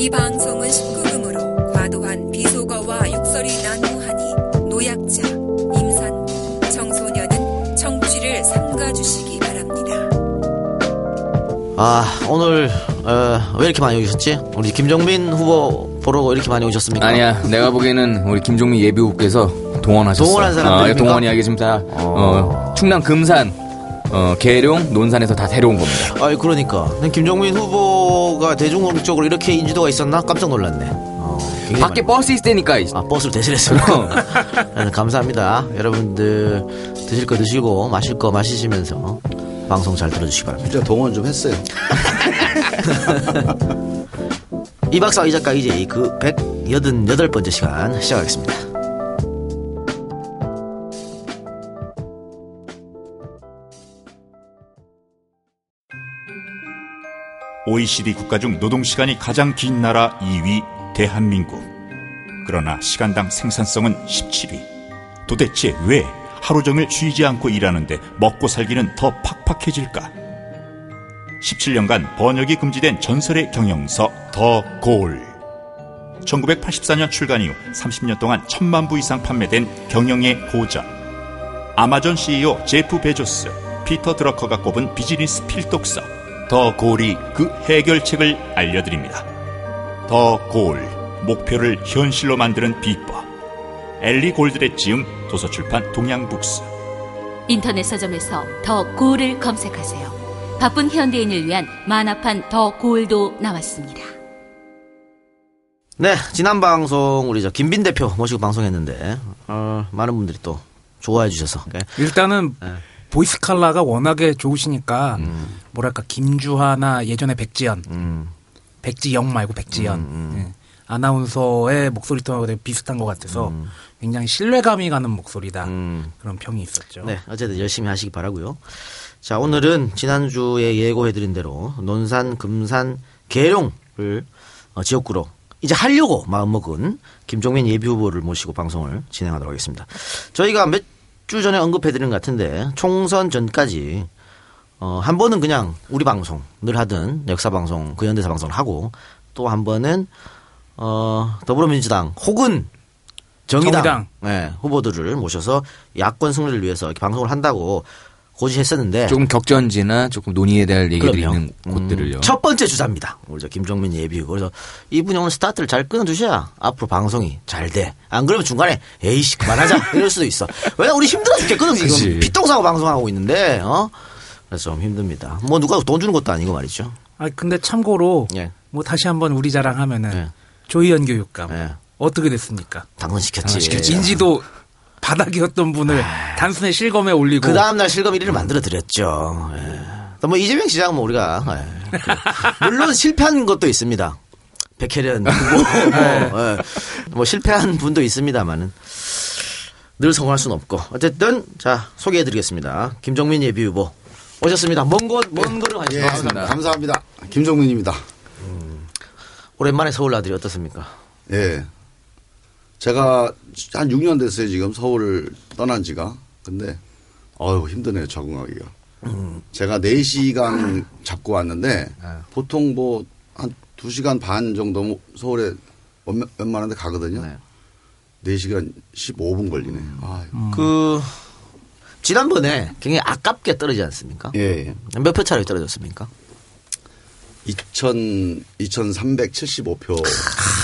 이 방송은 19금으로 과도한 비속어와 욕설이 난무하니 노약자, 임산부, 청소년은 청취를 삼가주시기 바랍니다. 아 오늘 어, 왜 이렇게 많이 오셨지? 우리 김정민 후보 보러 이렇게 많이 오셨습니까? 아니야, 내가 보기에는 우리 김종민 예비 후보께서 동원하셨어. 동원한 사람들입니까? 어, 동원이 하기 지금 다 어, 충남 금산, 어, 계룡, 논산에서 다 데려온 겁니다. 아이 그러니까 난 김정민 후보 가 대중적으로 이렇게 인지도가 있었나 깜짝 놀랐네. 어, 밖에 많이- 버스 있을 때니까. 아 버스를 대신했습니까? 네, 감사합니다. 여러분들 드실 거 드시고 마실 거 마시시면서 방송 잘 들어주시기 바랍니다. 진짜 동원 좀 했어요. 이 박사 이 작가 이제 그 188번째 시간 시작하겠습니다. OECD 국가 중 노동시간이 가장 긴 나라 2위 대한민국. 그러나 시간당 생산성은 17위. 도대체 왜 하루 종일 쉬지 않고 일하는데 먹고 살기는 더 팍팍해질까? 17년간 번역이 금지된 전설의 경영서 The Goal. 1984년 출간 이후 30년 동안 천만 부 이상 판매된 경영의 고전. 아마존 CEO 제프 베조스, 피터 드러커가 꼽은 비즈니스 필독서 더 골이 그 해결책을 알려드립니다. 더 골, 목표를 현실로 만드는 비법. 엘리 골드렛 지음 도서출판 동양북스. 인터넷 서점에서 더 고를 검색하세요. 바쁜 현대인을 위한 만화판 더 골도 나왔습니다. 네, 지난 방송 우리 저 김빈 대표 모시고 방송했는데 어, 많은 분들이 또 좋아해 주셔서 네. 일단은 네. 보이스 칼라가 워낙에 좋으시니까 음. 뭐랄까 김주하나 예전에 백지연, 음, 백지영 말고 백지연 예. 아나운서의 목소리 톤하고 되게 비슷한 것 같아서 굉장히 신뢰감이 가는 목소리다 음. 그런 평이 있었죠. 네, 어쨌든 열심히 하시기 바라고요. 자, 오늘은 지난주에 예고해드린 대로 논산, 금산, 계룡을 어, 지역구로 이제 하려고 마음먹은 김종민 예비 후보를 모시고 방송을 진행하도록 하겠습니다. 저희가 몇 주 전에 언급해드린 것 같은데 총선 전까지 어, 한 번은 그냥 우리 방송 늘 하던 역사 방송 그 현대사 방송을 하고 또 한 번은 어, 더불어민주당 혹은 정의당, 정의당. 예, 후보들을 모셔서 야권 승리를 위해서 이렇게 방송을 한다고 고지했었는데 조금 격전지나 조금 논의에 대한 얘기들이 그럼요. 있는 곳들을요. 음, 첫 번째 주자입니다. 우리 저 김종민 예비후보. 그래서 이분이 오늘 스타트를 잘 끊어주셔야 앞으로 방송이 잘 돼. 안 그러면 중간에 에이씨 그만하자 이럴 수도 있어. 왜냐 우리 힘들어 죽겠거든 지금 그치. 피똥사고 방송하고 있는데 어 그래서 좀 힘듭니다. 뭐 누가 돈 주는 것도 아니고 말이죠. 아 근데 참고로 예, 뭐 다시 한번 우리 자랑하면은 예. 조희연 교육감 예. 어떻게 됐습니까? 당선시켰지. 인지도 바닥이었던 분을 단순히 실검에 올리고 그 다음 날 실검 1위를 만들어 드렸죠. 예. 또뭐 이재명 시장 뭐 우리가 예. 그, 물론 실패한 것도 있습니다. 백혜련 후보 예. 뭐 실패한 분도 있습니다만은 늘 성공할 수는 없고 어쨌든 자 소개해드리겠습니다. 김정민 예비 후보 오셨습니다. 먼곳먼 걸음 예, 하시죠. 감사합니다. 김종민입니다. 오랜만에 서울 아들이 어떻습니까? 예. 제가 한 6년 됐어요, 지금 서울을 떠난 지가. 근데, 어휴, 힘드네요, 적응하기가. 제가 4시간 잡고 왔는데, 보통 뭐, 한 2시간 반 정도 서울에 웬- 웬만한 데 가거든요. 네. 4시간 15분 걸리네. 아유. 그 지난번에 굉장히 아깝게 떨어지지 않습니까? 예, 예. 몇표 차로 떨어졌습니까? 2,000, 2,375표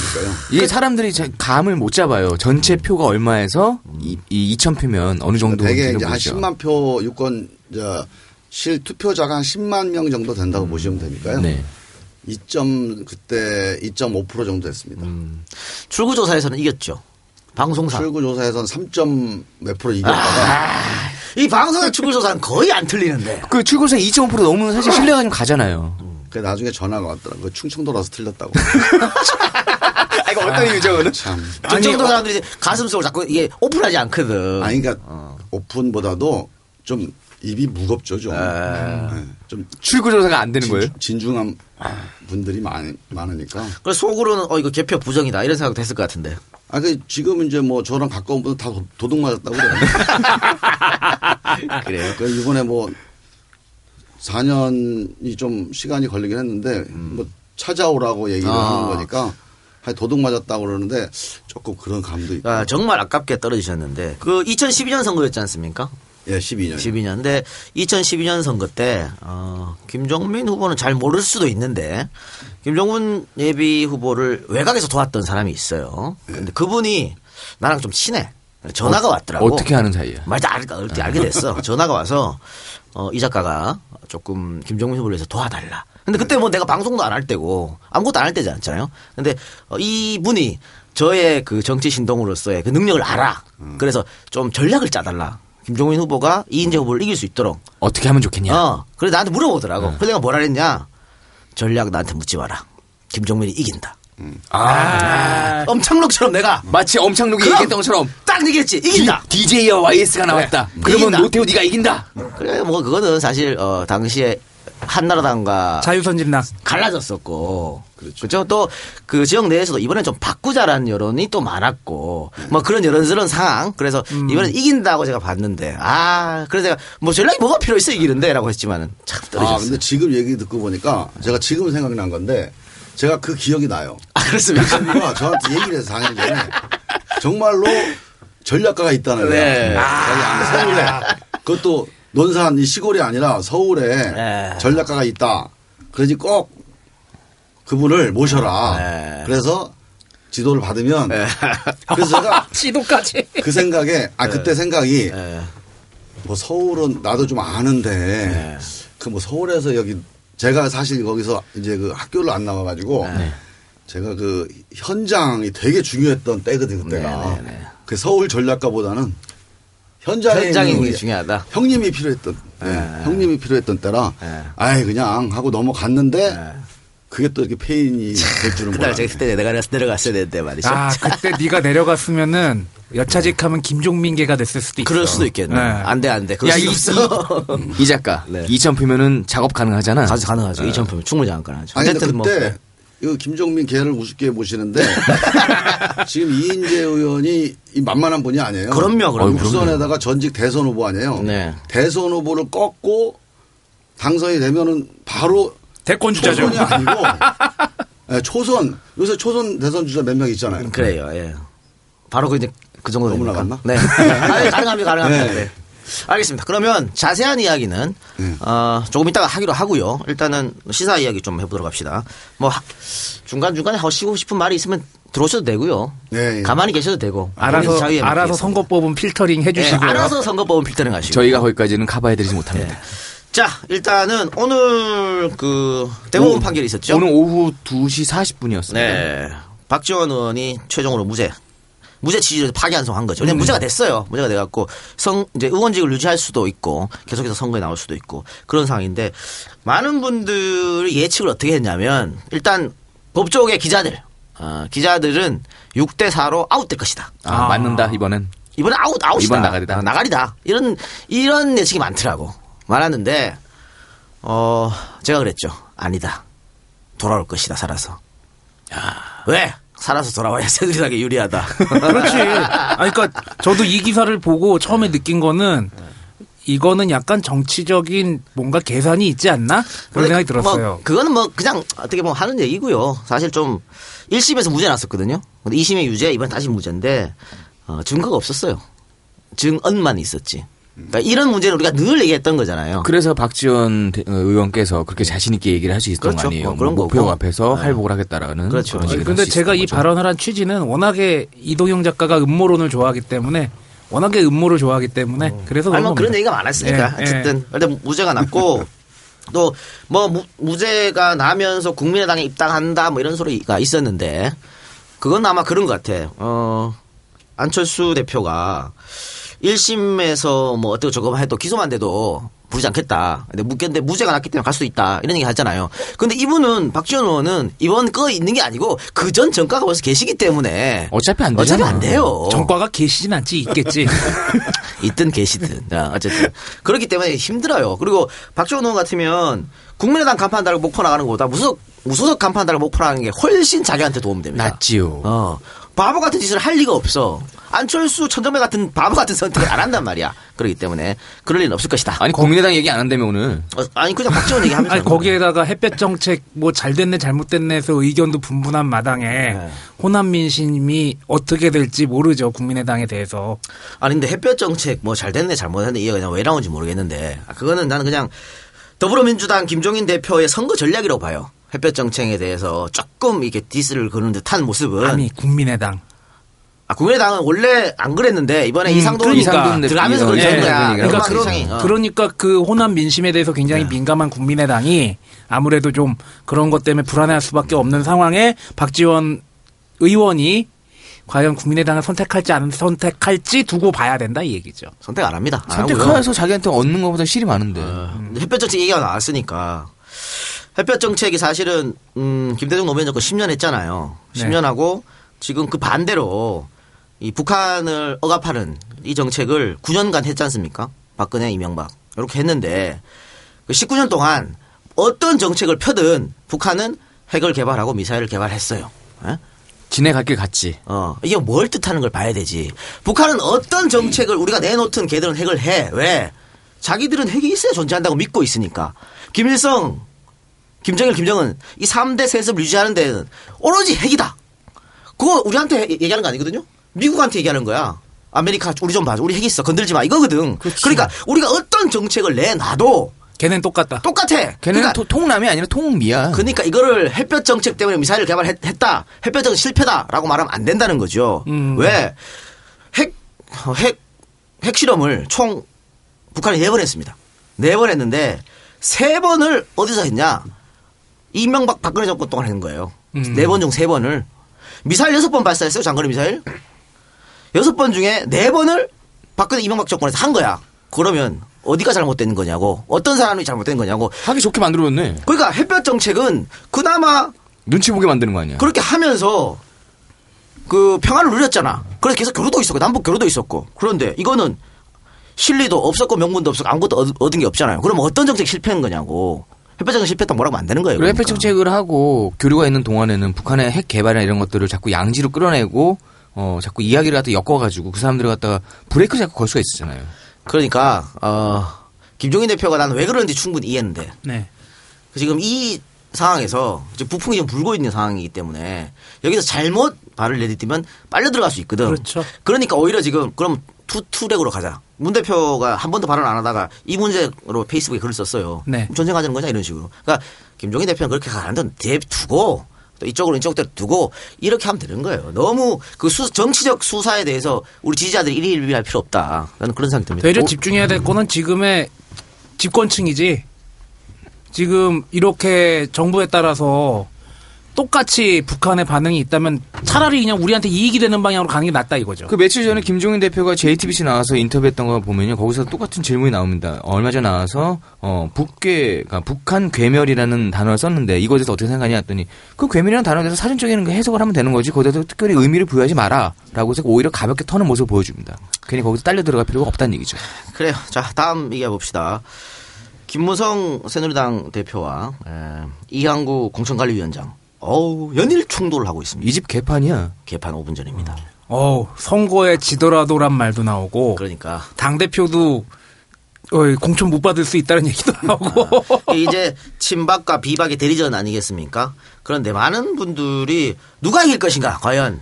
니까요. 이게 사람들이 잘 감을 못 잡아요. 전체 표가 얼마에서 이, 이 2,000표면 어느 정도 대개 이제 한 10만 표 유권 저, 실 투표자가 한 10만 명 정도 된다고 보시면 되니까요. 네. 2점 그때 2.5% 정도 됐습니다. 출구 조사에서는 이겼죠. 방송사. 출구 조사에서는 3점 몇 프로 이겼다가 이 방송의 출구 조사는 거의 안 틀리는데. 그 출구세 2.5% 넘으면 사실 신뢰가 좀 가잖아요. 그 나중에 전화가 왔더라고요. 충청도라서 틀렸다고. 아, 이거 어떤 이유죠, 그거는? 참. 저 정도 사람들이 가슴 속을 자꾸 이게 오픈하지 않거든. 아니 그러니까 오픈보다도 좀 입이 무겁죠 좀. 네. 좀 출구조사가 안 되는 거예요? 진중, 한 분들이 많, 많으니까. 그래서 속으로는 어 이거 개표 부정이다 이런 생각도 했을 것 같은데. 아, 그 지금 이제 뭐 저랑 가까운 분들 다 도- 도둑 맞았다고 그래요. 그래요. 그 이번에 뭐 4년이 좀 시간이 걸리긴 했는데 뭐 찾아오라고 얘기를 아. 하는 거니까 한 도둑 맞았다고 그러는데 조금 그런 감도 있고. 아, 정말 아깝게 떨어지셨는데 그 2012년 선거였지 않습니까? 예, 12년. 12년. 근데 2012년 선거 때 어, 김종민 후보는 잘 모를 수도 있는데 김종문 예비 후보를 외곽에서 도왔던 사람이 있어요. 근데 그분이 나랑 좀 친해. 전화가 왔더라고. 어떻게 하는 사이야? 말도 알, 알게, 알게 됐어. 전화가 와서 어, 이 작가가 조금 김종민 후보를 위해서 도와달라. 근데 그때 뭐 내가 방송도 안 할 때고 아무것도 안 할 때지 않잖아요. 근데 어, 이분이 저의 그 정치 신동으로서의 그 능력을 알아. 그래서 좀 전략을 짜달라. 김종민 후보가 이인재 후보를 이길 수 있도록. 어떻게 하면 좋겠냐? 어. 그래 나한테 물어보더라고. 그래서 내가 뭐라 그랬냐. 전략 나한테 묻지 마라. 김종민이 이긴다. 아, 엄창록처럼 내가 마치 엄창록이! 얘기했던 것처럼 딱 얘기했지. 이긴다. DJ와 YS가 나왔다. 그래. 그러면 이긴다. 노태우 네가 이긴다. 그래 뭐 그거는 사실 어 당시에 한나라당과 자유선진당. 갈라졌었고 그렇죠. 또그 지역 내에서도 이번엔 좀 바꾸자라는 여론이 또 많았고 뭐 그런 여론스러운 상황 그래서 이번엔 이긴다고 제가 봤는데 아 그래서 제가 뭐 전략이 뭐가 필요 있어 이기는데라고 했지만은 참 아, 떨어졌어요. 근데 지금 얘기 듣고 보니까 제가 지금 생각이 난 건데 제가 그 기억이 나요. 아, 그렇습니까? 친구가 저한테 얘기를 해서 4년 전에 정말로 전략가가 있다는 네. 거예요. 아, 서울에. 그것도 논산 이 시골이 아니라 서울에 네. 전략가가 있다. 그러지 꼭 그분을 모셔라. 네. 그래서 지도를 받으면 그래서 제가 지도까지. 그 생각에 아 그때 생각이 예. 뭐 서울은 나도 좀 아는데 네. 그뭐 서울에서 여기 제가 사실 거기서 이제 그 학교를 안 나와가지고 네. 제가 그 현장이 되게 중요했던 때거든 그때가 네, 네, 네. 그 서울 전략가보다는 현장에 현장이 있는 우리 중요하다. 형님이 필요했던 네, 네. 형님이 필요했던 때라 네. 아이 그냥 하고 넘어갔는데 네. 그게 또 이렇게 페인이 될 줄은. 제가 그때 내가 내려갔어야 되는데 말이죠. 아, 그때 네가 내려갔으면 여차직하면 김종민계가 됐을 수도 있어. 그럴 수도 있겠네. 네. 안 돼, 안 돼. 그럴 야, 수 이- 작가 네. 2,000표면은 작업 가능하잖아. 가능하죠. 2,000표 충분히 가능하죠. 아니 근데 어쨌든 뭐 그때 이거 김종민 걔를 우습게 보시는데 지금 이인재 의원이 이 만만한 분이 아니에요. 그럼요, 그럼요. 육선에다가 전직 대선 후보 아니에요. 네. 대선 후보를 꺾고 당선이 되면은 바로 대권 주자죠. 초선이 아니고 예, 초선 요새 초선 대선 주자 몇 명 있잖아요. 그래요. 예. 바로 그 이제 그 정도 너무? 나갔나? 네. 아니, 가능합니다. 가능합니다. 네. 네. 알겠습니다. 그러면 자세한 이야기는 네. 어, 조금 이따가 하기로 하고요. 일단은 시사 이야기 좀 해보도록 합시다. 뭐 중간 중간에 하시고 싶은 말이 있으면 들어오셔도 되고요. 네, 예. 가만히 계셔도 되고 알아서 알아서 맡기겠습니다. 선거법은 필터링 예, 해주시고요. 알아서 선거법은 필터링 하시고. 저희가 거기까지는 커버해드리지 못합니다. 자, 일단은 오늘 그 대법원 판결이 있었죠. 오늘 오후 2시 40분이었습니다. 네. 박지원 의원이 최종으로 무죄. 무죄 취지를 파기환송한 거죠. 왜냐면 무죄가 됐어요. 무죄가 돼갖고 성 이제 의원직을 유지할 수도 있고 계속해서 선거에 나올 수도 있고 그런 상황인데 많은 분들이 예측을 어떻게 했냐면 일단 법조계 기자들 어, 기자들은 6대 4로 아웃될 것이다. 아, 맞는다 이번엔. 이번에 아웃 아웃이다. 이번 나가리다. 아, 나가리다. 이런 이런 예측이 많더라고. 많았는데 어 제가 그랬죠. 아니다. 돌아올 것이다. 살아서. 왜? 살아서 돌아와야 새누리당에 유리하다. 그렇지. 아니, 그러니까 저도 이 기사를 보고 처음에 느낀 거는 이거는 약간 정치적인 뭔가 계산이 있지 않나? 그런 생각이 들었어요. 뭐, 그거는 뭐 그냥 어떻게 보면 하는 얘기고요. 사실 좀 1심에서 무죄 났었거든요. 근데 2심에 유죄, 이번 다시 무죄인데 어, 증거가 없었어요. 증언만 있었지. 그러니까 이런 문제를 우리가 늘 얘기했던 거잖아요. 그래서 박지원 대- 어, 의원께서 그렇게 자신 있게 얘기를 할 수 있었던 그렇죠. 거 아니에요. 뭐 그런 뭐 목표 거고. 앞에서 네. 할복을 하겠다라는 그렇죠. 그런 아니, 얘기를 근데 할수 제가 이 거죠. 발언을 한 취지는 워낙에 이동영 작가가 음모론을 좋아하기 때문에 워낙에 음모를 좋아하기 때문에 그래서 아니 그런 뭐 그런. 얘기가 많았으니까 예, 어쨌든 일단 무죄가 났고 또 뭐 무죄가 나면서 국민의당에 입당한다 뭐 이런 소리가 있었는데 그건 아마 그런 것 같아. 어 안철수 대표가 1심에서 뭐 어떻게 저거 해도 기소만 돼도 부르지 않겠다. 근데 묻겠는데 무죄가 났기 때문에 갈 수도 있다. 이런 얘기 하잖아요. 근데 이분은 박지원 의원은 이번 거 있는 게 아니고 그 전 전과가 벌써 계시기 때문에 어차피 안 어차피 되잖아. 안 돼요. 정과가 계시진 않지 있겠지. 있든 계시든 아, 어쨌든 그렇기 때문에 힘들어요. 그리고 박지원 의원 같으면 국민의당 간판 달고 목포 나가는 것보다 무소속 무소속 간판 달고 목포 나가는 게 훨씬 자기한테 도움됩니다. 낫지요. 어 바보 같은 짓을 할 리가 없어. 안철수 천정배 같은 바보 같은 선택을 안 한단 말이야. 그렇기 때문에 그럴 일은 없을 것이다. 아니 국민의당 얘기 안 한다며 오늘. 어, 아니 그냥 박지원 얘기하면서 아니 거기에다가 햇볕 정책 뭐 잘됐네 잘못됐네에서 의견도 분분한 마당에 네. 호남 민심이 어떻게 될지 모르죠 국민의당에 대해서 아니 근데 햇볕 정책 뭐 잘 됐네 잘못했네 이게 그냥 왜 나온지 모르겠는데 아, 그거는 나는 그냥 더불어민주당 김종인 대표의 선거 전략이라고 봐요. 햇볕 정책에 대해서 조금 이렇게 디스를 거는 듯한 모습은 아니 국민의당 아, 국민의당은 원래 안 그랬는데 이번에 음, 이상돈 그러니까. 이상돈 들어가면서 대표. 그런 예, 거야. 그러니까 그러니까 그런- 이상이. 어. 그러니까 그 호남 민심에 대해서 굉장히 네. 민감한 국민의당이 아무래도 좀 그런 것 때문에 불안해할 수밖에 없는 상황에 박지원 의원이 과연 국민의당을 선택할지 안 선택할지 두고 봐야 된다 이 얘기죠. 선택 안 합니다. 안 하고요. 선택해서 자기한테 얻는 것보다 실이 많은데. 어, 햇볕 정책 얘기가 나왔으니까 햇볕 정책이 사실은 음, 김대중 노무현 정권 10년 했잖아요. 네. 10년 하고 지금 그 반대로 이 북한을 억압하는 이 정책을 9년간 했지 않습니까? 박근혜, 이명박 이렇게 했는데 그 19년 동안 어떤 정책을 펴든 북한은 핵을 개발하고 미사일을 개발했어요. 예? 지네 갈길 갔지. 어, 이게 뭘 뜻하는 걸 봐야 되지. 북한은 어떤 정책을 우리가 내놓든 걔들은 핵을 해. 왜? 자기들은 핵이 있어야 존재한다고 믿고 있으니까. 김일성, 김정일, 김정은 이 3대 세습을 유지하는 데는 오로지 핵이다. 그거 우리한테 얘기하는 거 아니거든요? 미국한테 얘기하는 거야. 아메리카, 우리 좀 봐줘. 우리 핵 있어. 건들지 마. 이거거든. 그러니까 우리가 어떤 정책을 내놔도 걔는 똑같다. 똑같아. 걔는 그러니까 토- 통남이 아니라 통미야. 그러니까 이거를 햇볕 정책 때문에 미사일을 개발했다. 햇볕 정책 실패다라고 말하면 안 된다는 거죠. 음. 왜? 핵, 어, 핵, 핵 실험을 총 북한이 네 번 했습니다. 네 번 했는데 세 번을 어디서 했냐? 이명박 박근혜 정권 동안 했는 거예요. 음. 네번 중 세 번을. 미사일 여섯 번 발사했어요. 장거리 미사일. 여섯 번 중에 네 번을 박근혜 이명박 정권에서 한 거야. 그러면 어디가 잘못된 거냐고. 어떤 사람이 잘못된 거냐고. 하기 좋게 만들어줬네. 그러니까 햇볕 정책은 그나마 눈치 보게 만드는 거 아니야. 그렇게 하면서 그 평화를 누렸잖아. 그래서 계속 교류도 있었고 남북 교류도 있었고. 그런데 이거는 실리도 없었고 명분도 없었고 아무것도 얻- 얻은 게 없잖아요. 그럼 어떤 정책 실패한 거냐고. 햇볕 정책 실패했다 뭐라고 안 되는 거예요. 그러니까. 햇볕 정책을 하고 교류가 있는 동안에는 북한의 핵 개발이나 이런 것들을 자꾸 양지로 끌어내고 어 자꾸 이야기를 갖다 엮어가지고 그 사람들을 갖다가 브레이크 자꾸 걸 수가 있었잖아요. 그러니까 어 김종인 대표가 나는 왜 그러는지 충분히 이해했는데 네. 지금 이 상황에서 북풍이 좀 불고 있는 상황이기 때문에 여기서 잘못 발을 내딛으면 빨려 들어갈 수 있거든. 그렇죠. 그러니까 오히려 지금 그럼 two two track으로 가자. 문 대표가 한 번도 발언 안 하다가 이 문제로 페이스북에 글을 썼어요. 네. 전쟁하자는 거냐 이런 식으로. 그러니까 김종인 대표는 그렇게 가는데 대 두고 또 이쪽으로 이쪽대로 두고 이렇게 하면 되는 거예요. 너무 그 수, 정치적 수사에 대해서 우리 지지자들이 일일비할 필요 없다. 나는 그런 생각이 듭니다. 되려 오, 집중해야 될 거는 지금의 집권층이지. 지금 이렇게 정부에 따라서 똑같이 북한의 반응이 있다면 차라리 그냥 우리한테 이익이 되는 방향으로 가는 게 낫다 이거죠. 그 며칠 전에 김종인 대표가 JTBC 나와서 인터뷰했던 거 보면요. 거기서 똑같은 질문이 나옵니다. 얼마 전에 나와서 어 북괴 그러니까 북한 괴멸이라는 단어를 썼는데 이거에 대해서 어떻게 생각하냐 했더니 그 괴멸이라는 단어에 대해서 사전적인 그 해석을 하면 되는 거지. 거기다 특별히 의미를 부여하지 마라라고 해서 오히려 가볍게 터는 모습을 보여줍니다. 괜히 거기서 딸려 들어갈 필요가 없다는 얘기죠. 그래요. 자, 다음 얘기해 봅시다. 김무성 새누리당 대표와 에, 이항구 공천관리위원장. 어우, 연일 충돌을 하고 있습니다. 이 집 개판이야. 개판 5분 전입니다. 어우, 선거에 지더라도란 말도 나오고 그러니까 당 대표도 공천 못 받을 수 있다는 얘기도 나오고. 이제 친박과 비박의 대리전 아니겠습니까? 그런데 많은 분들이 누가 이길 것인가? 과연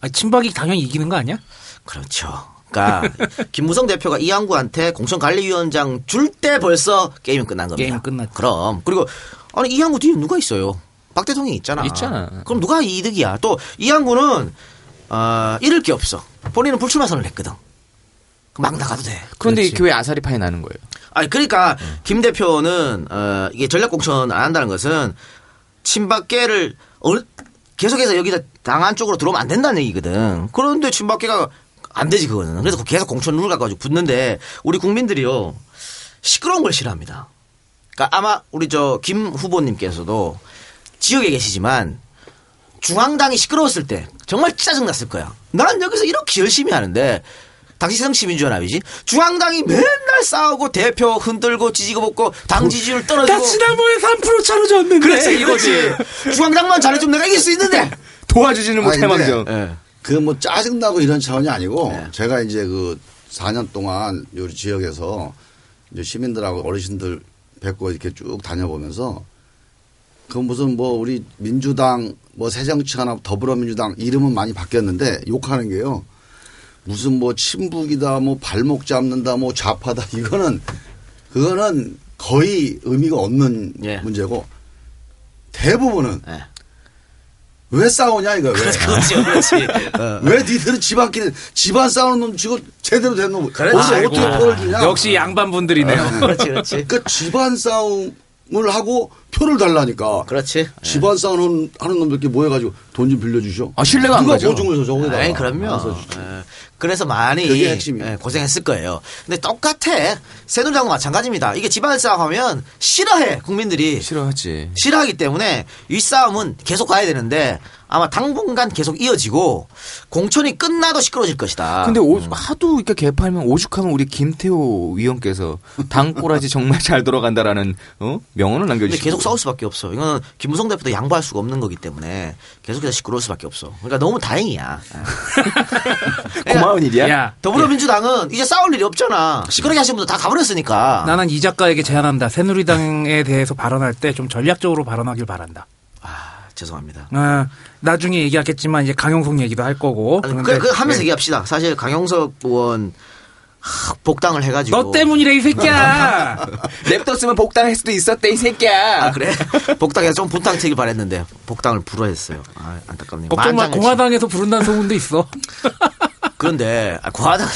아, 친박이 당연히 이기는 거 아니야? 그렇죠. 그러니까 김무성 대표가 이항구한테 공천관리위원장 줄 때 벌써 게임은 끝난 겁니다. 게임 끝났죠. 그럼 그리고 아니 이 항구 뒤에 누가 있어요? 박 대통령이 있잖아. 있잖아. 그럼 누가 이득이야? 또 이 항구는 어, 잃을 게 없어. 본인은 불출마 선언을 했거든. 막 나가도 돼. 그런데 그렇지. 교회 아사리 파이 나는 거예요. 아니 그러니까 김 대표는 어, 이게 전략 공천 안 한다는 것은 친박계를 얼- 계속해서 여기다 당 안쪽으로 들어오면 안 된다는 얘기거든. 그런데 친박계가 안 되지 그거는. 그래서 계속 공천 룰을 가지고 붙는데 우리 국민들이요 시끄러운 걸 싫어합니다. 그러니까 아마 우리 저 김 후보님께서도 지역에 계시지만 중앙당이 시끄러웠을 때 정말 짜증났을 거야. 난 여기서 이렇게 열심히 하는데 당시 새정치민주연합이지 중앙당이 맨날 싸우고 대표 흔들고 지지고 볶고 당 지지율 떨어지고 지난번에 3% 차로 졌는데. 그렇지 이거지 중앙당만 잘해주면 내가 이길 수 있는데 도와주지는 못해 망정. 예. 그뭐 짜증나고 이런 차원이 아니고 네. 제가 이제 그 4년 동안 요 지역에서 이제 시민들하고 어르신들 뵙고 이렇게 쭉 다녀보면서 그 무슨 뭐 우리 민주당 뭐 새정치하나 더불어민주당 이름은 많이 바뀌었는데 욕하는 게요. 무슨 뭐 친북이다 뭐 발목 잡는다 뭐 좌파다 이거는 그거는 거의 의미가 없는 예. 문제고 대부분은 예. 왜 싸우냐 이거 왜? 그렇지, 그렇지. 어. 왜 니들은 집안끼리 집안 싸우는 놈 지금 제대로 된 놈. 아이고. 어떻게 표를 주냐? 역시 양반 분들이네요. 그렇지, 그렇지. 그러니까 집안 싸움을 하고 표를 달라니까. 그렇지. 집안 싸움 하는 놈들끼리 모여가지고 돈 좀 빌려주셔. 아, 신뢰가 안 누가 가죠. 보증을 서 저거에다가. 아니, 그럼요. 예. 그래서 많이. 예, 고생했을 거예요. 근데 똑같아. 새누리당도 마찬가지입니다. 이게 집안 싸움하면 싫어해, 국민들이. 싫어하지. 싫어하기 때문에 이 싸움은 계속 가야 되는데 아마 당분간 계속 이어지고 공천이 끝나도 시끄러질 것이다. 근데 오- 하도 이렇게 개파하면 오죽하면 우리 김태호 위원께서 당 꼬라지 정말 잘 돌아간다라는 어? 명언을 남겨주시고 계속 싸울 수밖에 없어. 이거는 김무성 대표도 양보할 수가 없는 거기 때문에 계속해서 시끄러울 수밖에 없어. 그러니까 너무 다행이야. 고마운 일이야. 야, 더불어민주당은 이제 싸울 일이 없잖아. 시끄럽게 하신 분들 다 가버렸으니까. 나는 이 작가에게 제안한다. 새누리당에 대해서 발언할 때 좀 전략적으로 발언하길 바란다. 아, 죄송합니다. 아, 나중에 얘기하겠지만 이제 강용석 얘기도 할 거고. 아니, 그, 그 하면서 네. 얘기합시다. 사실 강영석 의원 하, 복당을 해가지고. 너 때문이래 이 새끼야. 냅뒀으면 복당할 수도 있었대 이 새끼야. 아 그래? 복당해서 좀 분탕 치길 바랬는데 복당을 불허했어요. 아 안타깝네요. 걱정 마. 공화당에서 부른다는 소문도 있어. 그런데 아, 공화당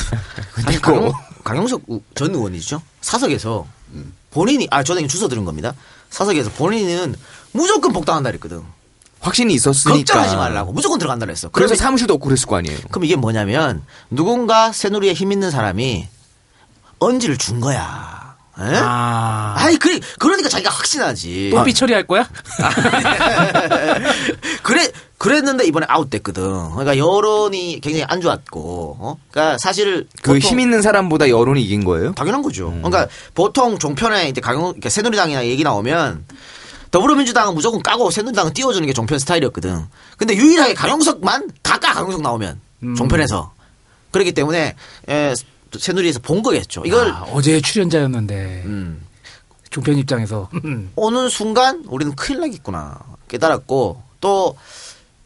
사실 강, 강용석 우- 전 의원이죠. 사석에서 본인이 아 저는 주소 들은 겁니다. 사석에서 본인은 무조건 복당한다 그랬거든. 확신이 있었으니까. 걱정하지 말라고 무조건 들어간다 그랬어. 그래서 사무실도 없고 그랬을 거 아니에요. 그럼 이게 뭐냐면 누군가 새누리에 힘 있는 사람이 언지를 준 거야. 에? 아. 아이 그래 그러니까 자기가 확신하지. 또 삐처리할 거야? 그래 그랬는데 이번에 아웃됐거든. 그러니까 여론이 굉장히 안 좋았고, 어? 그러니까 사실 그 힘 있는 사람보다 여론이 이긴 거예요? 당연한 거죠. 그러니까 보통 종편에 이제 강용 그러니까 새누리당이나 얘기 나오면 더불어민주당은 무조건 까고 새누리당은 띄워주는 게 종편 스타일이었거든. 근데 유일하게 강용석만 다 까 강용석 나오면. 종편에서. 그렇기 때문에 에, 새누리에서 본 거겠죠. 이걸 아, 어제 출연자였는데. 음, 종편 입장에서. 오는 순간 우리는 큰일 나겠구나. 깨달았고 또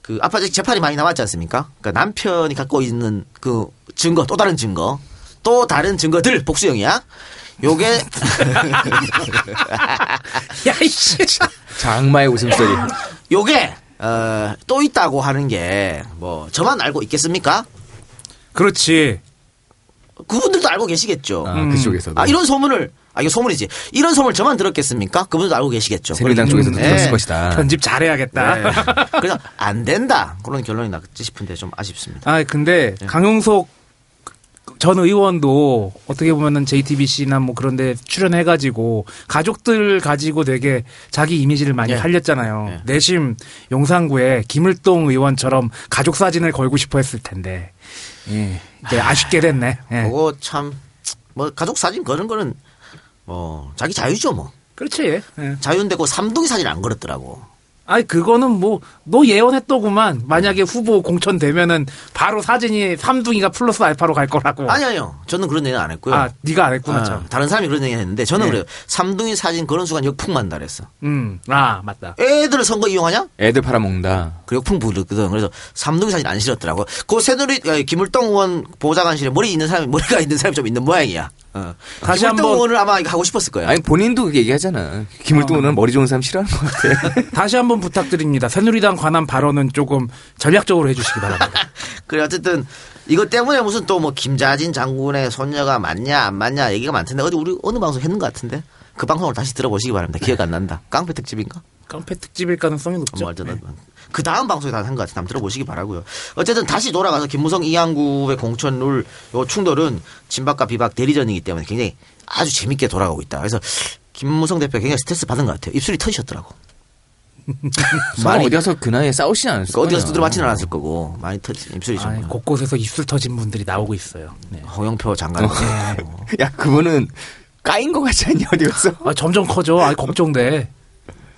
그 아빠 아직 재판이 많이 남았지 않습니까? 그러니까 남편이 갖고 있는 그 증거 또 다른 증거 또 다른 증거들 복수형이야. 요게 야이씨. 장마의 웃음소리. 요게 어, 또 있다고 하는 게 뭐 저만 알고 있겠습니까? 그렇지. 그분들도 알고 계시겠죠. 아, 그쪽에서도. 아, 이런 소문을 아 이거 소문이지. 이런 소문을 저만 들었겠습니까? 그분들도 알고 계시겠죠. 새누리당 쪽에서도 때문에 들었을 것이다. 편집 잘해야겠다. 네. 그래서 안 된다 그런 결론이 났지 싶은데 좀 아쉽습니다. 아 근데 네. 강용석 전 의원도 어떻게 보면은 JTBC나 뭐 그런데 출연해가지고 가족들 가지고 되게 자기 이미지를 많이 예. 살렸잖아요. 예. 내심 용산구에 김을동 의원처럼 가족 사진을 걸고 싶어 했을 텐데. 예. 이제 아쉽게 됐네. 예. 그거 참 뭐 가족 사진 그런 거는 뭐 자기 자유죠 뭐. 그렇지. 예. 자유인데 그 삼둥이 사진 안 걸었더라고. 아니 그거는 뭐 너 예언했더구만. 만약에 후보 공천되면은 바로 사진이 삼둥이가 플러스 알파로 갈 거라고. 아니 아니요. 저는 그런 얘기는 안 했고요. 아, 네가 안 했구나 아, 참. 다른 사람이 그런 얘기 했는데 저는 네. 그래요. 삼둥이 사진 그런 순간 역풍만다 그랬어. 음. 아, 맞다. 애들을 선거 이용하냐? 애들 팔아먹는다. 그 역풍 부르거든. 그래서 삼둥이 사진 안 실었더라고. 그 새누리 아, 김을동 의원 보좌관실에 머리 있는 사람이 머리가 있는 사람이 좀 있는 모양이야. 어. 다시 한번- 의원을 아마 하고 싶었을 거야. 아니 본인도 그렇게 얘기하잖아. 김을동 의원은 머리 좋은 사람 싫어하는 것 같아. 다시 한번 부탁드립니다. 새누리당 관한 발언은 조금 전략적으로 해주시기 바랍니다. 그래 어쨌든 이것 때문에 무슨 또 뭐 김자진 장군의 손녀가 맞냐 안 맞냐 얘기가 많던데 어디 우리 어느 방송 했는 것 같은데 그 방송을 다시 들어보시기 바랍니다. 기억 안 난다. 깡패 특집인가? 깡패 특집일 가능성이 높죠. 뭐 어쨌든 그 다음 방송에 다 한 것 같아. 한번 들어보시기 바라고요. 어쨌든 다시 돌아가서 김무성 이항구의 공천룰 요 충돌은 진박과 비박 대리전이기 때문에 굉장히 아주 재밌게 돌아가고 있다. 그래서 김무성 대표 가 굉장히 스트레스 받은 것 같아요. 입술이 터지셨더라고. 많이 어디 가서 그 나이에 싸우진 않았을 어디 가서 거예요. 두드려 맞지는 않았을 거고 많이 터지 입술이 좀. 아니, 곳곳에서 입술 터진 분들이 나오고 있어요. 네. 홍영표 장관. 야 그거는 까인 것 같지 않냐 어디 가서? 아, 점점 커져. 아, 걱정돼.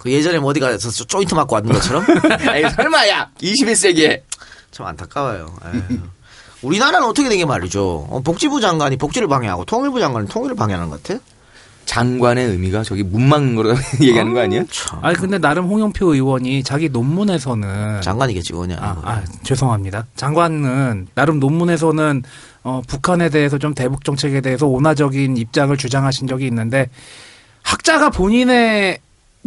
그 예전에 뭐 어디 가서 조인트 맞고 왔는 것처럼 아니 설마 야 21세기에 참 안타까워요. 에휴. 우리나라는 어떻게 된게 말이죠. 어, 복지부 장관이 복지를 방해하고 통일부 장관이 통일을 방해하는 것 같아? 장관의 의미가 저기 문망 거로 얘기하는 거 아니에요? 참. 아니 근데 나름 홍영표 의원이 자기 논문에서는 장관이겠지, 그냥. 아, 아, 죄송합니다. 장관은 나름 논문에서는 어, 북한에 대해서 좀 대북 정책에 대해서 온화적인 입장을 주장하신 적이 있는데 학자가 본인의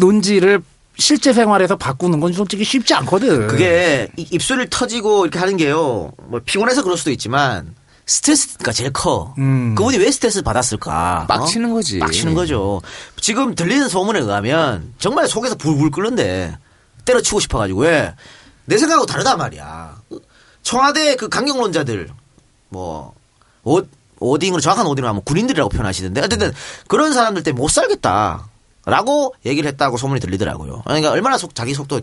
논지를 실제 생활에서 바꾸는 건 솔직히 쉽지 않거든. 그게 이- 입술을 터지고 이렇게 하는 게요. 뭐 피곤해서 그럴 수도 있지만 스트레스가 제일 커. 음. 그분이 왜 스트레스 받았을까? 막 어? 치는 거지. 막 치는 거죠. 지금 들리는 소문에 의하면 정말 속에서 불불 끓는데 때려치고 싶어가지고 왜? 내 생각하고 다르단 말이야. 청와대 그 강경론자들 뭐 오, 오딩으로 정확한 오딩으로 하면 군인들이라고 표현하시던데 어쨌든 그런 사람들 때문에 못 살겠다 라고 얘기를 했다고 소문이 들리더라고요. 그러니까 얼마나 속 자기 속도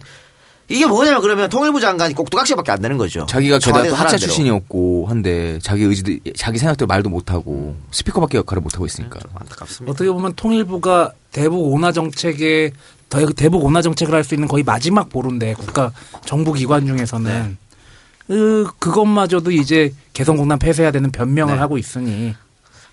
이게 뭐냐면 그러면 통일부 장관이 꼭두각시밖에 안 되는 거죠. 자기가 게다가 대로. 출신이었고 한데 자기 의지도 자기 생각대로 말도 못하고 스피커밖에 역할을 못하고 있으니까 안타깝습니다. 어떻게 보면 통일부가 대북 온화 정책에 더 대북 온화 정책을 할 수 있는 거의 마지막 보루인데 국가 정부 기관 중에서는 그 그것마저도 이제 개성공단 폐쇄해야 되는 변명을 네. 하고 있으니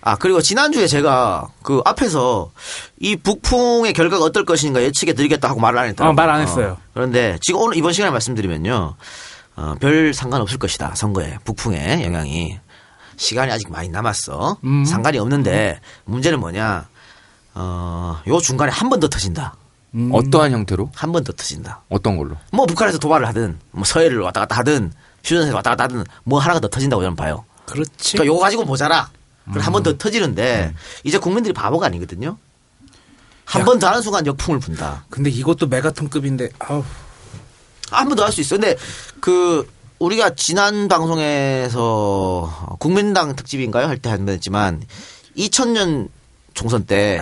아, 그리고 지난주에 제가 그 앞에서 이 북풍의 결과가 어떨 것인가 예측해 드리겠다 하고 말을 안 했다. 어, 말안 했어요. 그런데 지금 오늘 이번 시간에 말씀드리면요. 어, 별 상관없을 것이다. 선거에. 북풍의 영향이. 시간이 아직 많이 남았어. 음. 상관이 없는데 문제는 뭐냐. 어, 요 중간에 한 번 더 터진다. 음. 어떠한 형태로 한 번 더 터진다. 어떤 걸로 뭐 북한에서 도발을 하든 뭐 서해를 왔다 갔다 하든 휴전선에서 왔다 갔다 하든 뭐 하나가 더 터진다고 저는 봐요. 그렇지. 그러니까 요거 가지고 모자라. 그럼 한번 음. 더 터지는데 이제 국민들이 바보가 아니거든요. 한 번 더 하는 순간 역풍을 분다. 근데 이것도 메가톤급인데 아우 한 번 더 할 수 있어. 근데 그 우리가 지난 방송에서 국민당 특집인가요 할 때 한번 했지만 2000년 총선 때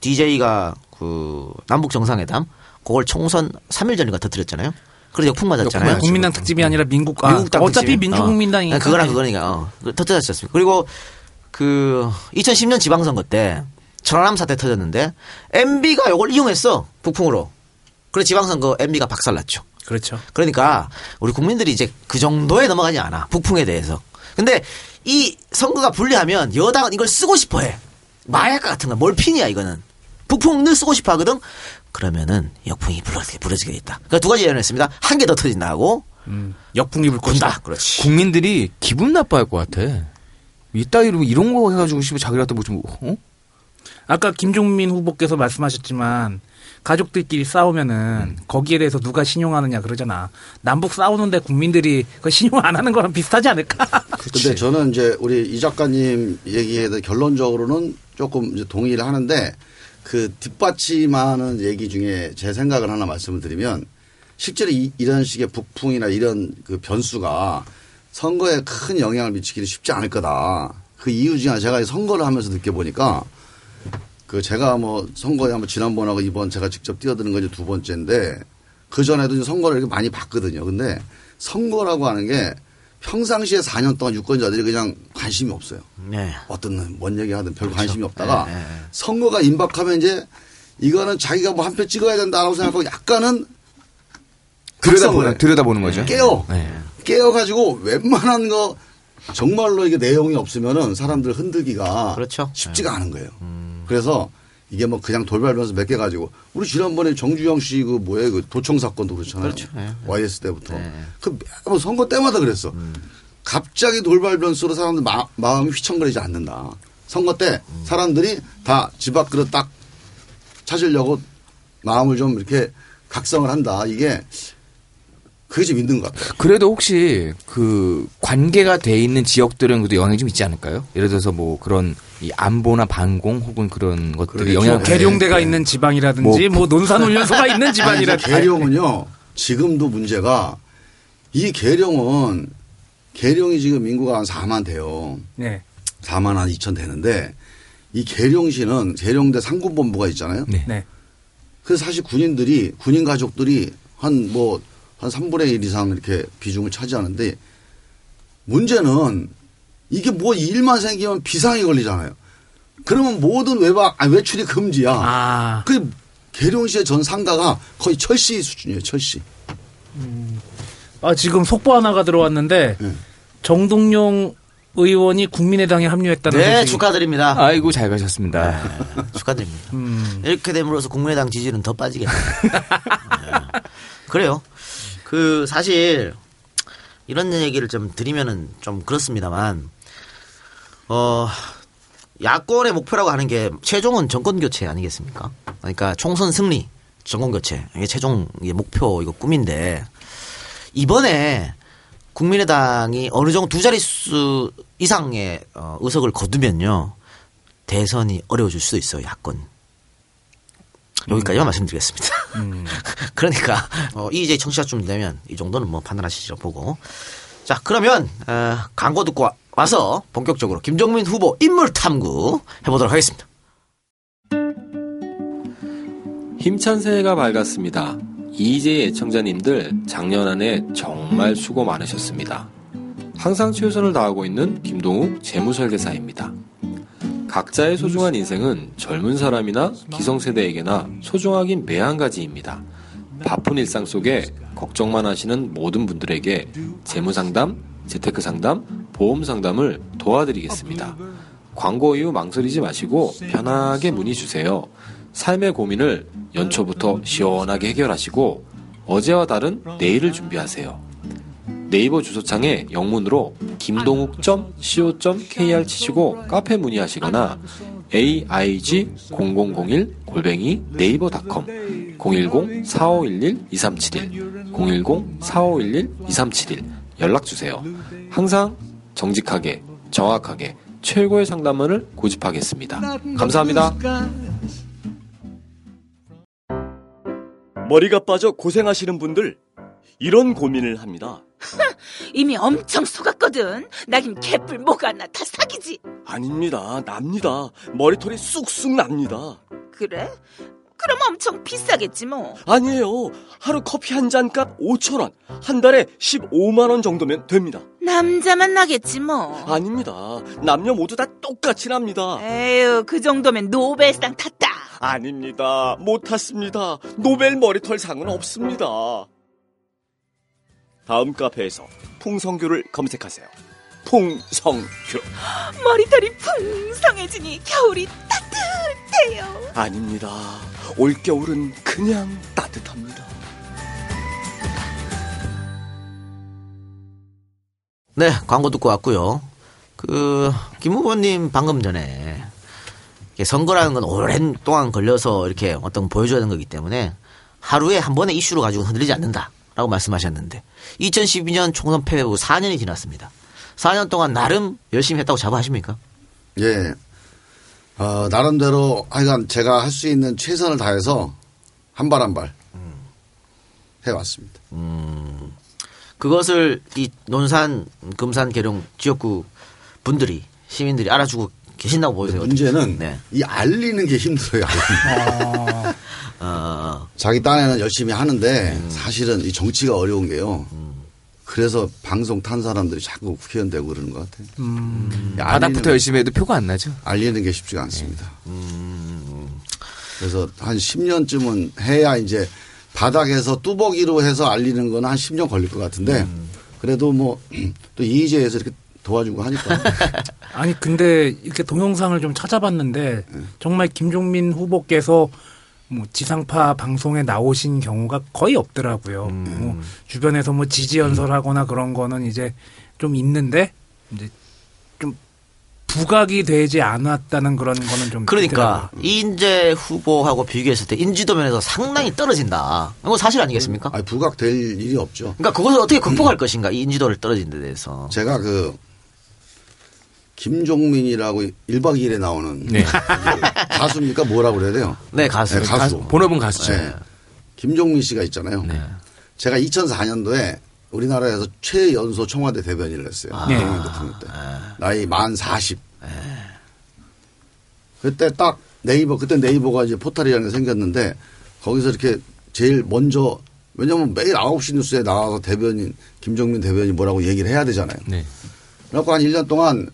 DJ가 그 남북 정상회담 그걸 총선 3일 전인가 터뜨렸잖아요. 그래서 역풍 맞았잖아요. 국민당 특집이 아니라 민국 아, 미국당 어차피 특집. 민주국민당이니까 어. 그거랑 그거니까 어. 그 터뜨렸지 않습니까? 그리고 그 2010년 지방선거 때 천안함 사태 터졌는데 MB가 이걸 이용했어 북풍으로. 그래 지방선거 MB가 박살났죠. 그렇죠. 그러니까 우리 국민들이 이제 그 정도에 넘어가지 않아 북풍에 대해서. 근데 이 선거가 불리하면 여당은 이걸 쓰고 싶어해. 마약과 같은 거 몰핀이야 이거는. 북풍 늘 쓰고 싶어 하거든. 그러면은 역풍이 불어지게 불어지게 돼 있다. 그러니까 두 가지 예언했습니다. 한 개 더 터진다 하고 음, 역풍이 불 것이다. 그렇지. 국민들이 기분 나빠할 것 같아. 이따위로 이런 거 해가지고 씨발 자기한테 뭐좀 어? 아까 김종민 후보께서 말씀하셨지만 가족들끼리 싸우면은 거기에 대해서 누가 신용하느냐 그러잖아. 남북 싸우는데 국민들이 그 신용 안 하는 거랑 비슷하지 않을까? 근데 저는 이제 우리 이 작가님 얘기에 대해 결론적으로는 조금 이제 동의를 하는데 그 뒷받침하는 얘기 중에 제 생각을 하나 말씀을 드리면 실제로 이, 런 식의 북풍이나 이런 그 변수가 선거에 큰 영향을 미치기는 쉽지 않을 거다. 그 이유 중에 하나 제가 선거를 하면서 느껴보니까 그 제가 뭐 선거에 한번 지난번하고 이번 제가 직접 뛰어드는 건 이제 두 번째인데 그 전에도 이제 선거를 이렇게 많이 봤거든요. 근데 선거라고 하는 게 평상시에 4년 동안 유권자들이 그냥 관심이 없어요. 네. 어떤 뭔 얘기 하든 별 관심이 없다가 네, 네, 네. 선거가 임박하면 이제 이거는 자기가 뭐 한 표 찍어야 된다라고 생각하고 약간은 들여다보는. 들여다보는 거죠. 깨요. 네. 깨어가지고 웬만한 거 정말로 이게 내용이 없으면은 사람들 흔들기가 그렇죠. 음. 쉽지가 않은 거예요. 그래서 이게 뭐 그냥 돌발면서 몇 개 가지고 우리 지난번에 정주영 씨 그 뭐예요 그 도청 사건도 그렇잖아요. 그렇죠. 예. YS 때부터 네. 그 매번 선거 때마다 그랬어. 갑자기 돌발 변수로 사람들 마, 마음이 휘청거리지 않는다. 선거 때 사람들이 다 집 앞 그릇 딱 찾으려고 마음을 좀 이렇게 각성을 한다. 이게 그게 좀 있는 것 같아요. 그래도 혹시 그 관계가 돼 있는 지역들은 그래도 영향이 좀 있지 않을까요? 예를 들어서 뭐 그런 이 안보나 반공 혹은 그런 것들이 그렇죠. 영향 네. 계룡대가 있는 집안이라든지 뭐, 논산훈련소가 있는 집안이라든지 계룡은요. 지금도 문제가 이 계룡은 계룡이 지금 인구가 한 4만 돼요. 네. 4만 한 2천 되는데 이 계룡시는 계룡대 상군본부가 있잖아요. 네. 네. 그래서 사실 군인들이 군인 가족들이 한뭐 한 3분의 1 이상 이렇게 비중을 차지하는데 문제는 이게 뭐 일만 생기면 비상이 걸리잖아요. 그러면 모든 외박 아 외출이 금지야. 아. 그 계룡시의 전 상가가 거의 철시 수준이에요. 철시. 아, 지금 속보 하나가 들어왔는데 네. 정동용 의원이 국민의당에 합류했다는 네, 소식이 축하드립니다. 아이고 잘 가셨습니다. 네, 축하드립니다. 음. 이렇게 됨으로써 국민의당 지지는 더 빠지겠네요. 네. 그래요. 그 사실 이런 얘기를 좀 드리면은 좀 그렇습니다만 어 야권의 목표라고 하는 게 최종은 정권 교체 아니겠습니까? 그러니까 총선 승리, 정권 교체 이게 최종 목표 이거 꿈인데 이번에 국민의당이 어느 정도 두 자릿수 이상의 어, 의석을 거두면요 대선이 어려워질 수도 있어요 야권. 여기까지만 말씀드리겠습니다. 그러니까 어, 이제 청취자 쯤 되면 이 정도는 뭐 판단하시죠 보고. 자 그러면 어, 광고 듣고 와- 와서 본격적으로 김종민 후보 인물 탐구 해보도록 하겠습니다. 힘찬 새해가 밝았습니다. 이재 애청자님들 작년 한해 정말 수고 많으셨습니다. 항상 최선을 다하고 있는 김동욱 재무설계사입니다. 각자의 소중한 인생은 젊은 사람이나 기성세대에게나 소중하긴 매 한 가지입니다. 바쁜 일상 속에 걱정만 하시는 모든 분들에게 재무상담, 재테크상담, 보험상담을 도와드리겠습니다. 광고 이후 망설이지 마시고 편하게 문의 주세요. 삶의 고민을 연초부터 시원하게 해결하시고 어제와 다른 내일을 준비하세요. 네이버 주소창에 영문으로 김동욱.co.kr 치시고 카페 문의하시거나 aig0001 골뱅이 네이버닷컴 010-4511-2371 010-4511-2371 연락주세요. 항상 정직하게 정확하게 최고의 상담원을 고집하겠습니다. 감사합니다. 머리가 빠져 고생하시는 분들 이런 고민을 합니다. 이미 엄청 속았거든. 나긴 개뿔 뭐가 나다 사기지. 아닙니다. 납니다. 머리털이 쑥쑥 납니다. 그래? 그럼 엄청 비싸겠지 뭐. 아니에요. 하루 커피 한 잔 값 5천 원. 한 달에 15만 원 정도면 됩니다. 남자만 나겠지 뭐. 아닙니다. 남녀 모두 다 똑같이 납니다. 에휴, 그 정도면 노벨상 탔다. 아닙니다. 못 탔습니다. 노벨 머리털 상은 없습니다. 다음 카페에서 풍성교를 검색하세요. 풍성교. 머리털이 풍성해지니 겨울이 따뜻해요. 아닙니다. 올겨울은 그냥 따뜻합니다. 네, 광고 듣고 왔고요. 그, 김 후보님 방금 전에 선거라는 건 오랜 동안 걸려서 이렇게 어떤 보여줘야 하는 거기 때문에 하루에 한 번의 이슈로 가지고 흔들리지 않는다 라고 말씀하셨는데 2012년 총선 패배 후 4년이 지났습니다. 4년 동안 나름 열심히 했다고 자부하십니까? 예. 어, 나름대로 하여간 제가 할 수 있는 최선을 다해서 한 발 한발 해왔습니다. 그것을 이 논산, 금산, 계룡 지역구 분들이 시민들이 알아주고 계신다고 보세요. 문제는 네. 이 알리는 게 힘들어요. 알 리는. 어, 자기 딴에는 열심히 하는데 사실은 이 정치가 어려운 게요. 그래서 방송 탄 사람들이 자꾸 국회의원 되고 그러는 것 같아요. 이 바닥부터 알리는, 열심히 해도 표가 안 나죠. 알리는 게 쉽지가 않습니다. 그래서 한 10년쯤은 해야 이제 바닥에서 뚜벅이로 해서 알리는 건 한 10년 걸릴 것 같은데 그래도 뭐 또 이의제에서 이렇게 도와주고 하니까 아니 근데 이렇게 동영상을 좀 찾아봤는데 정말 김종민 후보께서 뭐 지상파 방송에 나오신 경우가 거의 없더라고요. 뭐 주변에서 뭐 지지 연설하거나 그런 거는 이제 좀 있는데 이제 좀 부각이 되지 않았다는 그런 거는 좀 그러니까 있더라고요. 이인재 후보하고 비교했을 때 인지도 면에서 상당히 떨어진다. 이거 사실 아니겠습니까? 아니, 부각될 일이 없죠. 그러니까 그것을 어떻게 극복할 것인가 이 인지도를 떨어진 데 대해서. 제가 그 김종민이라고 1박 2일에 나오는 네. 가수입니까? 뭐라고 그래야 돼요? 네 가수. 네, 가수. 본업은 가수죠. 네. 김종민 씨가 있잖아요. 제가 2004년도에 우리나라에서 최연소 청와대 대변인을 했어요. 네. 김종민 대통령 때. 나이 만 40. 그때 딱 네이버, 그때 네이버가 이제 포탈이라는 게 생겼는데 거기서 이렇게 제일 먼저 왜냐면 매일 9시 뉴스에 나와서 대변인, 김종민 대변인이 뭐라고 얘기를 해야 되잖아요. 네. 그래갖고 한 1년 동안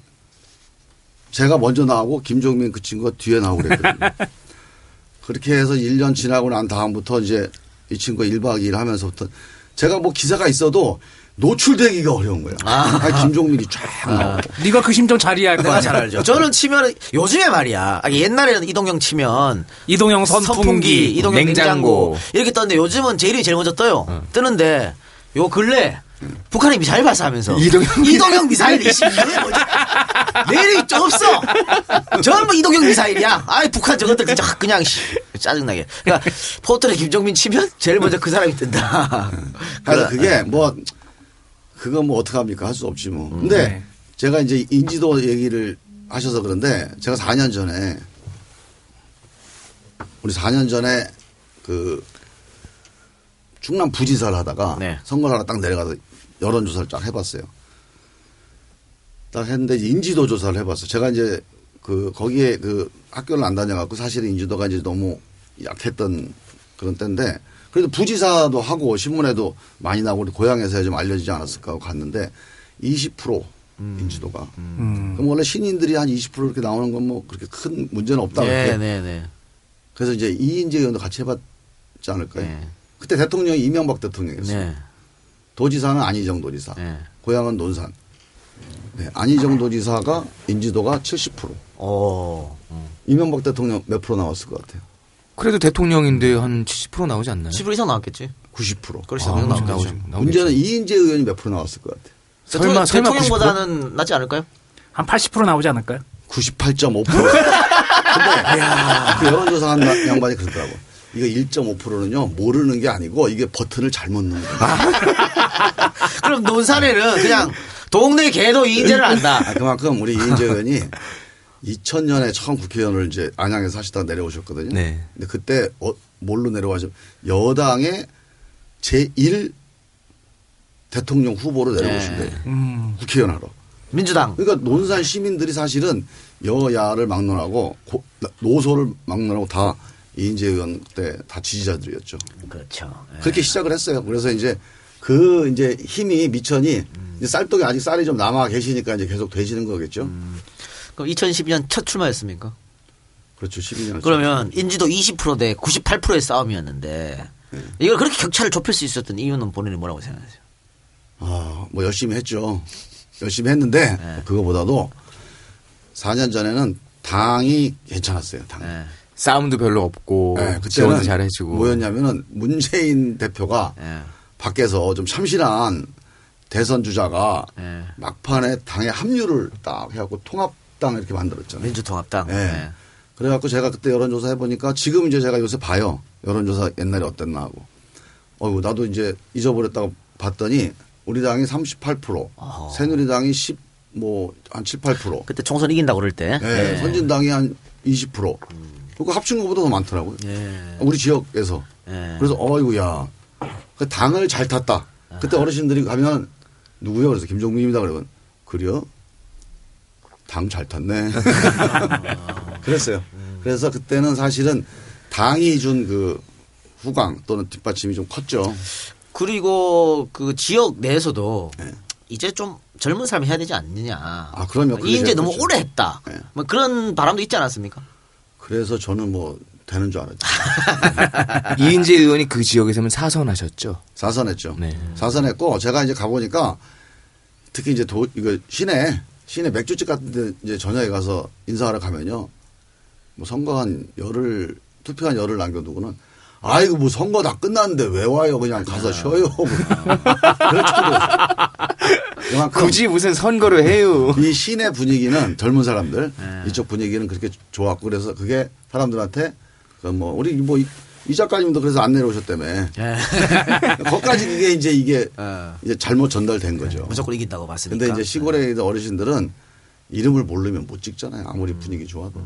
제가 먼저 나오고 김종민 그 친구가 뒤에 나오고 그랬거든요. 그렇게 해서 1년 지나고 난 다음부터 이제 이 친구가 1박 2일 하면서부터 제가 뭐 기사가 있어도 노출되기가 어려운 거예요. 아, 김종민이 쫙 나오고. 네가 그 심정 잘 이해할 내가 거야. 잘 알죠. 저는 치면 요즘에 말이야. 아니, 옛날에는 이동영 치면 이동영 선풍기, 이동영 냉장고. 냉장고. 이렇게 떴는데 요즘은 제 이름이 제일 먼저 떠요. 뜨는데 요 근래 북한이 미사일 발사하면서 이동영 미사일이 씨, 이게 뭐지? 내일이 좀 없어. 전부 이동영 미사일이야. 아이 북한 저것들 그냥 그냥 씨, 짜증나게. 그러니까 포털에 김정민 치면 제일 먼저 그 사람이 뜬다. 그래서 그게 뭐 그거 뭐 어떡합니까 할 수 없지 뭐. 근데 네. 제가 이제 인지도 얘기를 하셔서 그런데 제가 4년 전에 우리 4년 전에 그 충남 부지사를 하다가 네. 선거를 하러 딱 내려가서 여론조사를 딱 해봤어요. 딱 했는데 인지도 조사를 해봤어요. 제가 이제 그 거기에 그 학교를 안 다녀갖고 사실은 인지도가 이제 너무 약했던 그런 때인데 그래도 부지사도 하고 신문에도 많이 나오고 우리 고향에서 좀 알려지지 않았을까 하고 갔는데 20% 인지도가. 음. 그럼 원래 신인들이 한 20% 이렇게 나오는 건 뭐 그렇게 큰 문제는 없다. 네. 네, 네. 그래서 이제 이인재 의원도 같이 해봤지 않을까요? 네. 그때 대통령이 이명박 대통령이었어요. 네. 도지사는 안희정 도지사. 네. 고향은 논산. 네, 안희정 도지사가 인지도가 70%. 오. 음. 이명박 대통령 몇 프로 나왔을 것 같아요? 그래도 대통령인데 한 70% 나오지 않나요? 10% 이상 나왔겠지. 90%. 그렇지, 아, 아, 나오겠죠. 나오지, 나오겠죠. 문제는 이인재 의원이 몇 프로 나왔을 것 같아요? 설마, 설마 90%? 대통령보다는 낫지 않을까요? 한 80% 나오지 않을까요? 98.5%. 근데 그 여론조사 한 나- 양반이 그러더라고. 이거 1.5%는요 모르는 게 아니고 이게 버튼을 잘못 누른 거야. 그럼 논산에는 그냥 동네 개도 이인재를 안다. 아, 그만큼 우리 이인재 의원이 2000년에 처음 국회의원을 이제 안양에서 하시다가 내려오셨거든요. 네. 근데 그때 어, 뭘로 내려와죠? 여당의 제1 대통령 후보로 내려오신 네. 거예요. 음. 국회의원 하러. 민주당. 그러니까 논산 시민들이 사실은 여야를 막론하고 고- 노소를 막론하고 다 이인재 의원 때 다 지지자들이었죠. 그렇죠. 예. 그렇게 시작을 했어요. 그래서 이제 그 이제 힘이 미천이 이제 쌀떡이 아직 쌀이 좀 남아 계시니까 이제 계속 되시는 거겠죠. 그럼 2012년 첫 출마였습니까? 그렇죠. 12년. 그러면 인지도 20%대 98%의 싸움이었는데 네. 이걸 그렇게 격차를 좁힐 수 있었던 이유는 본인이 뭐라고 생각하세요? 아, 뭐 열심히 했죠. 열심히 했는데 네. 그거보다도 4년 전에는 당이 괜찮았어요. 당. 예. 싸움도 별로 없고 네, 그때는 지원도 잘해주고 뭐였냐면은 문재인 대표가 예. 밖에서 좀 참신한 대선 주자가 예. 막판에 당에 합류를 딱 해갖고 통합당 이렇게 만들었잖아요. 민주통합당. 네. 예. 그래갖고 제가 그때 여론조사 해보니까 지금 이제 제가 요새 봐요. 여론조사 옛날에 어땠나 하고. 어이구, 나도 이제 잊어버렸다고 봤더니 우리 당이 38%, 어허. 새누리당이 10, 뭐, 한 7, 8%. 그때 총선 이긴다고 그럴 때. 네, 예. 선진당이 한 20%. 그거 합친 것보다 더 많더라고요. 예. 우리 지역에서. 예. 그래서 어이구야. 그 당을 잘 탔다. 그때 어르신들이 가면 누구요? 그래서 김종민입니다. 그러면 그래요? 당 잘 탔네. 그랬어요. 그래서 그때는 사실은 당이 준 그 후광 또는 뒷받침이 좀 컸죠. 그리고 그 지역 내에서도 이제 좀 젊은 사람이 해야 되지 않느냐. 네. 아, 그럼요. 제일 너무. 오래 했다. 네. 뭐 그런 바람도 있지 않았습니까? 그래서 저는 뭐 되는 줄 알았죠. 이인재 의원이 그 지역에서는 사선하셨죠. 사선했죠. 네. 사선했고 제가 이제 가보니까 특히 이제 도 이거 시내 시내 맥주집 같은 데 이제 저녁에 가서 인사하러 가면요. 뭐 선거 한 열흘 투표 한 열흘 남겨두고는 아이고 뭐 선거 다 끝났는데 왜 와요 그냥 가서 쉬어요. 그럴 정도로 그만큼 굳이 무슨 선거를 해요. 이 시내 분위기는 젊은 사람들 네. 이쪽 분위기는 그렇게 좋았고 그래서 그게 사람들한테 그뭐 우리 뭐 이 작가님도 그래서 안 내려오셨다며 예. 거기까지 그게 이제 이게 어. 이제 잘못 전달된 거죠. 무조건 이긴다고 봤으니까. 근데 이제 시골에 있는 어르신들은 이름을 모르면 못 찍잖아요. 음. 아무리 분위기 좋아도.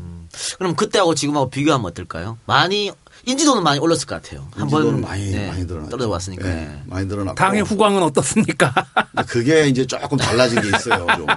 그럼 그때하고 지금하고 비교하면 어떨까요? 많이 인지도는 많이 올랐을 것 같아요. 한번 인지도는 많이 많이 늘어났죠. 떨어져 왔으니까. 예, 예. 많이 늘어났고. 당의 후광은 어떻습니까? 그게 이제 조금 달라진 게 있어요. 좀.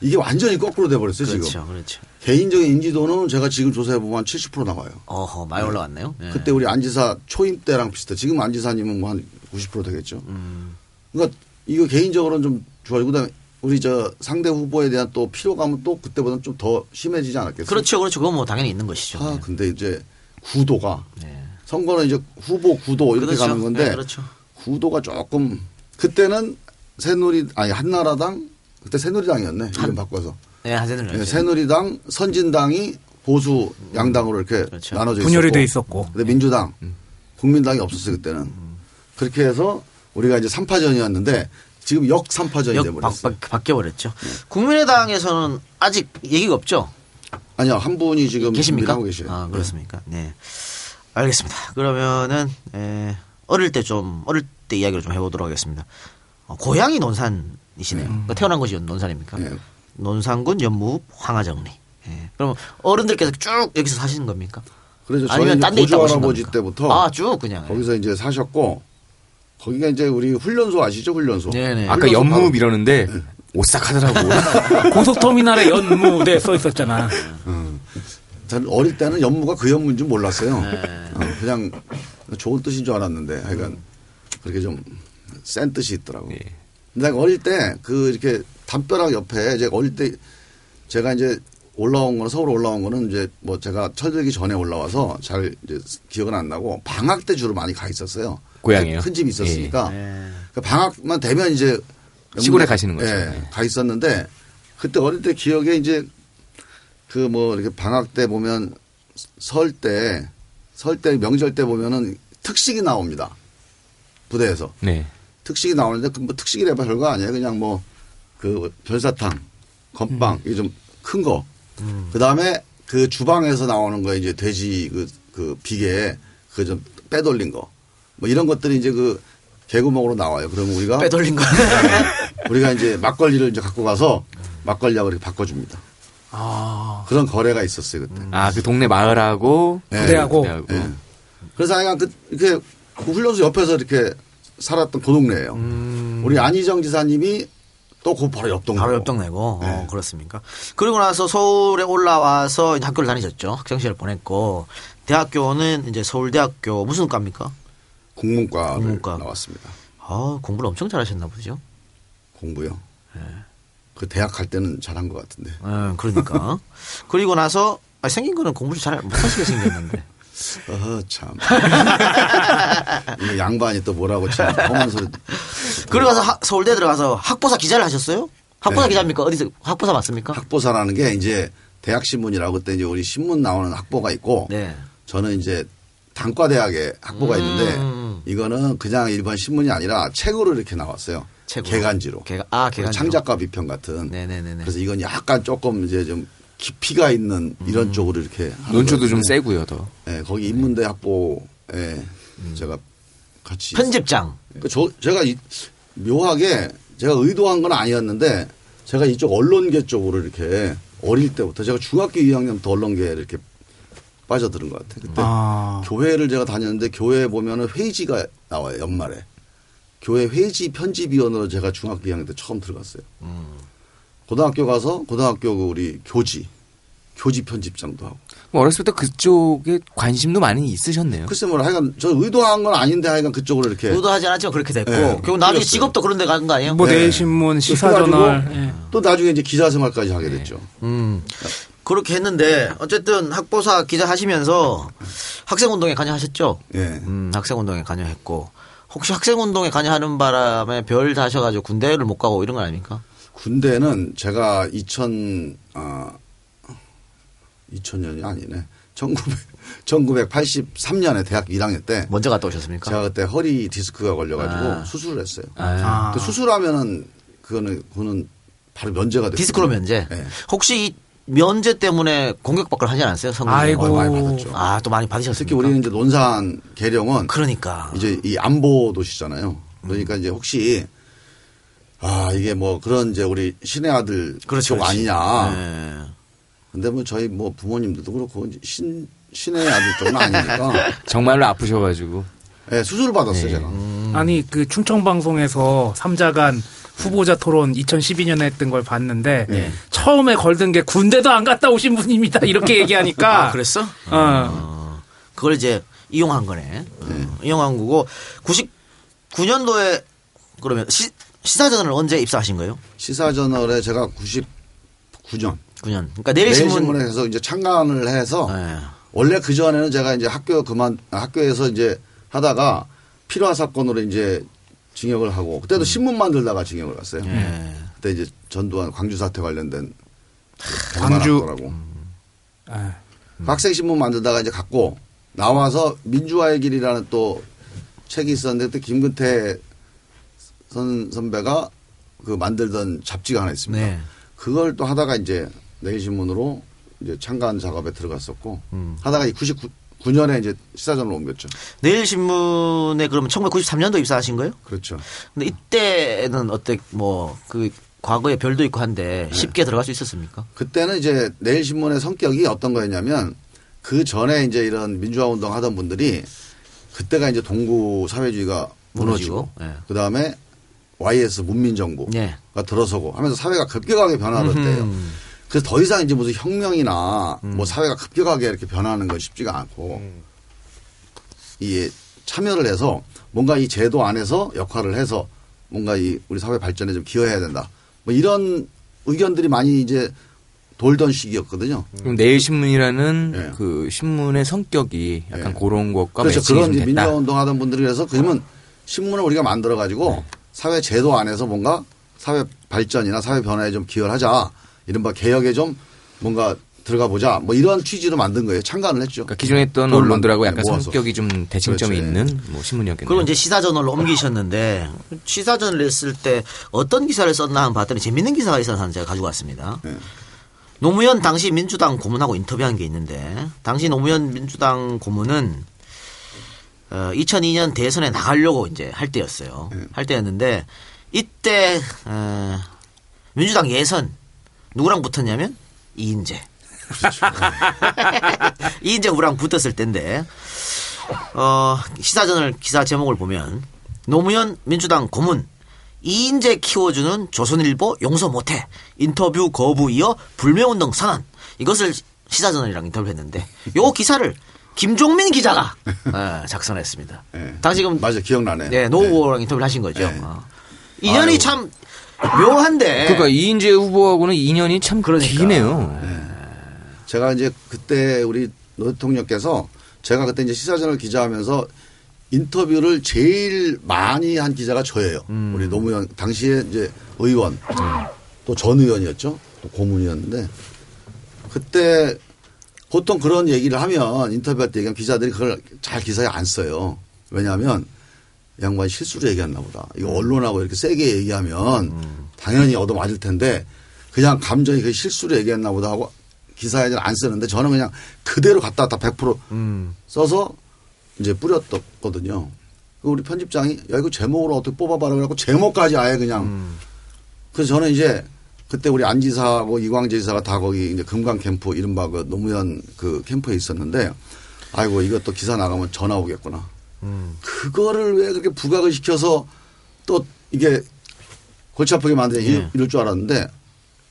이게 완전히 거꾸로 돼 버렸어요, 그렇죠, 지금. 그렇죠. 개인적인 인지도는 제가 지금 조사해 보면 한 70% 나와요. 어허, 많이 올라왔네요. 예. 그때 우리 안지사 초임 때랑 비슷해. 지금 안지사님은 뭐 한 90% 되겠죠. 음. 그러니까 이거 개인적으로는 좀 좋아지고 그다음에 우리 저 상대 후보에 대한 또 피로감은 또 그때보다는 좀 더 심해지지 않았겠어요? 그렇죠, 그렇죠. 그건 뭐 당연히 있는 것이죠. 아, 근데 이제 구도가 네. 선거는 이제 후보 구도 이렇게 그렇죠. 가는 건데 네, 그렇죠. 구도가 조금 그때는 새누리 아니 한나라당 그때 새누리당이었네 이름 바꿔서 네, 한세는 네, 새누리당 선진당이 보수 양당으로 이렇게 그렇죠. 나눠져 분열이 있었고 돼 있었고. 근데 민주당 국민당이 없었어요 그때는 그렇게 해서 우리가 이제 3파전이었는데 지금 역 3파전이 역 돼버렸어요. 바, 바뀌어 버렸죠. 국민의당에서는 아직 얘기가 없죠. 아니요 한 분이 지금 계십니까? 하고 계셔요. 아 그렇습니까? 네. 알겠습니다. 그러면은 에, 어릴 때 좀 어릴 때 이야기를 좀 해보도록 하겠습니다. 어, 고향이 논산이시네요. 그러니까 태어난 곳이 논산입니까? 네. 논산군 연무 황하정리. 예. 그럼 어른들께서 쭉 여기서 사시는 겁니까? 그래서 아니면 딴데 하신 할아버지? 때부터 아, 쭉 그냥. 거기서 이제 사셨고 거기가 이제 우리 훈련소 아시죠 훈련소. 네네. 아까 훈련소 연무 바로- 이러는데 오싹하더라고. 고속터미널에 연무대 써 있었잖아. 저는 어릴 때는 연무가 그 연무인 줄 몰랐어요. 네. 어, 그냥 좋은 뜻인 줄 알았는데 하여간 그렇게 좀 센 뜻이 있더라고. 예. 근데 어릴 때 그 이렇게 담벼락 옆에 이제 어릴 때 제가 이제 올라온 거는 서울 올라온 거는 이제 뭐 제가 철들기 전에 올라와서 잘 이제 기억은 안 나고 방학 때 주로 많이 가 있었어요. 고향이요? 큰 집이 있었으니까 예. 그 방학만 되면 이제 시골에 가시는 거죠. 예, 네. 가 있었는데 그때 어릴 때 기억에 이제 그 뭐 이렇게 방학 때 보면 설 때 설 때 명절 때 보면은 특식이 나옵니다. 부대에서 네. 특식이 나오는데 그 뭐 특식이라 별거 아니에요. 그냥 뭐 그 별사탕, 건빵 이게 좀 큰 거. 그 다음에 그 주방에서 나오는 거 이제 돼지 그, 그 비계 그좀 빼돌린 거. 뭐 이런 것들이 이제 그 개구멍으로 나와요. 그러면 우리가 빼돌린 거. 우리가 이제 막걸리를 이제 갖고 가서 막걸리하고 이렇게 바꿔줍니다. 아. 그런 거래가 있었어요 그때. 아, 그 동네 마을하고 예. 부대하고. 부대하고. 예. 그래서 하여간 그 이렇게 그 훈련소 옆에서 이렇게 살았던 그 동네예요. 우리 안희정 지사님이 또그 바로 옆 동네. 바로 옆 동네고. 네. 어, 그렇습니까? 그리고 나서 서울에 올라와서 이제 학교를 다니셨죠. 학창 시절 보냈고 대학교는 이제 서울대학교 무슨 과입니까? 국문과를 국문과. 나왔습니다. 아, 공부를 엄청 잘하셨나 보죠. 공부요. 그 대학 갈 때는 잘한 것 같은데. 예, 그러니까. 그리고 나서 아, 생긴 거는 공부를 잘 못하시게 생겼는데. 어허 참. 이 양반이 또 뭐라고 참 험한 소리. 그리고 나서 하- 서울대 들어가서 학보사 기자를 하셨어요? 학보사 네. 기자입니까? 어디서 학보사 맞습니까? 학보사라는 게 이제 대학 신문이라고 그때 이제 우리 신문 나오는 학보가 있고 네. 저는 이제 단과대학에 학보가 음. 있는데 이거는 그냥 일반 신문이 아니라 책으로 이렇게 나왔어요. 책으로. 개간지로. 개가- 아, 개간지로. 창작가 비평 같은. 네네네네. 그래서 이건 약간 조금 이제 좀 깊이가 있는 음. 이런 쪽으로 이렇게 논조도 좀 세고요, 더. 예, 거기 인문대 학보에 제가 같이 음. 편집장. 그 저, 제가 이, 묘하게 제가 의도한 건 아니었는데 제가 이쪽 언론계 쪽으로 이렇게 어릴 때부터 제가 중학교 2학년부터 언론계에 이렇게 빠져드는 것 같아요. 그때 아. 교회를 제가 다녔는데 교회에 보면은 회의지가 나와요. 연말에. 교회 회의지 편집위원으로 제가 중학교 2학년 때 처음 들어갔어요. 고등학교 가서 고등학교 그 우리 교지, 교지 편집장도 하고. 뭐 어렸을 때 그쪽에 관심도 많이 있으셨네요. 글쎄 뭐 하여간 저 의도한 건 아닌데 하여간 그쪽으로 이렇게 의도하지 않았지만 그렇게 됐고. 네, 결국 나중에 그랬어요. 직업도 그런 데 가는 거 아니에요? 뭐 네. 내신문, 시사저널. 예. 또 나중에 이제 기자 생활까지 하게 됐죠. 음. 그렇게 했는데 어쨌든 학보사 기자 하시면서 학생운동에 관여하셨죠? 예. 음, 학생운동에 관여했고 혹시 학생운동에 관여하는 바람에 별 다셔가지고 군대를 못 가고 이런 건 아닙니까? 군대는 제가 2000, 아, 2000년이 아니네. 1900, 1983년에 대학 1학년 때 먼저 갔다 오셨습니까? 제가 그때 허리 디스크가 걸려가지고 아. 수술을 했어요. 아. 근데 수술하면은 그거는, 그거는 바로 면제가 됐어요. 디스크로 면제. 네. 혹시 이 면제 때문에 공격받거나 하지 않았어요? 성공 아이고. 많이 받았죠. 아, 또 많이 받으셨습니까? 특히 우리는 이제 논산 계령은 그러니까. 이제 이 안보 도시잖아요. 그러니까 이제 혹시 아 이게 뭐 그런 이제 우리 신의 아들 그렇죠. 쪽 아니냐. 네. 근데 뭐 저희 뭐 부모님들도 그렇고 신 신의 아들 쪽은 아니니까 정말로 아프셔가지고. 네, 수술을 받았어요 네. 제가. 아니 그 충청 방송에서 삼자간 후보자 토론 2012년에 했던 걸 봤는데 네. 처음에 걸든 게 군대도 안 갔다 오신 분입니다 이렇게 얘기하니까 아, 그랬어? 어. 어, 그걸 이제 이용한 거네. 어, 이용한 거고 99년도에 그러면 시, 시사전을 언제 입사하신 거예요? 시사저널에 제가 99년 9년. 그러니까 내일신문. 내일신문에서 이제 창간을 해서 네. 원래 그 전에는 제가 이제 학교 그만 아, 학교에서 이제 하다가 필요한 사건으로 이제 징역을 하고 그때도 신문 만들다가 징역을 갔어요. 예. 그때 이제 전두환 광주 사태 관련된 광주- 광주 아, 학생 신문 만들다가 이제 갔고 나와서 민주화의 길이라는 또 책이 있었는데 그때 김근태 선 선배가 그 만들던 잡지가 하나 있습니다. 네. 그걸 또 하다가 이제 내일신문으로 이제 창간 작업에 들어갔었고 음. 하다가 99 년에 이제 시사전으로 옮겼죠. 내일신문에 그러면 1993년도 입사하신 거예요? 그렇죠. 근데 이때는 어때 뭐그 과거에 별도 있고 한데 쉽게 들어갈 수 있었습니까? 그때는 이제 내일신문의 성격이 어떤 거였냐면 그 전에 이제 이런 민주화 운동 하던 분들이 그때가 이제 동구 사회주의가 무너지고 무너지고, 예. 그 다음에 YS 문민정부가 예. 들어서고 하면서 사회가 급격하게 변화할 때예요. 그래서 더 이상 이제 무슨 혁명이나 음. 뭐 사회가 급격하게 이렇게 변화하는 건 쉽지가 않고 이 참여를 해서 뭔가 이 제도 안에서 역할을 해서 뭔가 이 우리 사회 발전에 좀 기여해야 된다. 뭐 이런 의견들이 많이 이제 돌던 시기였거든요. 그럼 내일 신문이라는 예. 그 신문의 성격이 약간 예. 그런 것과 그렇죠. 그런. 민주화 운동하던 분들이 그래서 그러면 신문을 우리가 만들어 가지고 사회 제도 안에서 뭔가 사회 발전이나 사회 변화에 좀 기여를 하자. 이른바 개혁에 좀 뭔가 들어가 보자. 뭐 이런 취지로 만든 거예요. 참관을 했죠. 그러니까 기존에 있던 언론들하고 만- 약간 모아서. 성격이 좀 대칭점이 그렇죠. 있는 뭐 신문이었겠네요. 그리고 이제 시사저널로 옮기셨는데 시사저널 냈을 때 어떤 기사를 썼나 한번 봤더니 재밌는 기사가 있어서 하나 제가 가지고 왔습니다. 네. 노무현 당시 민주당 고문하고 인터뷰한 게 있는데 당시 노무현 민주당 고문은 어, 2002년 대선에 나가려고 이제 할 때였어요. 네. 할 때였는데 이때 어, 민주당 예선 누구랑 붙었냐면 이인재. 이인재 후랑 붙었을 때인데 어, 시사저널 기사 제목을 보면 노무현 민주당 고문 이인재 키워주는 조선일보 용서 못해 인터뷰 거부 이어 불매운동 선언 이것을 시사저널이랑 인터뷰했는데 요 기사를 김종민 기자가 어, 작성했습니다. 네. 당시 지금 맞아 기억나네. 네, 노후보랑 인터뷰를 하신 거죠. 네. 어. 인연이 아유. 참 묘한데. 그러니까 이인재 후보하고는 인연이 참 그러니까. 기네요. 제가 이제 그때 우리 노 대통령께서 제가 그때 이제 시사저널 기자하면서 인터뷰를 제일 많이 한 기자가 저예요. 음. 우리 노무현 당시에 이제 의원 또전 의원이었죠. 또 고문이었는데 그때 보통 그런 얘기를 하면 인터뷰할 때 얘기하면 기자들이 그걸 잘 기사에 안 써요. 왜냐하면 양반이 실수로 얘기했나 보다. 이거 언론하고 이렇게 세게 얘기하면 당연히 얻어맞을 텐데 그냥 감정이 그 실수로 얘기했나 보다 하고 기사에 안 쓰는데 저는 그냥 그대로 갖다 갖다 100% 음. 써서 이제 뿌렸거든요. 그 우리 편집장이 야 이거 제목으로 어떻게 뽑아봐라 그래갖고 제목까지 아예 그냥 그래서 저는 이제 그때 우리 안 지사하고 이광재 지사가 다 거기 이제 금강 캠프 이른바 그 노무현 그 캠프에 있었는데 아이고 이것도 기사 나가면 전화 오겠구나. 그거를 왜 그렇게 부각을 시켜서 또 이게 골치 아프게 만드냐 예. 이럴 줄 알았는데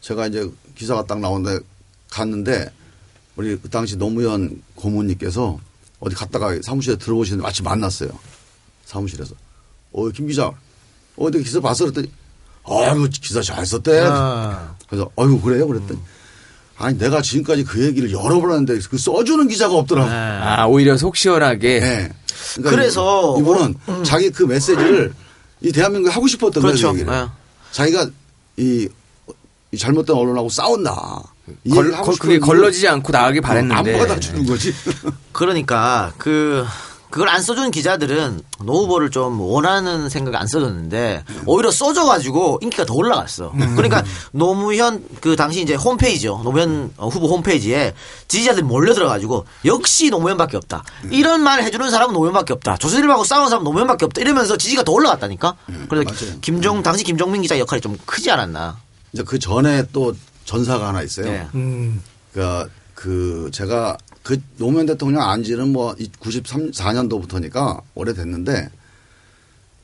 제가 이제 기사가 딱 나오는데 갔는데 우리 그 당시 노무현 고문님께서 어디 갔다가 사무실에 들어오시는데 마치 만났어요. 사무실에서. 어, 김 기자. 어, 내 기사 봤어? 그랬더니 아이고, 기사 잘 썼대. 아. 그래서 아이고, 그래요? 그랬더니 아니, 내가 지금까지 그 얘기를 여러 번 했는데 그 써주는 기자가 없더라고. 아 오히려 속 시원하게 네. 그러니까 그래서 음. 이분은 자기 그 메시지를 이 대한민국에 하고 싶었던 그렇죠. 거예요. 그. 네. 자기가 이, 이 잘못된 언론하고 싸운다. 이 걸, 그게 걸러지지 않고 나가길 바랬는데 안 받아주는 거지. 그러니까 그 그걸 안 써준 기자들은 노 후보를 좀 원하는 생각이 안 써줬는데 오히려 써줘가지고 인기가 더 올라갔어. 그러니까 노무현 그 당시 이제 홈페이지요. 노무현 어, 후보 홈페이지에 지지자들이 몰려들어가지고 역시 노무현밖에 없다. 이런 말 해주는 사람은 노무현밖에 없다. 조선일보하고 싸우는 사람은 노무현밖에 없다. 이러면서 지지가 더 올라갔다니까. 그래서 맞아요. 김종 당시 김종민 기자 역할이 좀 크지 않았나. 이제 그 전에 또 전사가 하나 있어요. 네. 음, 그러니까 그 제가 그 노무현 대통령 안지는 뭐 94년도부터니까 오래됐는데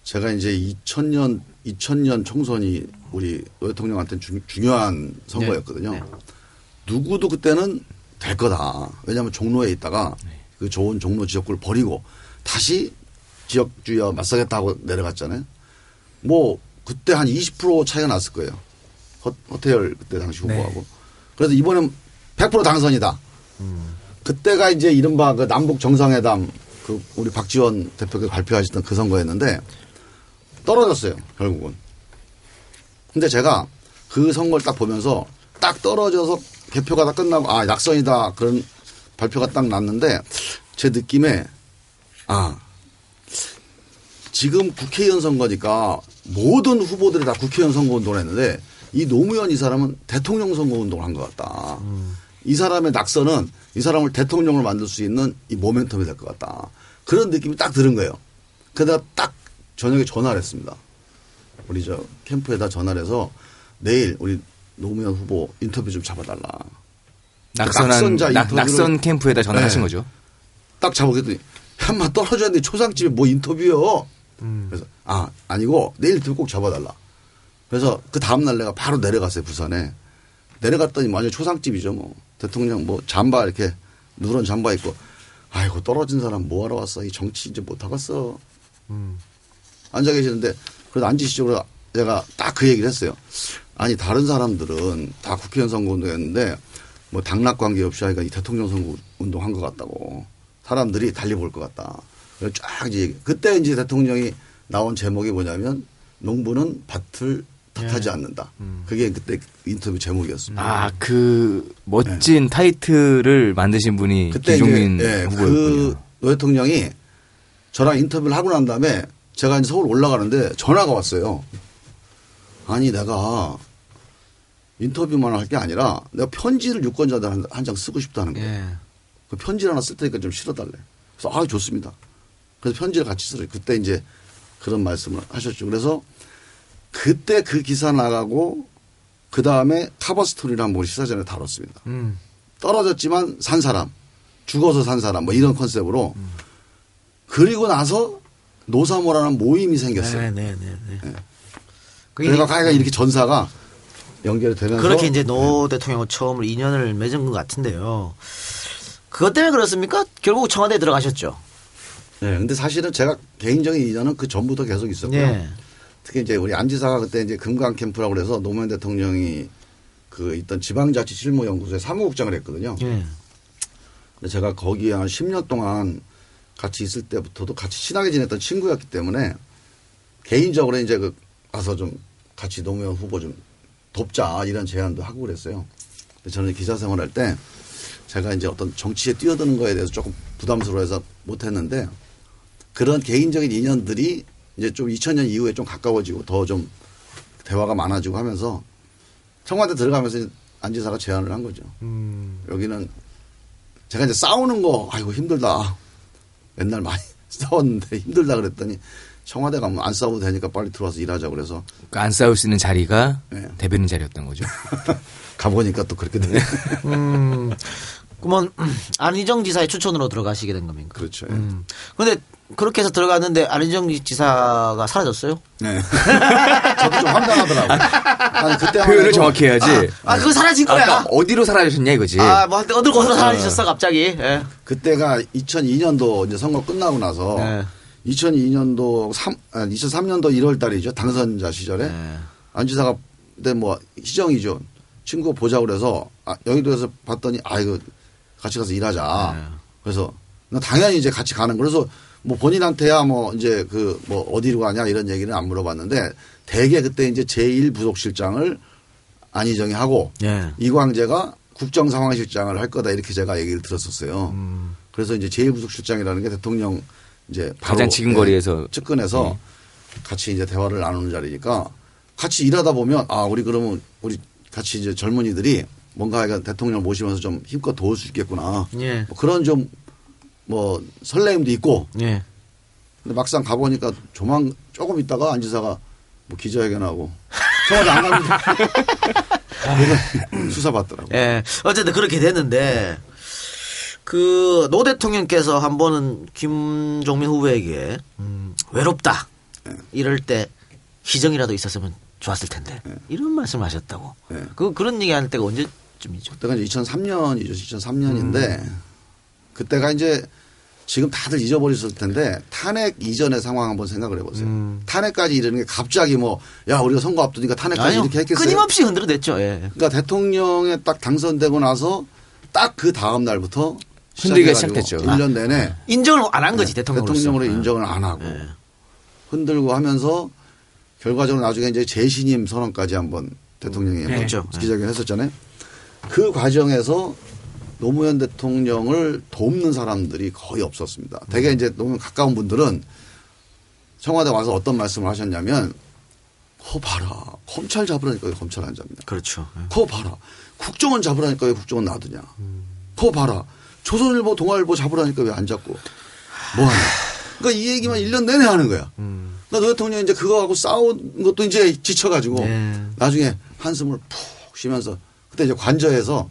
제가 이제 2000년 2000년 총선이 우리 노 대통령한테는 중, 중요한 선거였거든요. 네. 누구도 그때는 될 거다. 왜냐하면 종로에 있다가 그 좋은 종로 지역구를 버리고 다시 지역주의와 맞서겠다고 내려갔잖아요. 뭐 그때 한 20% 차이가 났을 거예요. 허, 허태열 그때 당시 후보하고. 그래서 이번엔 100% 당선이다. 그때가 이제 이른바 그 남북 정상회담 그 우리 박지원 대표가 발표하셨던 그 선거였는데 떨어졌어요. 결국은. 근데 제가 그 선거를 딱 보면서 딱 떨어져서 개표가 다 끝나고 아 낙선이다 그런 발표가 딱 났는데 제 느낌에 아 지금 국회의원 선거니까 모든 후보들이 다 국회의원 선거 운동을 했는데 이 노무현 이 사람은 대통령 선거 운동을 한 것 같다. 이 사람의 낙선은 이 사람을 대통령으로 만들 수 있는 이 모멘텀이 될 것 같다. 그런 느낌이 딱 드는 거예요. 그러다 딱 저녁에 전화를 했습니다. 우리 저 캠프에다 전화를 해서 내일 우리 노무현 후보 인터뷰 좀 잡아달라. 낙선한 낙선자 낙, 낙선 캠프에다 전화하신 네. 거죠. 딱 잡아보더니 한마 떨어졌는데 초상집에 뭐 인터뷰요. 그래서 아 아니고 내일 인터뷰 꼭 잡아달라. 그래서 그 다음 날 내가 바로 내려갔어요 부산에. 내려갔더니 완전 초상집이죠 뭐 대통령 뭐 잠바 이렇게 누런 잠바 입고 아이고 떨어진 사람 뭐하러 왔어 이 정치 이제 못 하겠어. 앉아 계시는데 그래도 앉으시죠 제가 딱 그 얘기를 했어요. 아니 다른 사람들은 다 국회의원 선거 운동했는데 뭐 당락 관계 없이 하니까 이 대통령 선거 운동 한 것 같다고 사람들이 달리 볼 것 같다. 쫙 이제 얘기- 그때 이제 대통령이 나온 제목이 뭐냐면 농부는 밭을 탓하지 않는다. 그게 그때 인터뷰 제목이었습니다. 아, 그 멋진 타이틀을 만드신 분이 네. 그때 김종민 예, 후보였군요. 그노 대통령이 저랑 인터뷰를 하고 난 다음에 제가 이제 서울 올라가는데 전화가 왔어요. 아니 내가 인터뷰만 할 게 아니라 내가 편지를 유권자들 한 장 쓰고 싶다는 거예요. 예. 그 편지를 하나 쓸 테니까 좀 실어달래. 그래서 아 좋습니다. 그래서 편지를 같이 쓰러 그때 이제 그런 말씀을 하셨죠. 그래서 그때 그 기사 나가고 그 다음에 커버 한번 우리 시사전에 다뤘습니다. 음. 떨어졌지만 산 사람, 죽어서 산 사람 뭐 이런 컨셉으로 그리고 나서 노사모라는 모임이 생겼어요. 네, 네, 네. 네. 그래서 가가 이렇게 전사가 연결이 되면서 그렇게 이제 노 대통령과 처음으로 인연을 맺은 것 같은데요. 그것 때문에 그렇습니까? 결국 청와대에 들어가셨죠. 네, 근데 사실은 제가 개인적인 인연은 그 전부터 계속 있었고요. 네. 특히 이제 우리 안지사가 그때 이제 금강 캠프라고 그래서 노무현 대통령이 그 있던 지방자치 실무연구소에 사무국장을 했거든요. 예. 근데 제가 거기에 한 10년 동안 같이 있을 때부터도 같이 친하게 지냈던 친구였기 때문에 개인적으로 이제 그 가서 좀 같이 노무현 후보 좀 돕자 이런 제안도 하고 그랬어요. 근데 저는 기자 생활할 때 제가 이제 어떤 정치에 뛰어드는 거에 대해서 조금 부담스러워해서 못했는데 그런 개인적인 인연들이 이제 좀 2000년 이후에 좀 가까워지고 더 좀 대화가 많아지고 하면서 청와대 들어가면서 안지사가 제안을 한 거죠. 여기는 제가 이제 싸우는 거 아이고 힘들다. 맨날 많이 싸웠는데 힘들다 그랬더니 청와대 가면 안 싸워도 되니까 빨리 들어와서 일하자 그래서 그안 싸울 수 있는 자리가 네. 대변인 자리였던 거죠. 가보니까 또 그렇게 되네. 음, 그러면 안희정 지사의 추천으로 들어가시게 된 겁니까? 그렇죠. 예. 음. 근데 그렇게 해서 들어갔는데 안희정 지사가 사라졌어요? 네. 저도 좀 황당하더라고요. 아니, 그때 표현을 정확히 해야지. 아, 그거 사라진 거야. 아까 어디로 사라졌냐 이거지. 아, 뭐, 어디 어디로 사라지셨어, 갑자기. 예. 그때가 2002년도 이제 선거 끝나고 나서 네. 2002년도 3, 아, 2003년도 1월 달이죠. 당선자 시절에 네. 안 지사가 그때 뭐 시정이죠. 친구 보자 그래서 아, 여의도에서 봤더니 아 이거 같이 가서 일하자. 네. 그래서 나 당연히 이제 같이 가는 거. 그래서 뭐 본인한테야 뭐 이제 그 뭐 어디로 가냐 이런 얘기는 안 물어봤는데 대개 그때 이제 제1부속실장을 안희정이 하고 예. 이광재가 국정상황실장을 할 거다 이렇게 제가 얘기를 들었었어요. 그래서 이제 제1부속실장이라는 게 대통령 이제 가장 지근거리에서. 네, 측근에서 같이 이제 대화를 나누는 자리니까 같이 일하다 보면 아 우리 그러면 우리 같이 이제 젊은이들이 뭔가 대통령을 모시면서 좀 힘껏 도울 수 있겠구나. 예. 뭐 그런 좀 뭐 설레임도 있고 예. 근데 막상 가보니까 조만 조금 있다가 안지사가 뭐 기자회견하고 청와대 안 갑니다. 그래서 수사 받더라고요. 예. 어쨌든 그렇게 됐는데, 그, 노 대통령께서 한 번은 김종민 후보에게, 음, 외롭다. 이럴 때 희정이라도 있었으면 좋았을 텐데. 이런 말씀 하셨다고. 네. 그, 그런 얘기 할 때가 언제쯤이죠? 그때가 이제 2003년이죠. 2003년인데 그때가 이제 지금 다들 잊어버렸을 텐데 탄핵 이전의 상황 한번 생각을 해보세요. 탄핵까지 이르는 게 갑자기 뭐 야 우리가 선거 앞두니까 탄핵까지 아니요. 이렇게 했겠어요. 끊임없이 흔들어댔죠. 예. 그러니까 대통령에 딱 당선되고 나서 딱 그 다음 날부터 시작해가지고 시작됐죠. 1년 내내 인정을 안 한 거지, 대통령으로서. 대통령으로 예. 인정을 안 하고 예. 흔들고 하면서 결과적으로 나중에 이제 재신임 선언까지 한번 대통령이 네. 했죠. 기자회견 했었잖아요. 그 과정에서 노무현 대통령을 돕는 사람들이 거의 없었습니다. 대개 이제 노무현 가까운 분들은 청와대 와서 어떤 말씀을 하셨냐면 거 봐라. 검찰 잡으라니까 왜 검찰 안 잡냐. 그렇죠. 예. 거 봐라. 국정원 잡으라니까 왜 국정원 놔두냐. 거 봐라. 조선일보, 동아일보 잡으라니까 왜 안 잡고. 뭐 하냐. 그러니까 이 얘기만 1년 내내 하는 거야. 그러니까 노 대통령이 이제 그거하고 싸운 것도 이제 지쳐가지고 네. 나중에 한숨을 푹 쉬면서 그때 이제 관저에서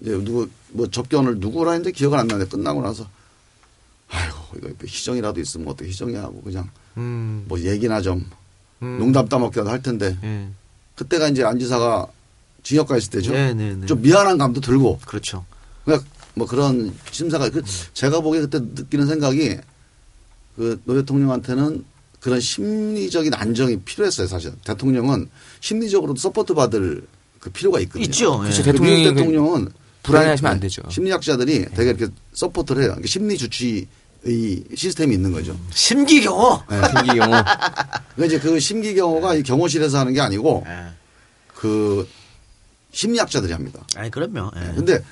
이제 누구 뭐 접견을 누구라 했는데 기억은 안 나는데 끝나고 나서 아이고 이거 희정이라도 있으면 어떻게 희정이 하고 그냥 음. 뭐 얘기나 좀 음. 농담 따먹기라도 할 텐데 예. 그때가 이제 안 지사가 징역 가 있을 때죠. 네, 네, 네. 좀 미안한 감도 들고 그렇죠. 그러니까 뭐 그런 심사가 그 제가 보기에 그때 느끼는 생각이 그 노 대통령한테는 그런 심리적인 안정이 필요했어요 사실 대통령은 심리적으로도 support 받을 그 필요가 있거든요. 있죠. 그렇죠. 예. 그 대통령이 미국 대통령은 불안해하시면 되게 안 되죠. 심리학자들이 되게 이렇게 support를 해요. 그러니까 심리 주치의 시스템이 있는 거죠. 심기경호. 네. 경우 그러니까 이제 그 심기 경호가 이 경호실에서 하는 게 아니고 예. 그 심리학자들이 합니다. 아니 그럼요. 예. 근데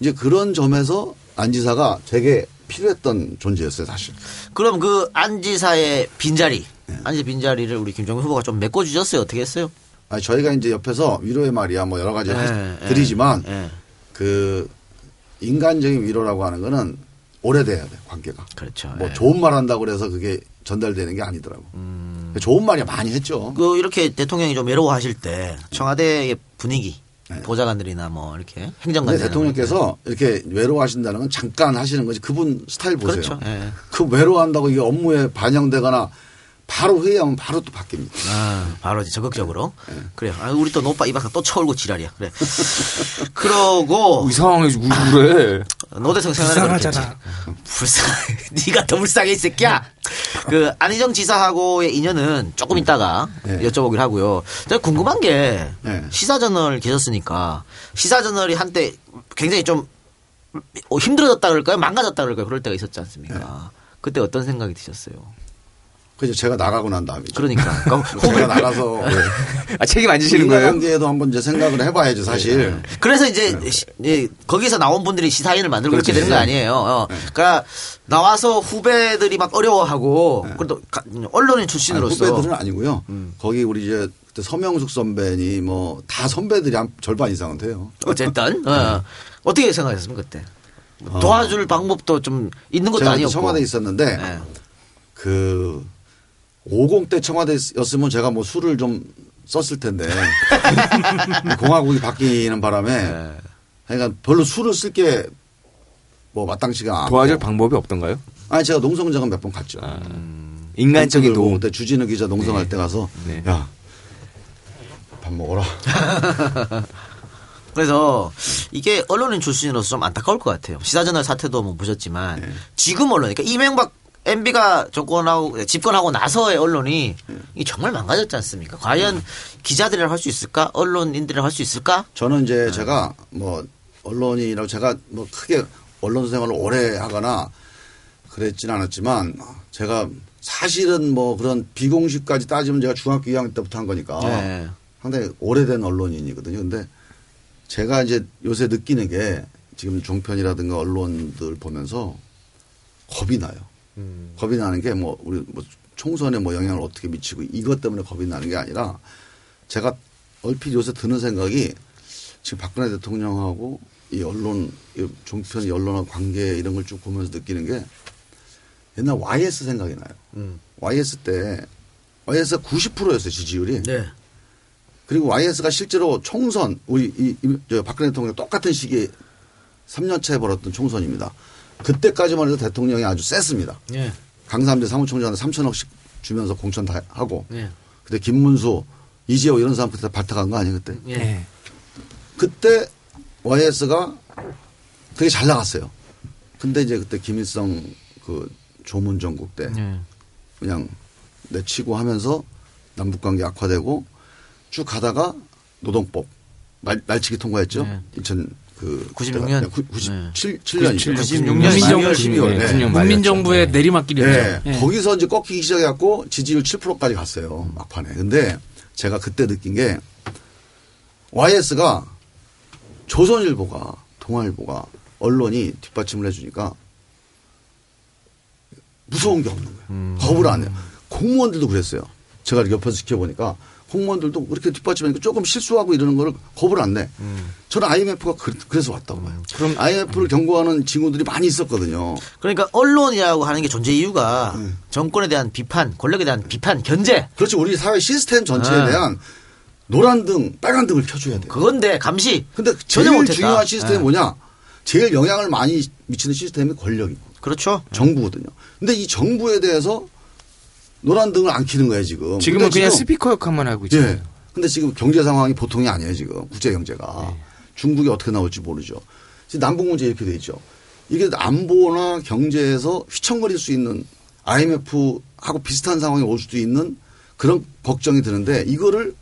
이제 그런 점에서 안 지사가 되게 필요했던 존재였어요, 사실. 그럼 그 안지사의 빈자리, 네. 안지 빈자리를 우리 김정은 후보가 좀 메꿔주셨어요. 어떻게 했어요? 아니, 저희가 이제 옆에서 위로의 말이야 뭐 여러 가지 예. 드리지만 예. 그 인간적인 위로라고 하는 거는 오래돼야 돼, 관계가. 그렇죠. 뭐 예. 음. 좋은 말 한다고 그래서 그게 전달되는 게 아니더라고. 좋은 말이 많이 했죠. 그 이렇게 대통령이 좀 외로워하실 때 청와대의 분위기, 네. 보좌관들이나 뭐 이렇게 근데 행정관들 대통령께서 이렇게 외로워하신다는 건 잠깐 하시는 거지. 그분 스타일 보세요. 그렇죠. 예. 그 외로워한다고 이게 업무에 반영되거나 바로 회의하면 바로 또 바뀝니다. 아, 바로 이제 적극적으로. 네. 그래요. 아, 우리 또 노빠 입 앞에 또 쳐올고 지랄이야. 그래. 그러고 이상하게 우- 그래. 노 대통령 생활은 불쌍하잖아. 그렇겠지. 불쌍. 네가 더 불쌍해 이 새끼야. 그 안희정 지사하고의 인연은 조금 있다가 네. 여쭤보기로 하고요. 제가 궁금한 게 네. 시사저널 계셨으니까 시사저널이 한때 굉장히 좀 어, 힘들어졌다 그럴까요? 망가졌다 그럴까요? 그럴 때가 있었지 않습니까? 네. 그때 어떤 생각이 드셨어요? 그죠. 제가 나가고 난 다음이죠. 그러니까. 제가 나가서 아 책임 안 지시는 거예요? 인간관계에도 한번 이제 생각을 해봐야죠, 사실. 그래서 이제 시- 예, 거기서 나온 분들이 시사인을 만들고 이렇게 그렇죠. 되는 거 아니에요. 어. 그러니까 나와서 후배들이 막 어려워하고 그래도 가- 언론인 아니, 출신으로서 후배들은 아니고요. 음. 거기 우리 이제 그때 서명숙 선배니 뭐 다 선배들이 한 절반 이상은 돼요. 어쨌든 어. 떻게 생각하셨습니까 그때 도와줄 방법도 좀 있는 것도 아니었고 청와대에 있었는데 네. 그 50대 청와대였으면 제가 뭐 술을 좀 썼을 텐데 공화국이 바뀌는 바람에 네. 그러니까 별로 술을 쓸 게 뭐 마땅치가 않고 도와줄 방법이 없던가요? 아니 제가 농성장은 몇 번 갔죠. 인간적인 도 도움. 그때 주진우 기자 농성할 때 가서 네. 야밥 먹어라. 그래서 이게 언론인 출신으로서 좀 안타까울 것 같아요. 시사저널 사태도 뭐 보셨지만 네. 지금 언론, 그러니까 이명박 MB가 정권하고 집권하고 나서의 언론이 네. 이 정말 망가졌지 않습니까? 과연 기자들이라 할수 있을까? 언론인들이라 할수 있을까? 저는 이제 네. 제가 뭐 언론이라고 제가 뭐 크게 언론 생활을 오래 하거나 그랬진 않았지만 제가 사실은 뭐 그런 비공식까지 따지면 제가 중학교 2학년 때부터 한 거니까 네. 상당히 오래된 언론인이거든요. 근데 제가 이제 요새 느끼는 게 지금 종편이라든가 언론들 보면서 겁이 나요. 겁이 나는 게 뭐 우리 뭐 총선에 뭐 영향을 어떻게 미치고 이것 때문에 겁이 나는 게 아니라 제가 얼핏 요새 드는 생각이 지금 박근혜 대통령하고 이 언론, 이 종편 이 언론하고 관계 이런 걸 쭉 보면서 느끼는 게 옛날 YS 생각이 나요. YS 때 YS가 90%였어요 지지율이. 네. 그리고 YS가 실제로 총선 우리 이, 이- 저 박근혜 대통령 똑같은 시기에 3년 차에 벌었던 총선입니다. 그때까지만 해도 대통령이 아주 셌습니다. 예. 강삼재 사무총장한테 3천억씩 주면서 공천 다 하고 예. 그때 김문수 이재호 이런 사람 그때 발탁한 거 아니에요 그때? 예. 그때 YS가 되게 잘 나갔어요. 근데 이제 그때 김일성 그 조문정국 때 예. 그냥 내치고 하면서 남북 관계 악화되고 쭉 가다가 노동법 날, 날치기 통과했죠. 네. 2000 그 96년? 97 네. 7년이죠. 96년 12월 12월. 네, 네. 국민 국민정부의 네. 내리막길이었죠. 네. 예. 거기서 이제 꺾이기 시작해갖고 지지율 7%까지 갔어요. 막판에. 근데 제가 그때 느낀 게 YS가 조선일보가 동아일보가 언론이 뒷받침을 해주니까 무서운 게 없는 거예요. 겁을 안 해요. 공무원들도 그랬어요. 제가 이렇게 옆에서 지켜보니까 공무원들도 그렇게 뒷받침하니까 조금 실수하고 이러는 거를 겁을 안 내. 저는 IMF가 그, 래서 왔다고 봐요. 그럼 IMF를 경고하는 징후들이 많이 있었거든요. 그러니까 언론이라고 하는 게 존재 이유가 네. 정권에 대한 비판, 권력에 대한 비판, 견제. 그렇죠. 우리 사회 시스템 전체에 아. 대한 노란 등, 빨간 등을 켜줘야 돼요. 그건데 감시. 근데 전혀 제일. 중요한 시스템이 예. 뭐냐? 제일 영향을 많이 미치는 시스템이 권력이고 그렇죠. 정부거든요. 근데 이 정부에 대해서 노란 등을 안 켜는 거예요 지금. 지금은 그냥 지금- 스피커 역할만 하고 있죠. 예. 근데 지금 경제 상황이 보통이 아니에요 지금 국제 경제가 네. 중국이 어떻게 나올지 모르죠. 지금 남북 문제 이렇게 돼 있죠. 이게 안보나 경제에서 휘청거릴 수 있는 IMF하고 비슷한 상황이 올 수도 있는 그런 걱정이 드는데 이거를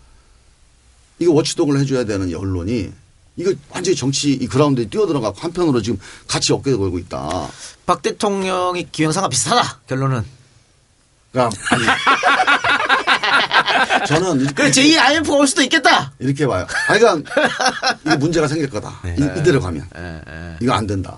이거 워치독을 해줘야 되는 이 언론이 이거 완전히 정치 이 그라운드에 뛰어들어가 한편으로 지금 같이 어깨 걸고 있다. 박 대통령이 기획사가 비슷하다. 결론은. 그러니까 아니, 저는 이렇게 그래 제2 IMF가 올 수도 있겠다. 이렇게 봐요. 아, 그러니까 이거 문제가 생길 거다. 이, 이대로 가면 이거 안 된다.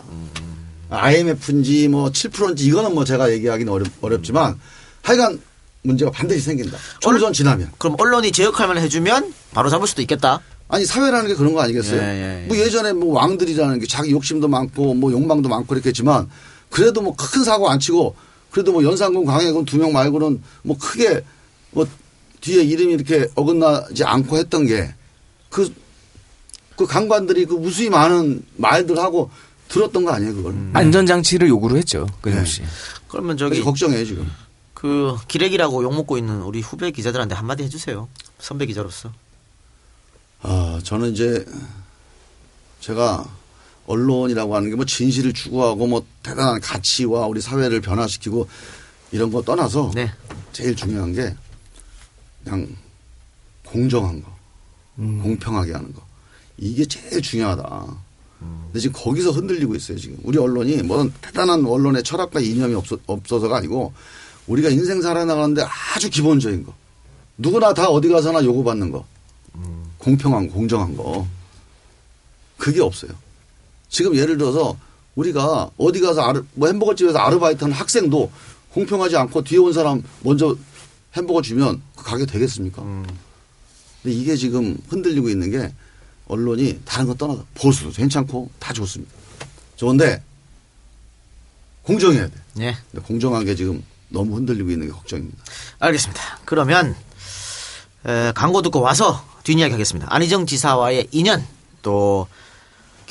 IMF인지 뭐 7%인지 이거는 뭐 제가 얘기하기는 어렵, 어렵지만 하여간 문제가 반드시 생긴다. 총선 지나면. 그럼 언론이 제 역할만 해주면 바로 잡을 수도 있겠다. 아니 사회라는 게 그런 거 아니겠어요? 예, 예, 예. 뭐 예전에 뭐 왕들이라는 게 자기 욕심도 많고 뭐 욕망도 많고 이랬겠지만 그래도 뭐 큰 사고 안 치고 그래도 뭐 연산군 광해군 두 명 말고는 뭐 크게 뭐 뒤에 이름이 이렇게 어긋나지 않고 했던 게그 그 강관들이 그 무수히 많은 말들 하고 들었던 거 아니에요 그걸? 안전 장치를 요구를 했죠. 끊임없이. 그러면 저기 저기 걱정해요 지금. 그 기레기라고 욕 먹고 있는 우리 후배 기자들한테 한마디 해주세요. 선배 기자로서. 아, 저는 이제 제가 언론이라고 하는 게 뭐 진실을 추구하고 뭐 대단한 가치와 우리 사회를 변화시키고 이런 거 떠나서 네. 제일 중요한 게 그냥 공정한 거, 공평하게 하는 거. 이게 제일 중요하다. 근데 지금 거기서 흔들리고 있어요, 지금. 우리 언론이 뭐 대단한 언론의 철학과 이념이 없어, 없어서가 아니고 우리가 인생 살아나가는데 아주 기본적인 거. 누구나 다 어디 가서나 요구받는 거. 공평한 거, 공정한 거. 그게 없어요. 지금 예를 들어서 우리가 어디 가서 아르, 뭐 햄버거 집에서 아르바이트 하는 학생도 공평하지 않고 뒤에 온 사람 먼저 햄버거 주면 그 가게 되겠습니까? 근데 이게 지금 흔들리고 있는 게 언론이 다른 거 떠나서 보수도 괜찮고 다 좋습니다. 좋은데 공정해야 돼. 예. 근데 공정한 게 지금 너무 흔들리고 있는 게 걱정입니다. 알겠습니다. 그러면 에, 광고 듣고 와서 뒷이야기 하겠습니다. 안희정 지사와의 인연 또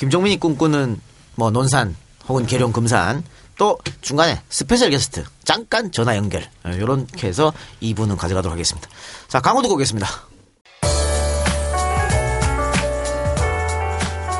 김종민이 꿈꾸는 뭐 논산 혹은 계룡 금산 또 중간에 special guest 잠깐 전화 연결 이렇게 해서 2부는 가져가도록 하겠습니다. 자 광고 듣고 오겠습니다.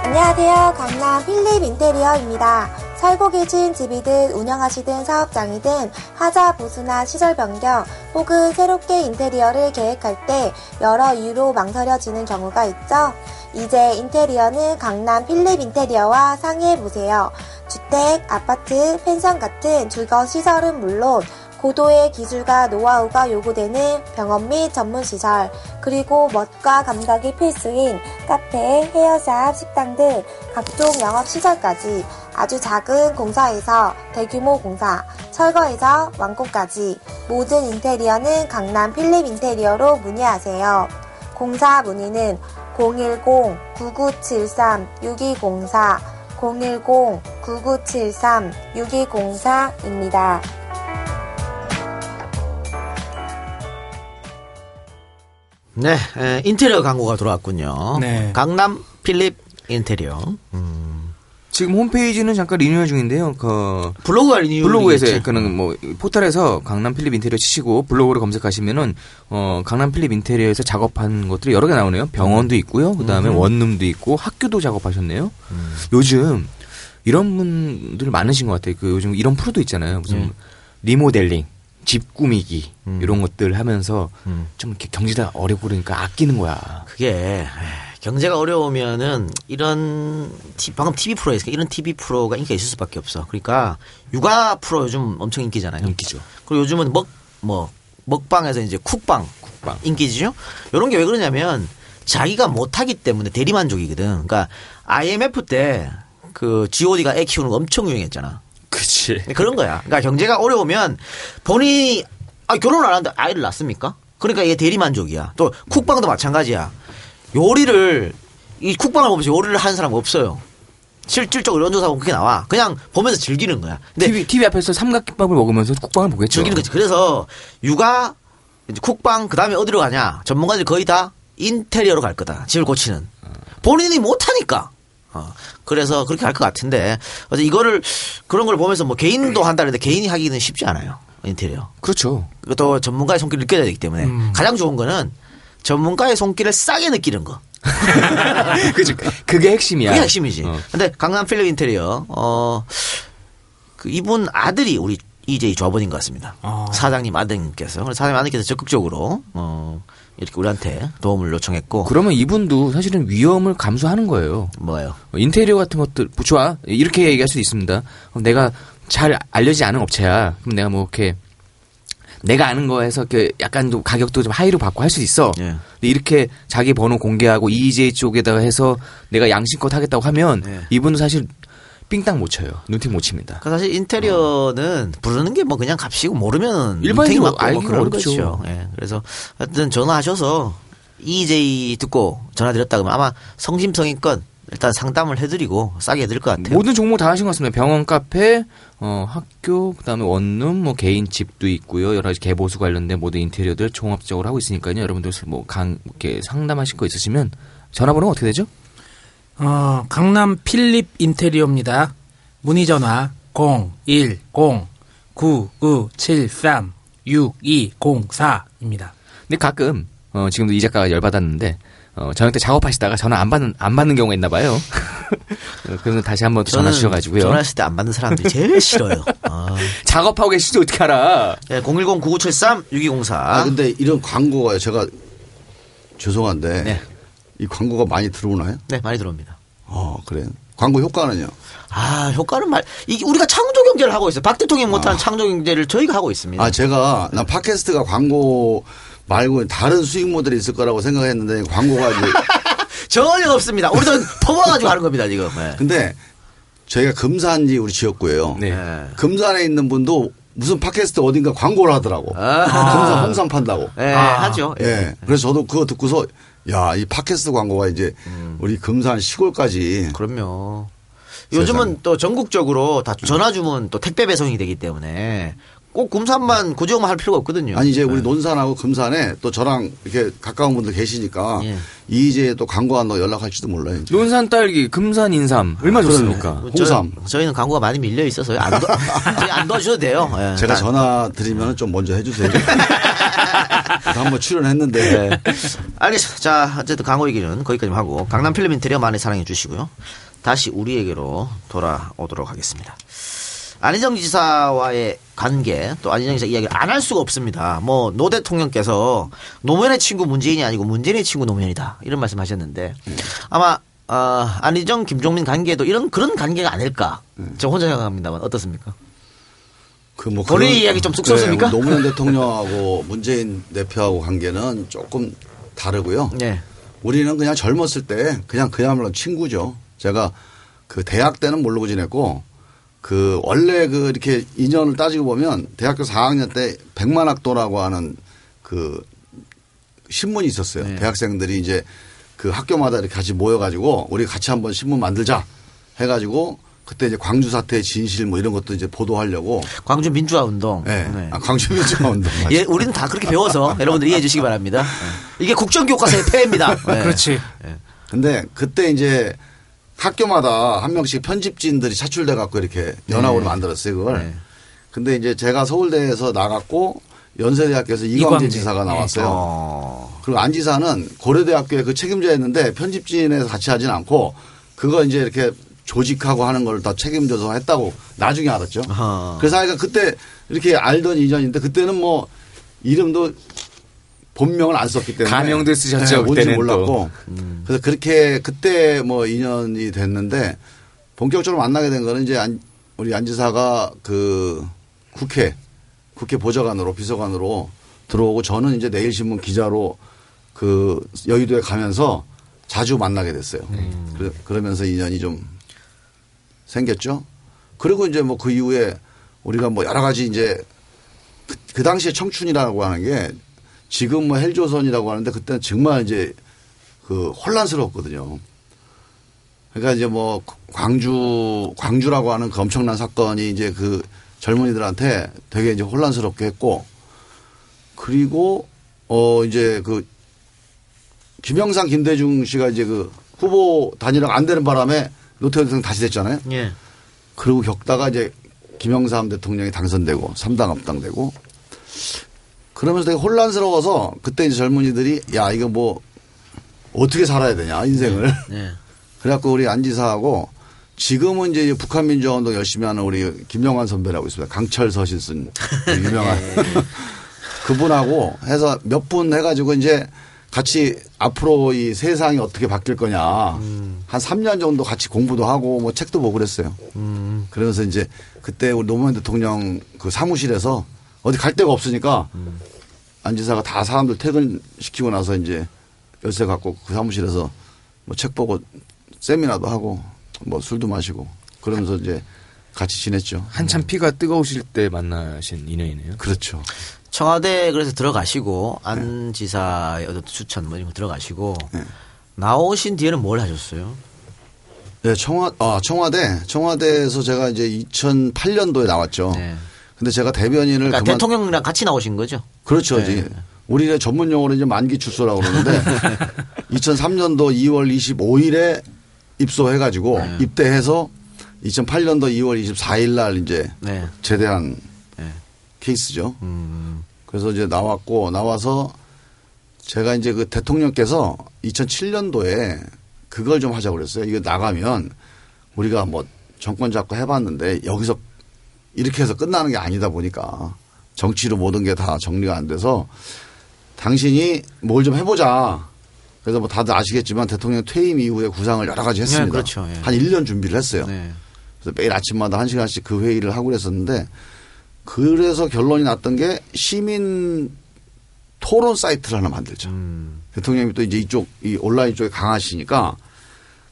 안녕하세요. 강남 필립 인테리어입니다. 살고 계신 집이든 운영하시든 사업장이든 하자 보수나 시설 변경 혹은 새롭게 인테리어를 계획할 때 여러 이유로 망설여지는 경우가 있죠. 이제 인테리어는 강남 필립 인테리어와 상의해보세요. 주택, 아파트, 펜션 같은 주거 시설은 물론 고도의 기술과 노하우가 요구되는 병원 및 전문 시설, 그리고 멋과 감각이 필수인 카페, 헤어샵, 식당 등 각종 영업 시설까지 아주 작은 공사에서 대규모 공사, 철거에서 완공까지 모든 인테리어는 강남 필립 인테리어로 문의하세요. 공사 문의는 010-9973-6204, 010-9973-6204입니다. 네, 에, 인테리어 광고가 들어왔군요. 네. 강남 필립 인테리어. 지금 홈페이지는 잠깐 리뉴얼 중인데요. 그 블로그가 renewal이겠지. 블로그에서 그는 뭐 포털에서 강남 필립 인테리어 치시고 블로그를 검색하시면은 어 강남 필립 인테리어에서 작업한 것들이 여러 개 나오네요. 병원도 있고요. 그다음에 음. 원룸도 있고 학교도 작업하셨네요. 요즘 이런 분들 많으신 것 같아요. 그 요즘 이런 프로도 있잖아요. 무슨 음. 리모델링, 집 꾸미기 음. 이런 것들 하면서 좀 이렇게 경제가 어렵고 그러니까 아끼는 거야. 그게 에이, 경제가 어려우면은 이런 티- 방금 TV 프로에서 이런 TV 프로가 인기가 있을 수밖에 없어. 그러니까 육아 프로 요즘 엄청 인기잖아요. 인기죠. 그리고 요즘은 먹 뭐 먹방에서 이제 쿡방, 쿡방. 인기죠. 이런 게 왜 그러냐면 자기가 못하기 때문에 대리만족이거든. 그러니까 IMF 때 그 G.O.D가 애 키우는 거 엄청 유행했잖아. 그치. 그런 거야. 그러니까 경제가 어려우면 본인이 아, 결혼 안 하는데 아이를 낳습니까? 그러니까 이게 대리만족이야. 또 쿡방도 마찬가지야. 요리를 이 쿡방을 보면서 요리를 하는 사람 없어요. 실질적으로 연조사 보면 그게 나와. 그냥 보면서 즐기는 거야. 근데 TV, TV 앞에서 삼각김밥을 먹으면서 국방을 보겠죠. 즐기는 거지. 그래서 육아, 이제 쿡방, 그 다음에 어디로 가냐. 전문가들이 거의 다 인테리어로 갈 거다. 집을 고치는. 본인이 못 하니까. 어, 그래서 그렇게 할 것 같은데. 그래서 이거를, 그런 걸 보면서 뭐 개인도 한다는데 개인이 하기는 쉽지 않아요. 인테리어. 그렇죠. 또 전문가의 손길을 느껴야 되기 때문에. 음. 가장 좋은 거는 전문가의 손길을 싸게 느끼는 거. 그죠. 그게 핵심이야. 그게 핵심이지. 어. 근데 강남 필립 인테리어, 어, 그 이분 아들이 우리 이제 조합원인 것 같습니다. 아. 사장님 아드님께서. 그래서 사장님 아드님께서 적극적으로, 어, 이렇게 우리한테 도움을 요청했고. 그러면 이분도 사실은 위험을 감수하는 거예요. 뭐예요? 인테리어 같은 것들 뭐 좋아 이렇게 얘기할 수 있습니다. 그럼 내가 잘 알려지지 않은 업체야. 그럼 내가 뭐 이렇게 내가 아는 거에서 이렇게 약간 좀 가격도 좀 하이로 받고 할 수 있어. 예. 근데 이렇게 자기 번호 공개하고 EJ 쪽에다가 해서 내가 양심껏 하겠다고 하면 예. 이분은 사실 삥땅 못 쳐요. 눈팅 못 칩니다. 그 사실 인테리어는 부르는 게 뭐 그냥 값이고 모르면 눈탱이 맞고 뭐 그런 어렵죠. 거죠. 예. 그래서 하여튼 전화하셔서 EJ 듣고 전화 드렸다 그러면 아마 성심성의껏 일단 상담을 해드리고 싸게 해드릴 것 같아요. 모든 종목 다 하신 것 같습니다. 병원, 카페, 어, 학교, 그다음에 원룸, 뭐 개인 집도 있고요. 여러 가지 개보수 관련된 모든 인테리어들 종합적으로 하고 있으니까요. 여러분들 뭐 강, 이렇게 상담하실 거 있으시면 전화번호가 어떻게 되죠? 어, 강남 필립 인테리어입니다. 문의 전화 010-9973-6204입니다. 근데 가끔 어, 지금도 이 작가가 열받았는데 어, 저녁 때 작업하시다가 전화 안 받는 안 받는 경우가 있나 봐요. 어, 그러면 다시 한번 또 전화 주셔가지고요. 전화했을 때 안 받는 사람들이 제일 싫어요. 아. 작업하고 계시지 어떻게 알아? 네, 010-9973-6204. 아, 근데 이런 광고가요. 제가 죄송한데 네. 이 광고가 많이 들어오나요? 네, 많이 들어옵니다. 어, 그래요. 광고 효과는요? 아, 효과는 말, 이게 우리가 창조 경제를 하고 있어요. 박 대통령이 못하는 창조 경제를 저희가 하고 있습니다. 아, 제가 나 팟캐스트가 광고 말고 다른 수익 모델이 있을 거라고 생각했는데 광고가 이제 전혀 없습니다. 우리도 퍼부어가지고 하는 겁니다, 지금. 네. 근데 저희가 금산지 우리 지역구예요. 네. 금산에 있는 분도 무슨 팟캐스트 어딘가 광고를 하더라고. 아. 금산 홍삼 판다고. 네, 아. 하죠. 예. 그래서 저도 그거 듣고서 야, 이 팟캐스트 광고가 이제 음. 우리 금산 시골까지 그럼요. 요즘은 또 전국적으로 다 전화 주문 또 택배 배송이 되기 때문에 꼭 금산만 고지역만 할 필요가 없거든요. 아니 이제 우리 논산하고 금산에 또 저랑 이렇게 가까운 분들 계시니까 예. 이제 또 광고한다고 연락할지도 몰라요. 이제. 논산 딸기, 금산 인삼 얼마나 좋습니까? 저- 홍삼. 저희 는 광고가 많이 밀려 있어서요. 안, 도, 저희 안 도와주셔도 돼요. 예. 제가 아, 전화 드리면 좀 먼저 해주세요. 한번 출연했는데 네. 알겠습니다. 자, 어쨌든 광고 얘기는 거기까지 하고 강남 필름 인테리어 많이 사랑해 주시고요. 다시 우리에게로 돌아오도록 하겠습니다. 안희정 지사와의 관계 또 안희정 지사 이야기를 안 할 수가 없습니다. 뭐 노 대통령께서 노무현의 친구 문재인이 아니고 문재인의 친구 노무현이다 이런 말씀하셨는데 아마 어, 안희정 김종민 관계도 이런 그런 관계가 아닐까. 저 혼자 생각합니다만 어떻습니까? 그뭐 본인 이야기 좀 쑥스럽습니까? 노무현 대통령하고 문재인 대표하고 관계는 조금 다르고요. 네. 우리는 그냥 젊었을 때 그냥 그야말로 친구죠. 제가 그 대학 때는 모르고 지냈고 그 원래 그 이렇게 인연을 따지고 보면 대학교 4학년 때 백만학도라고 하는 그 신문이 있었어요. 네. 대학생들이 이제 그 학교마다 이렇게 같이 모여가지고 우리 같이 한번 신문 만들자 해가지고 그때 이제 광주 사태의 진실 뭐 이런 것도 이제 보도하려고 광주 민주화 운동. 네. 네. 아, 광주 민주화 운동. 예, 우리는 다 그렇게 배워서 여러분들 이해해 주시기 바랍니다. 네. 이게 국정교과서의 폐해입니다. 네. 그렇지. 근데 그때 이제 학교마다 한 명씩 편집진들이 차출돼 갖고 이렇게 연합으로 만들었어요 그걸. 네. 근데 이제 제가 서울대에서 나갔고 연세대학교에서 이광재. 지사가 나왔어요. 어. 그리고 안 지사는 고려대학교의 그 책임자였는데 편집진에서 같이 하진 않고 그거 이제 이렇게 조직하고 하는 걸 다 책임져서 했다고 나중에 알았죠. 아하. 그래서 아이가 그때 이렇게 알던 인연인데 그때는 뭐 이름도 본명을 안 썼기 때문에. 가명도 쓰셨죠, 네, 그때는 몰랐고. 그래서 그렇게 그때 뭐 인연이 됐는데 본격적으로 만나게 된 거는 이제 안, 우리 안 지사가 그 국회 국회 보좌관으로 비서관으로 들어오고 저는 이제 내일신문 기자로 그 여의도에 가면서 자주 만나게 됐어요. 그러- 그러면서 인연이 좀 생겼죠. 그리고 이제 뭐 그 이후에 우리가 뭐 여러 가지 이제 그, 그 당시에 청춘이라고 하는 게 지금 뭐 헬조선이라고 하는데 그때는 정말 이제 그 혼란스러웠거든요. 그러니까 이제 뭐 광주 광주라고 하는 그 엄청난 사건이 이제 그 젊은이들한테 되게 이제 혼란스럽게 했고 그리고 어 이제 그 김영삼 김대중 씨가 이제 그 후보 단일화가 안 되는 바람에 노태우 대통령 다시 됐잖아요. 예. 그리고 겪다가 이제 김영삼 대통령이 당선되고 삼당 합당되고 그러면서 되게 혼란스러워서 그때 이제 젊은이들이 야 이거 뭐 어떻게 살아야 되냐 인생을. 네. 그래갖고 우리 안지사하고 지금은 이제 북한 민주화운동 열심히 하는 우리 김영환 선배라고 있습니다. 강철 서신 쓴 유명한. 그분하고 해서 몇 분 해가지고 이제 같이 앞으로 이 세상이 어떻게 바뀔 거냐. 한 3년 정도 같이 공부도 하고 뭐 책도 보고 그랬어요. 그러면서 이제 그때 우리 노무현 대통령 그 사무실에서 어디 갈 데가 없으니까 안 지사가 다 사람들 퇴근시키고 나서 이제 열쇠 갖고 그 사무실에서 뭐 책 보고 세미나도 하고 뭐 술도 마시고 그러면서 이제 같이 지냈죠. 한참 피가 뜨거우실 때 만나신 인연이네요. 그렇죠. 청와대 그래서 들어가시고 안 지사의 어떤 추천 뭐 이런 거 들어가시고 나오신 뒤에는 뭘 하셨어요? 네, 청와 아 청와대 청와대에서 제가 이제 2008년도에 나왔죠. 근데 제가 대변인을 그러니까 그만 대통령이랑 같이 나오신 거죠? 그렇죠. 네. 이제 우리의 전문 용어로 이제 만기 출소라고 그러는데 2003년도 2월 25일에 입소해 가지고 네. 입대해서 2008년도 2월 24일 날 이제 네. 제대한 네. 케이스죠. 음. 그래서 이제 나왔고 나와서 제가 이제 그 대통령께서 2007년도에 그걸 좀 하자고 그랬어요. 이거 나가면 우리가 뭐 정권 잡고 해봤는데 여기서 이렇게 해서 끝나는 게 아니다 보니까 정치로 모든 게 다 정리가 안 돼서 당신이 뭘 좀 해보자. 그래서 뭐 다들 아시겠지만 대통령 퇴임 이후에 구상을 여러 가지 했습니다. 네, 그렇죠. 예. 한 1년 준비를 했어요. 네. 그래서 매일 아침마다 한 시간씩 그 회의를 하고 그랬었는데 그래서 결론이 났던 게 시민 토론 사이트를 하나 만들자. 음. 대통령이 또 이제 이쪽 이 온라인 쪽에 강하시니까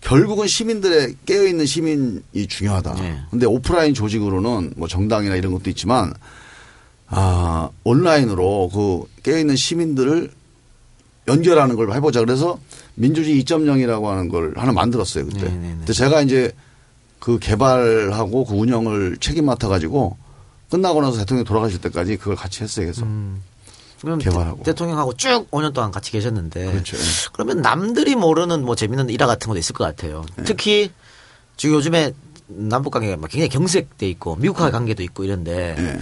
결국은 시민들의 깨어있는 시민이 중요하다. 네. 근데 오프라인 조직으로는 뭐 정당이나 이런 것도 있지만 아, 온라인으로 그 깨어있는 시민들을 연결하는 걸 해보자. 그래서 민주주의 2.0이라고 하는 걸 하나 만들었어요. 그때. 네네네. 근데 제가 이제 그 개발하고 그 운영을 책임 맡아가지고 끝나고 나서 대통령 돌아가실 때까지 그걸 같이 했어요. 계속. 그럼 개발하고. 대, 통령하고 쭉 5년 동안 같이 계셨는데 그렇죠. 예. 그러면 남들이 모르는 뭐 재밌는 일화 같은 것도 있을 것 같아요. 네. 특히 지금 요즘에 남북 관계가 막 굉장히 경색돼 있고 미국과의 관계도 있고 이런데 예.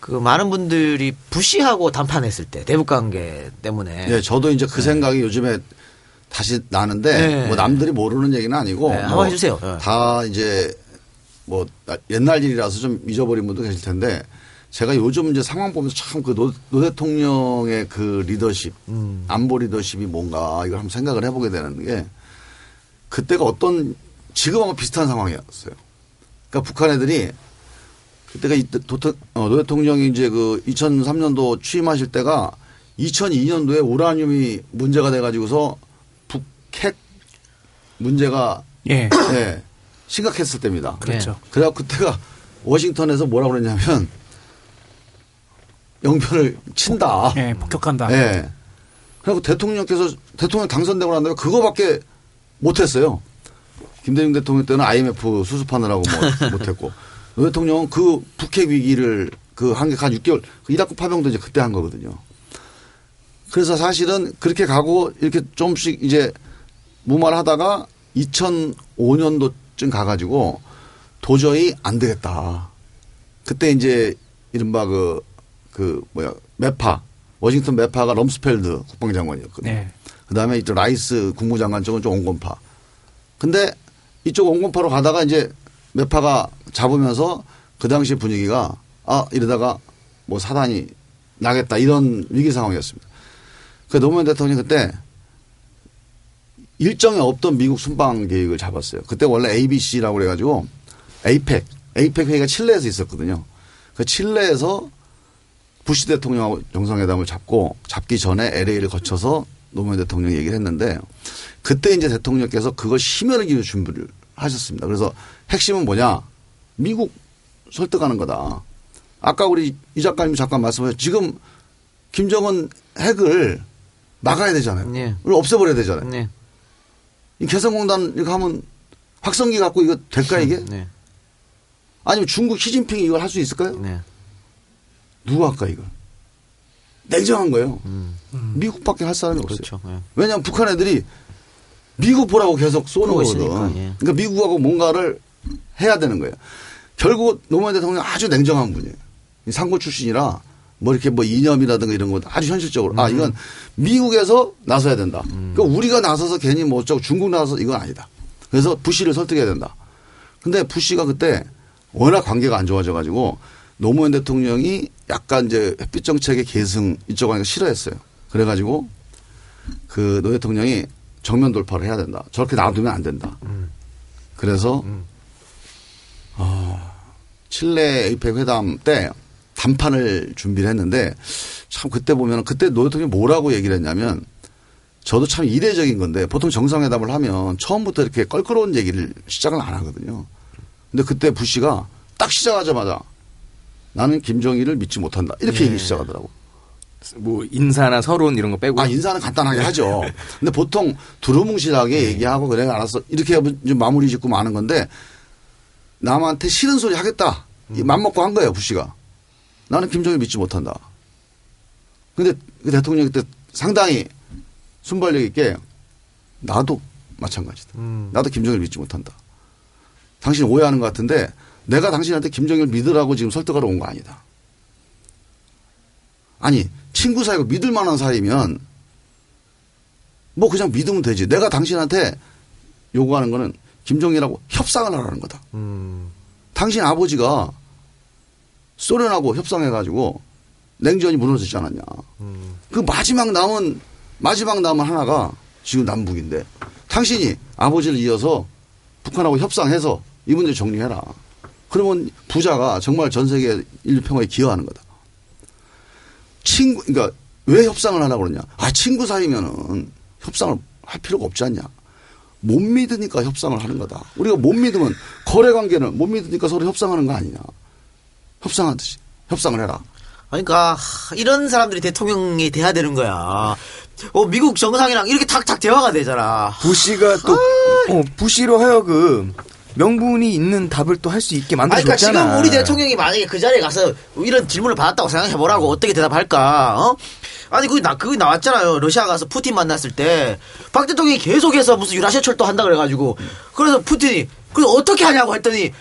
그 많은 분들이 부시하고 담판했을 때 대북 관계 때문에 예, 저도 이제 그 생각이 요즘에 다시 나는데 네. 뭐 남들이 모르는 얘기는 아니고 네, 뭐 한번 해주세요. 네. 다 이제 뭐 옛날 일이라서 좀 잊어버린 분도 계실 텐데 제가 요즘 이제 상황 보면서 참 그 노, 노 대통령의 그 리더십, 음. 안보 리더십이 뭔가 이걸 한번 생각을 해보게 되는 게 그때가 어떤 지금하고 비슷한 상황이었어요. 그러니까 북한 애들이 그때가 이 도태, 어, 노 대통령이 이제 그 2003년도 취임하실 때가 2002년도에 우라늄이 문제가 돼가지고서 북핵 문제가 예. 예, 심각했을 때입니다. 그렇죠. 그래갖고 그때가 워싱턴에서 뭐라고 그랬냐면 영변을 친다. 예, 폭격한다. 예. 그리고 대통령께서 대통령 당선되고 난 다음에 그거밖에 못했어요. 김대중 대통령 때는 IMF 수습하느라고 뭐 못했고 노 대통령은 그 북핵 위기를 그한한 6개월 그 이라크 파병도 이제 그때 한 거거든요. 그래서 사실은 그렇게 가고 이렇게 조금씩 이제 무마하다가 2005년도쯤 가가지고 도저히 안 되겠다. 그때 이제 이른바 그, 그 뭐야, 매파, 워싱턴 매파가 럼스펠드 국방장관이었거든요. 네. 그 다음에 이쪽 라이스 국무장관 쪽은 좀 온건파. 근데 이쪽 온건파로 가다가 이제 매파가 잡으면서 그 당시 분위기가 아, 이러다가 뭐 사단이 나겠다 이런 위기 상황이었습니다. 그 노무현 대통령이 그때 일정에 없던 미국 순방 계획을 잡았어요. 그때 원래 ABC라고 그래가지고 APEC, APEC 회의가 칠레에서 있었거든요. 그 칠레에서 부시 대통령하고 정상회담을 잡고 잡기 전에 LA를 거쳐서 노무현 대통령이 얘기를 했는데 그때 이제 대통령께서 그걸 심혈을 기울여 준비를 하셨습니다. 그래서 핵심은 뭐냐? 미국 설득하는 거다. 아까 우리 이 작가님 잠깐 말씀하셨 지금 김정은 핵을 막아야 되잖아요. 네. 없애버려야 되잖아요. 네. 이 개성공단 이렇게 하면 확성기 갖고 이거 될까 이게? 네. 아니면 중국 시진핑이 이걸 할 수 있을까요? 네. 누가 할까 이걸? 냉정한 거예요. 미국밖에 할 사람이 없어요. 음. 그렇죠. 예. 왜냐하면 북한 애들이 미국 보라고 계속 쏘는 거거든. 예. 그러니까 미국하고 뭔가를 해야 되는 거예요. 결국 노무현 대통령 아주 냉정한 분이에요. 이 상고 출신이라 뭐 이렇게 뭐 이념이라든가 이런 거 아주 현실적으로 아 이건 미국에서 나서야 된다. 그러니까 우리가 나서서 괜히 뭐 어쩌고 중국 나서 서 이건 아니다. 그래서 부시를 설득해야 된다. 근데 부시가 그때 워낙 관계가 안 좋아져 가지고 노무현 대통령이 약간 이제 햇빛 정책의 계승 이쪽 하니까 싫어했어요. 그래 가지고 그 노 대통령이 정면 돌파를 해야 된다. 저렇게 놔두면 안 된다. 그래서 어, 칠레 APEC 회담 때 담판을 준비를 했는데 참 그때 보면 그때 노 대통령이 뭐라고 얘기를 했냐면 저도 참 이례적인 건데 보통 정상회담을 하면 처음부터 이렇게 껄끄러운 얘기를 시작을 안 하거든요. 근데 그때 부시가 딱 시작하자마자 나는 김정일을 믿지 못한다. 이렇게 네. 얘기 시작하더라고. 뭐 인사나 서론 이런 거 빼고 아, 인사는 간단하게 하죠. 근데 보통 두루뭉실하게 얘기하고 그래 알았어. 이렇게 하면 좀 마무리 짓고 마는 건데 남한테 싫은 소리 하겠다. 이 맘먹고 한 거예요, 부시가. 나는 김정일 믿지 못한다. 근데 그 대통령이 그때 상당히 순발력 있게 나도 마찬가지다. 나도 김정일 믿지 못한다. 당신 오해하는 것 같은데 내가 당신한테 김정일 믿으라고 지금 설득하러 온 거 아니다. 아니 친구 사이고 믿을 만한 사이면 뭐 그냥 믿으면 되지. 내가 당신한테 요구하는 거는 김정일하고 협상을 하라는 거다. 당신 아버지가 소련하고 협상해가지고 냉전이 무너지지 않았냐. 그 마지막 남은 마지막 남은 하나가 지금 남북인데 당신이 아버지를 이어서 북한하고 협상해서 이 문제 정리해라. 그러면 부자가 정말 전 세계 인류 평화에 기여하는 거다. 친구, 그러니까 왜 협상을 하려고 그러냐. 아, 친구 사이면은 협상을 할 필요가 없지 않냐. 못 믿으니까 협상을 하는 거다. 우리가 못 믿으면 거래 관계는 못 믿으니까 서로 협상하는 거 아니냐. 협상하듯이. 협상을 해라. 그러니까 하, 이런 사람들이 대통령이 돼야 되는 거야. 어, 미국 정상이랑 이렇게 탁탁 대화가 되잖아. 부시가 또 어, 부시로 하여금 명분이 있는 답을 또 할 수 있게 아니, 그러니까 만들어줬잖아. 지금 우리 대통령이 만약에 그 자리에 가서 이런 질문을 받았다고 생각해 보라고 어떻게 대답할까? 어? 아니 그게 나 그게 나왔잖아요. 러시아 가서 푸틴 만났을 때 박 대통령이 계속해서 무슨 유라시아 철도 한다 그래가지고 그래서 푸틴이 그래서 어떻게 하냐고 했더니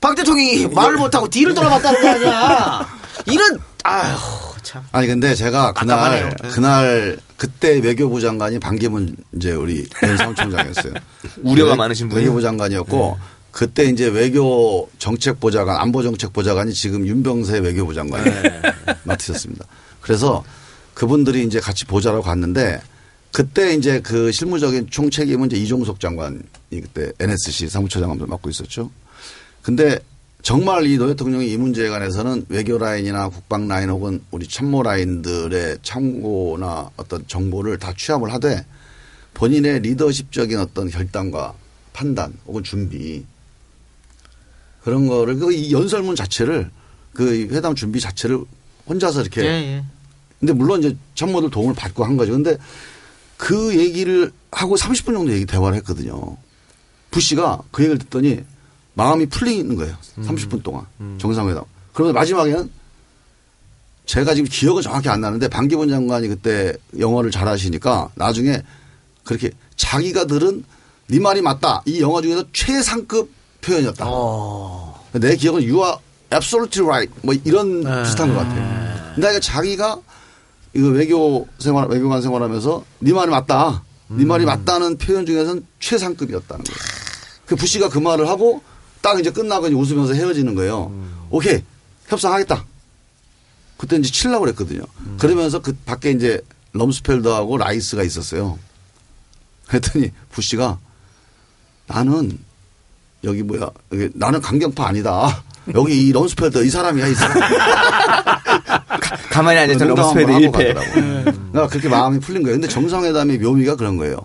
박 대통령이 말을 못하고 뒤를 돌아봤다는 거 아니야? 이런 아휴 참. 아니 근데 제가 그날 깜깜하네요. 네. 그날 그때 외교부 장관이 반기문 이제 우리 전 사무총장이었어요. 우려가 외- 많으신 분이요? 외교부 장관이었고 그때 이제 외교 정책 보좌관 안보 정책 보좌관이 지금 윤병세 외교부 장관이 맡으셨습니다. 그래서 그분들이 이제 같이 보좌로 갔는데 그때 이제 그 실무적인 총책임은 이제 이종석 장관이 그때 NSC 사무처장을 맡고 있었죠. 근데 정말 이 노 대통령이 이 문제에 관해서는 외교 라인이나 국방 라인 혹은 우리 참모 라인들의 참고나 어떤 정보를 다 취합을 하되 본인의 리더십적인 어떤 결단과 판단 혹은 준비 그런 거를 그이 연설문 자체를 그 회담 준비 자체를 혼자서 이렇게 예, 예. 근데 물론 이제 참모들 도움을 받고 한 거죠. 근데 그 얘기를 하고 30분 정도 얘기 대화를 했거든요. 부시가 그 얘기를 듣더니 마음이 풀리는 거예요. 30분 동안 정상회담. 그러면서 마지막에는 제가 지금 기억은 정확히 안 나는데 반기문 장관이 그때 영어를 잘하시니까 나중에 그렇게 자기가 들은 네 말이 맞다. 이 영화 중에서 최상급 표현이었다. 내 기억은 you are absolutely right. 뭐 이런 비슷한 것 같아요. 근데 자기가 이거 외교 생활, 외교관 생활하면서 네 말이 맞다. 네 말이 맞다는 표현 중에서는 최상급이었다는 거예요. 그 부시가 그 말을 하고 딱 이제 끝나고 이제 웃으면서 헤어지는 거예요. 오케이. 협상하겠다. 그때 이제 치려고 그랬거든요. 그러면서 그 밖에 이제 럼스펠드하고 라이스가 있었어요. 했더니 부시가 나는 여기 뭐야 여기 나는 강경파 아니다. 여기 이 럼스펠드 이 사람이야 이 사람. 가만히 럼스펠드 한번 하고 1패. 가더라고요. 그러니까 그렇게 마음이 풀린 거예요. 근데 정상회담의 묘미가 그런 거예요.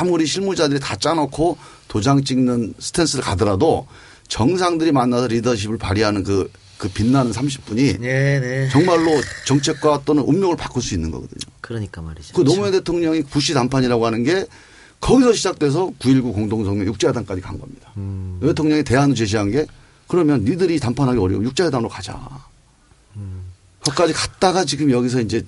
아무리 실무자들이 다 짜놓고 도장 찍는 스탠스를 가더라도 정상들이 만나서 리더십을 발휘하는 그, 그 빛나는 30분이 네, 네. 정말로 정책과 또는 운명을 바꿀 수 있는 거거든요. 그러니까 말이죠. 그 노무현 대통령이 부시 담판이라고 하는 게 거기서 시작돼서 9.19 공동성명 육자회담까지 간 겁니다. 음. 노 대통령이 대안을 제시한 게 그러면 니들이 담판하기 어려워 육자회담으로 가자. 음. 거기까지 갔다가 지금 여기서 이제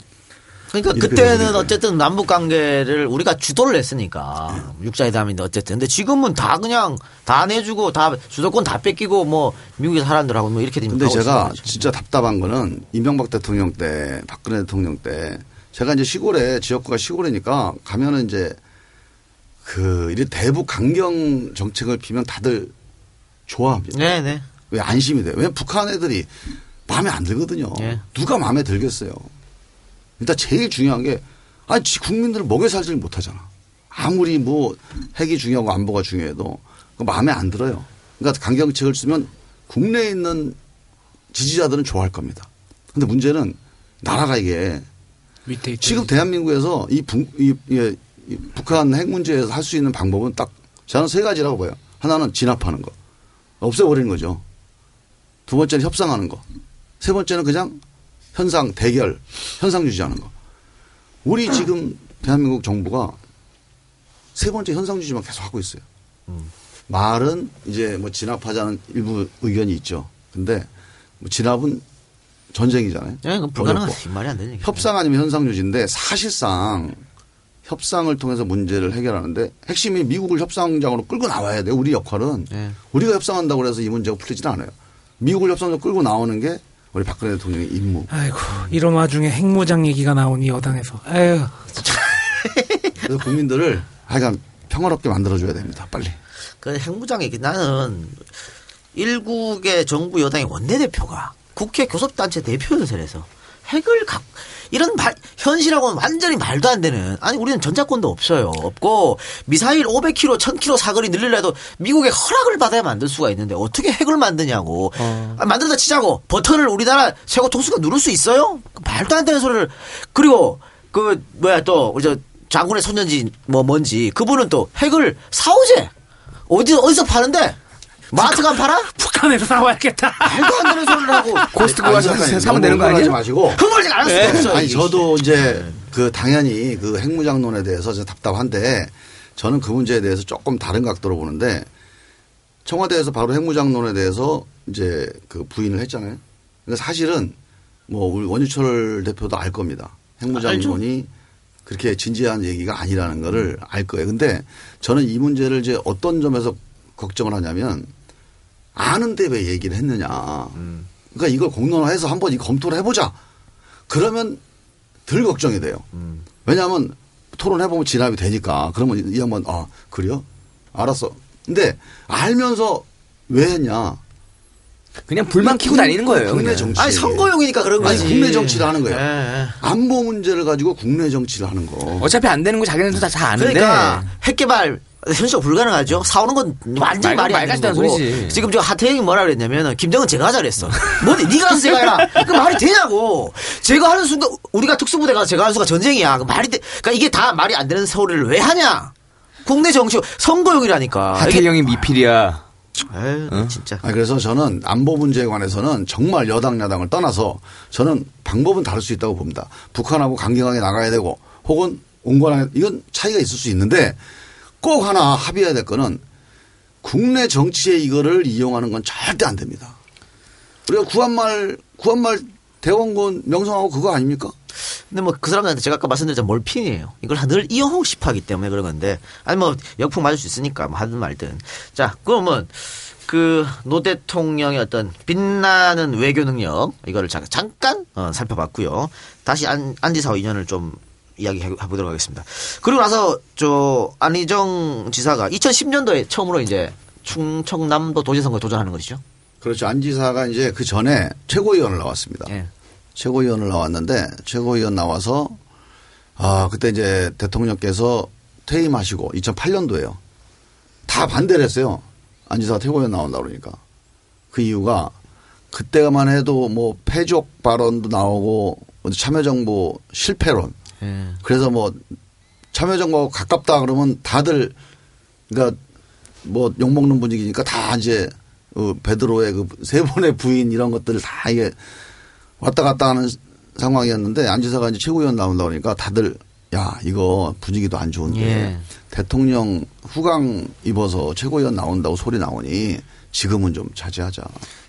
그러니까 그때는. 어쨌든 남북 관계를 우리가 주도를 했으니까 육자회담인데 어쨌든 근데 지금은 다 그냥 다 내주고 다 주도권 다 뺏기고 뭐 미국의 사람들하고 뭐 이렇게 되면 근데 제가 진짜 답답한 거는 이명박 대통령 때, 박근혜 대통령 때 제가 이제 시골에 지역구가 시골이니까 가면은 이제 그 이런 대북 강경 정책을 피면 다들 좋아합니다. 네네. 왜 안심이 돼요? 왜 북한 애들이 마음에 안 들거든요. 예. 누가 마음에 들겠어요. 일단 제일 중요한 게 아니 지 국민들을 먹여 살지를 못하잖아. 아무리 뭐 핵이 중요하고 안보가 중요해도 그 마음에 안 들어요. 그러니까 강경책을 쓰면 국내에 있는 지지자들은 좋아할 겁니다. 근데 문제는 나라가 이게. 지금 대한민국에서 이, 북, 이, 이- 이 북한 핵 문제에서 할 수 있는 방법은 딱 저는 세 가지라고 봐요. 하나는 진압하는 거. 없애버리는 거죠. 두 번째는 협상하는 거. 세 번째는 그냥 현상, 대결, 현상 유지하는 거. 우리 지금 대한민국 정부가 세 번째 현상 유지만 계속 하고 있어요. 말은 이제 뭐 진압하자는 일부 의견이 있죠. 근데 뭐 진압은 전쟁이잖아요. 네, 그건 어렵고. 불가능하지. 말이 안 얘기. 협상 아니면 현상 유지인데 사실상 협상을 통해서 문제를 해결하는데 핵심이 미국을 협상장으로 끌고 나와야 돼요. 우리 역할은 네. 우리가 협상한다고 해서 이 문제가 풀리지는 않아요. 미국을 협상장으로 끌고 나오는 게 우리 박근혜 대통령의 임무. 아이고 이런 와중에 핵무장 얘기가 나오니 여당에서. 에휴. 그래서 국민들을 하여간 평화롭게 만들어줘야 됩니다. 빨리. 그 핵무장 얘기 나는 일국의 정부 여당의 원내대표가 국회 교섭단체 대표 연설에서 핵을 각 이런 말 현실하고는 완전히 말도 안 되는 아니 우리는 전자권도 없어요. 없고 미사일 500km 1000km 사거리 늘리려도 미국의 허락을 받아야 만들 수가 있는데 어떻게 핵을 만드냐고. 아, 만들다 치자고. 버튼을 우리나라 최고 통수가 누를 수 있어요? 그 말도 안 되는 소리를. 그리고 그 뭐야 또 우리 저 장군의 손년지 뭐 뭔지. 그분은 또 핵을 사오재. 어디 어디서 파는데 마트 가 팔아? 북한에서 사와야겠다. 말도 안 되는 소리를 하고 코스트코 아니, 가서. 사면 되는 거 아니에요? 마시고. 않을 수가 없어요. 아니. 저도 이제 그 당연히 그 핵무장론에 대해서 좀 답답한데 저는 그 문제에 대해서 조금 다른 각도로 보는데 청와대에서 바로 핵무장론에 대해서 이제 그 부인을 했잖아요. 그러니까 사실은 뭐 우리 원유철 대표도 알 겁니다. 핵무장론이 그렇게 진지한 얘기가 아니라는 거를 알 거예요. 근데 저는 이 문제를 이제 어떤 점에서 걱정을 하냐면 아는데 왜 얘기를 했느냐. 그러니까 이걸 공론화해서 한번 이 검토를 해보자. 그러면 덜 걱정이 돼요. 왜냐하면 토론해보면 진압이 되니까. 그러면 이 양반, 아, 그래요? 알았어. 근데 알면서 왜 했냐. 그냥 불만 키고 다니는 거예요. 국내 그냥. 정치. 아니 선거용이니까 그런 아니, 거지. 국내 정치를 하는 거예요. 예, 예. 안보 문제를 가지고 국내 정치를 하는 거. 어차피 안 되는 거 자기네도 다 잘 아는데. 그러니까 핵 개발 현실적으로 불가능하죠. 사오는 건 완전히 말- 말이 안말 되는 거고. 소리지. 지금 저 하태영이 뭐라 그랬냐면 김정은 제가 하자 그랬어. 뭐니 네가 가서 제가 해라. 그 말이 되냐고. 제가 하는 순간 우리가 특수부대 가서 제가 하는 순간 전쟁이야. 그 말이 돼. 그러니까 이게 다 말이 안 되는 소리를 왜 하냐. 국내 정치 선거용이라니까. 하태경이 미필이야. 에휴, 진짜. 아니, 그래서 저는 안보 문제에 관해서는 정말 여당 야당을 떠나서 저는 방법은 다를 수 있다고 봅니다. 북한하고 강경하게 나가야 되고 혹은 온건하게 이건 차이가 있을 수 있는데 꼭 하나 합의해야 될 거는 국내 정치에 이거를 이용하는 건 절대 안 됩니다. 우리가 구한말 구한말 대원군 명성하고 그거 아닙니까? 근데 뭐 그 사람들한테 제가 아까 말씀드렸던 몰핀이에요. 이걸 늘 이용하고 싶어 하기 때문에 그런 건데. 아니 뭐 역풍 맞을 수 있으니까 뭐 하든 말든. 자, 그러면 그 노 대통령의 어떤 빛나는 외교 능력 이거를 잠- 잠깐 어, 살펴봤고요. 다시 안, 안지사와 인연을 좀 이야기 해 보도록 하겠습니다. 그리고 나서 저 안희정 지사가 2010년도에 처음으로 이제 충청남도 도지선거에 도전하는 것이죠. 그렇죠. 안 지사가 이제 그 전에 최고위원을 나왔습니다. 예. 최고위원을 나왔는데 최고위원 나와서 아, 그때 이제 대통령께서 퇴임하시고 2008년도에요. 다 반대를 했어요. 안 지사가 태고위원 나온다 그러니까. 그 이유가 그때만 해도 뭐 패족 발언도 나오고 참여정부 실패론. 예. 그래서 뭐 참여정부하고 가깝다 그러면 다들 그러니까 뭐 욕먹는 분위기니까 다 이제 어, 베드로의 그 세 번의 부인 이런 것들을 다 이게 왔다 갔다 하는 상황이었는데 안지사가 이제 최고위원 나온다 그러니까 다들 야 이거 분위기도 안 좋은데 예. 대통령 후광 입어서 최고위원 나온다고 소리 나오니 지금은 좀 자제하자.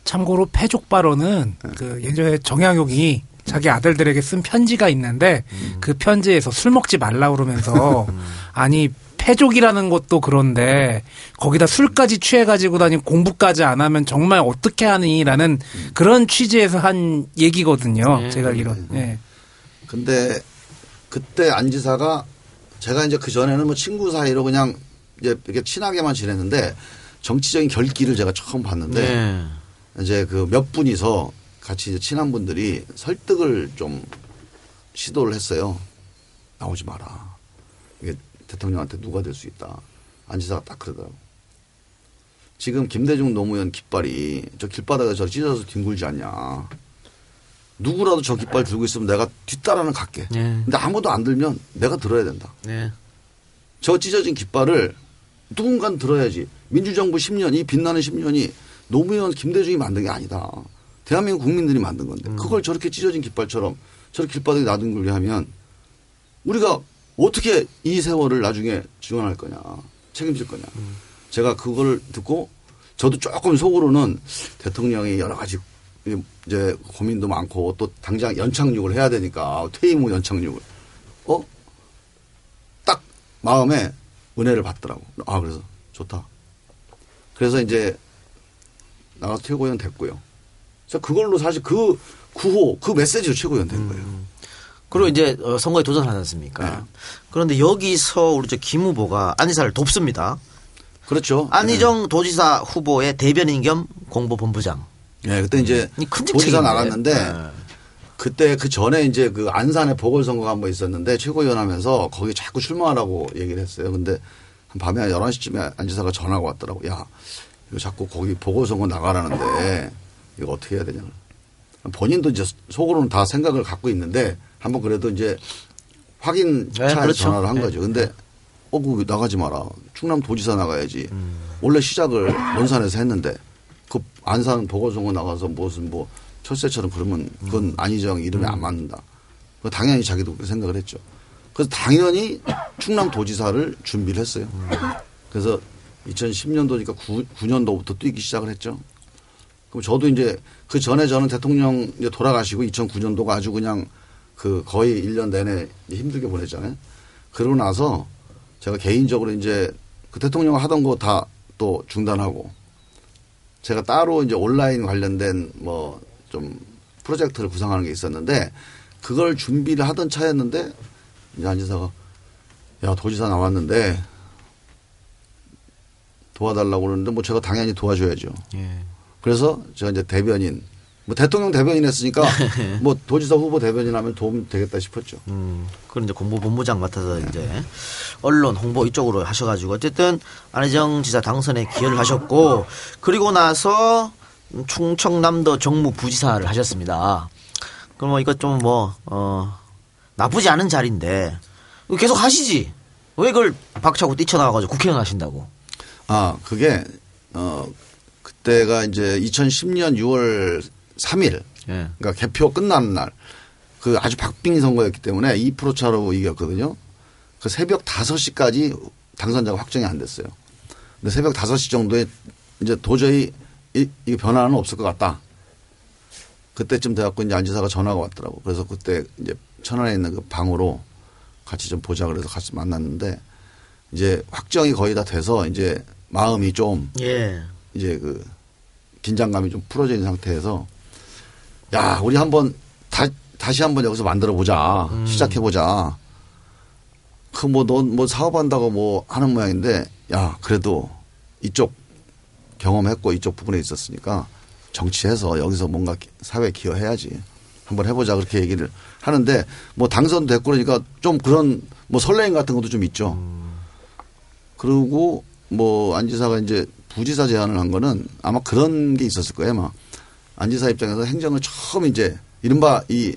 참고로 패족 발언은 그 예전에 정약용이 자기 아들들에게 쓴 편지가 있는데 그 편지에서 술 먹지 말라 그러면서 아니 패족이라는 것도 그런데 거기다 술까지 취해가지고 다니고 공부까지 안 하면 정말 어떻게 하니라는 그런 취지에서 한 얘기거든요. 제가 알기로. 예. 근데 그때 안지사가 제가 이제 그 전에는 뭐 친구 사이로 그냥 이제 이렇게 친하게만 지냈는데 정치적인 결기를 제가 처음 봤는데 네. 이제 그 몇 분이서 같이 친한 분들이 설득을 좀 시도를 했어요. 나오지 마라. 이게 대통령한테 누가 될 수 있다. 안지사가 딱 그러더라고. 지금 김대중 노무현 깃발이 저 길바닥에 저 찢어서 뒹굴지 않냐. 누구라도 저 깃발 들고 있으면 내가 뒤따라는 갈게. 네. 근데 아무도 안 들면 내가 들어야 된다. 네. 저 찢어진 깃발을 누군가 들어야지. 민주정부 10년, 이 빛나는 10년이 노무현, 김대중이 만든 게 아니다. 대한민국 국민들이 만든 건데 그걸 저렇게 찢어진 깃발처럼 저렇게 길바닥에 놔둔 걸 하면 우리가 어떻게 이 세월을 나중에 지원할 거냐 책임질 거냐 제가 그걸 듣고 저도 조금 속으로는 대통령이 여러 가지 이제 고민도 많고 또 당장 연착륙을 해야 되니까 퇴임 후 연착륙을 어? 딱 마음에 은혜를 받더라고. 아, 그래서 좋다. 그래서 이제 나가서 최고위원 됐고요. 그래서 그걸로 사실 그 구호, 그 메시지로 최고위원 된 거예요. 그리고 이제 어, 선거에 도전하지 않습니까? 그런데 여기서 우리 저 김 후보가 안지사를 돕습니다. 그렇죠. 안희정 도지사 후보의 대변인 겸 공보본부장. 예, 그때 이제 도지사. 나갔는데 네. 그때 그 전에 이제 그 안산에 보궐선거가 한 번 있었는데 최고위원 하면서 거기 자꾸 출마하라고 얘기를 했어요. 근데 한 밤에 한 11시쯤에 안지사가 전화가 왔더라고. 야, 이거 자꾸 거기 보궐선거 나가라는데 이거 어떻게 해야 되냐. 본인도 이제 속으로는 다 생각을 갖고 있는데 한번 그래도 이제 확인 네, 차에서 그렇죠. 전화를 한 네. 거죠. 근데 어, 그 나가지 마라. 충남 도지사 나가야지. 원래 시작을 논산에서 했는데 그 안산 보궐선거 나가서 무슨 뭐 철새처럼 그러면 그건 안희정 이름이 안 맞는다. 그 당연히 자기도 그렇게 생각을 했죠. 그래서 당연히 충남 도지사를 준비를 했어요. 그래서 2010년도니까 9, 9년도부터 뛰기 시작을 했죠. 그럼 저도 이제 그 전에 저는 대통령 이제 돌아가시고 2009년도가 아주 그냥 그 거의 1년 내내 힘들게 보냈잖아요. 그러고 나서 제가 개인적으로 이제 그 대통령 하던 거 다 또 중단하고 제가 따로 이제 온라인 관련된 뭐 좀 프로젝트를 구상하는 게 있었는데 그걸 준비를 하던 차였는데 이제 안지사가 야 도지사 나왔는데 도와달라고 그러는데 뭐 제가 당연히 도와줘야죠. 예. 그래서 제가 이제 대변인 뭐 대통령 대변인 했으니까 뭐 도지사 후보 대변인 하면 도움 되겠다 싶었죠. 음, 그런 이제 공보본부장 맡아서 이제 언론 홍보 이쪽으로 하셔가지고 어쨌든 안희정 지사 당선에 기여를 하셨고 그리고 나서 충청남도 정무부지사를 하셨습니다. 그럼 뭐 이거 좀 뭐 어, 나쁘지 않은 자리인데 계속 하시지. 왜 그걸 박차고 뛰쳐나와가지고 국회의원 하신다고? 아, 그게, 어, 그 때가 이제 2010년 6월 3일. 예. 그러니까 개표 끝나는 날. 그 아주 박빙 선거였기 때문에 2% 차로 이겼거든요. 그 새벽 5시까지 당선자가 확정이 안 됐어요. 근데 새벽 5시 정도에 이제 도저히 이, 이 변화는 없을 것 같다. 그때쯤 돼갖고 이제 안지사가 전화가 왔더라고. 그래서 그때 이제 천안에 있는 그 방으로 같이 좀 보자 그래서 같이 만났는데 이제 확정이 거의 다 돼서 이제 마음이 좀 예. 이제 그 긴장감이 좀 풀어져 있는 상태에서 야 우리 한번 다, 다시 한번 여기서 만들어 보자. 시작해 보자. 그 뭐넌뭐 사업한다고 뭐 하는 모양인데 야 그래도 이쪽 경험했고 이쪽 부분에 있었으니까 정치해서 여기서 뭔가 기- 사회에 기여해야지. 한번 해보자. 그렇게 얘기를 하는데 뭐 당선됐고 그러니까 좀 그런 뭐 설레임 같은 것도 좀 있죠. 그리고 뭐 안 지사가 이제 부지사 제안을 한 거는 아마 그런 게 있었을 거예요. 아마 안지사 입장에서 행정을 처음 이제 이른바 이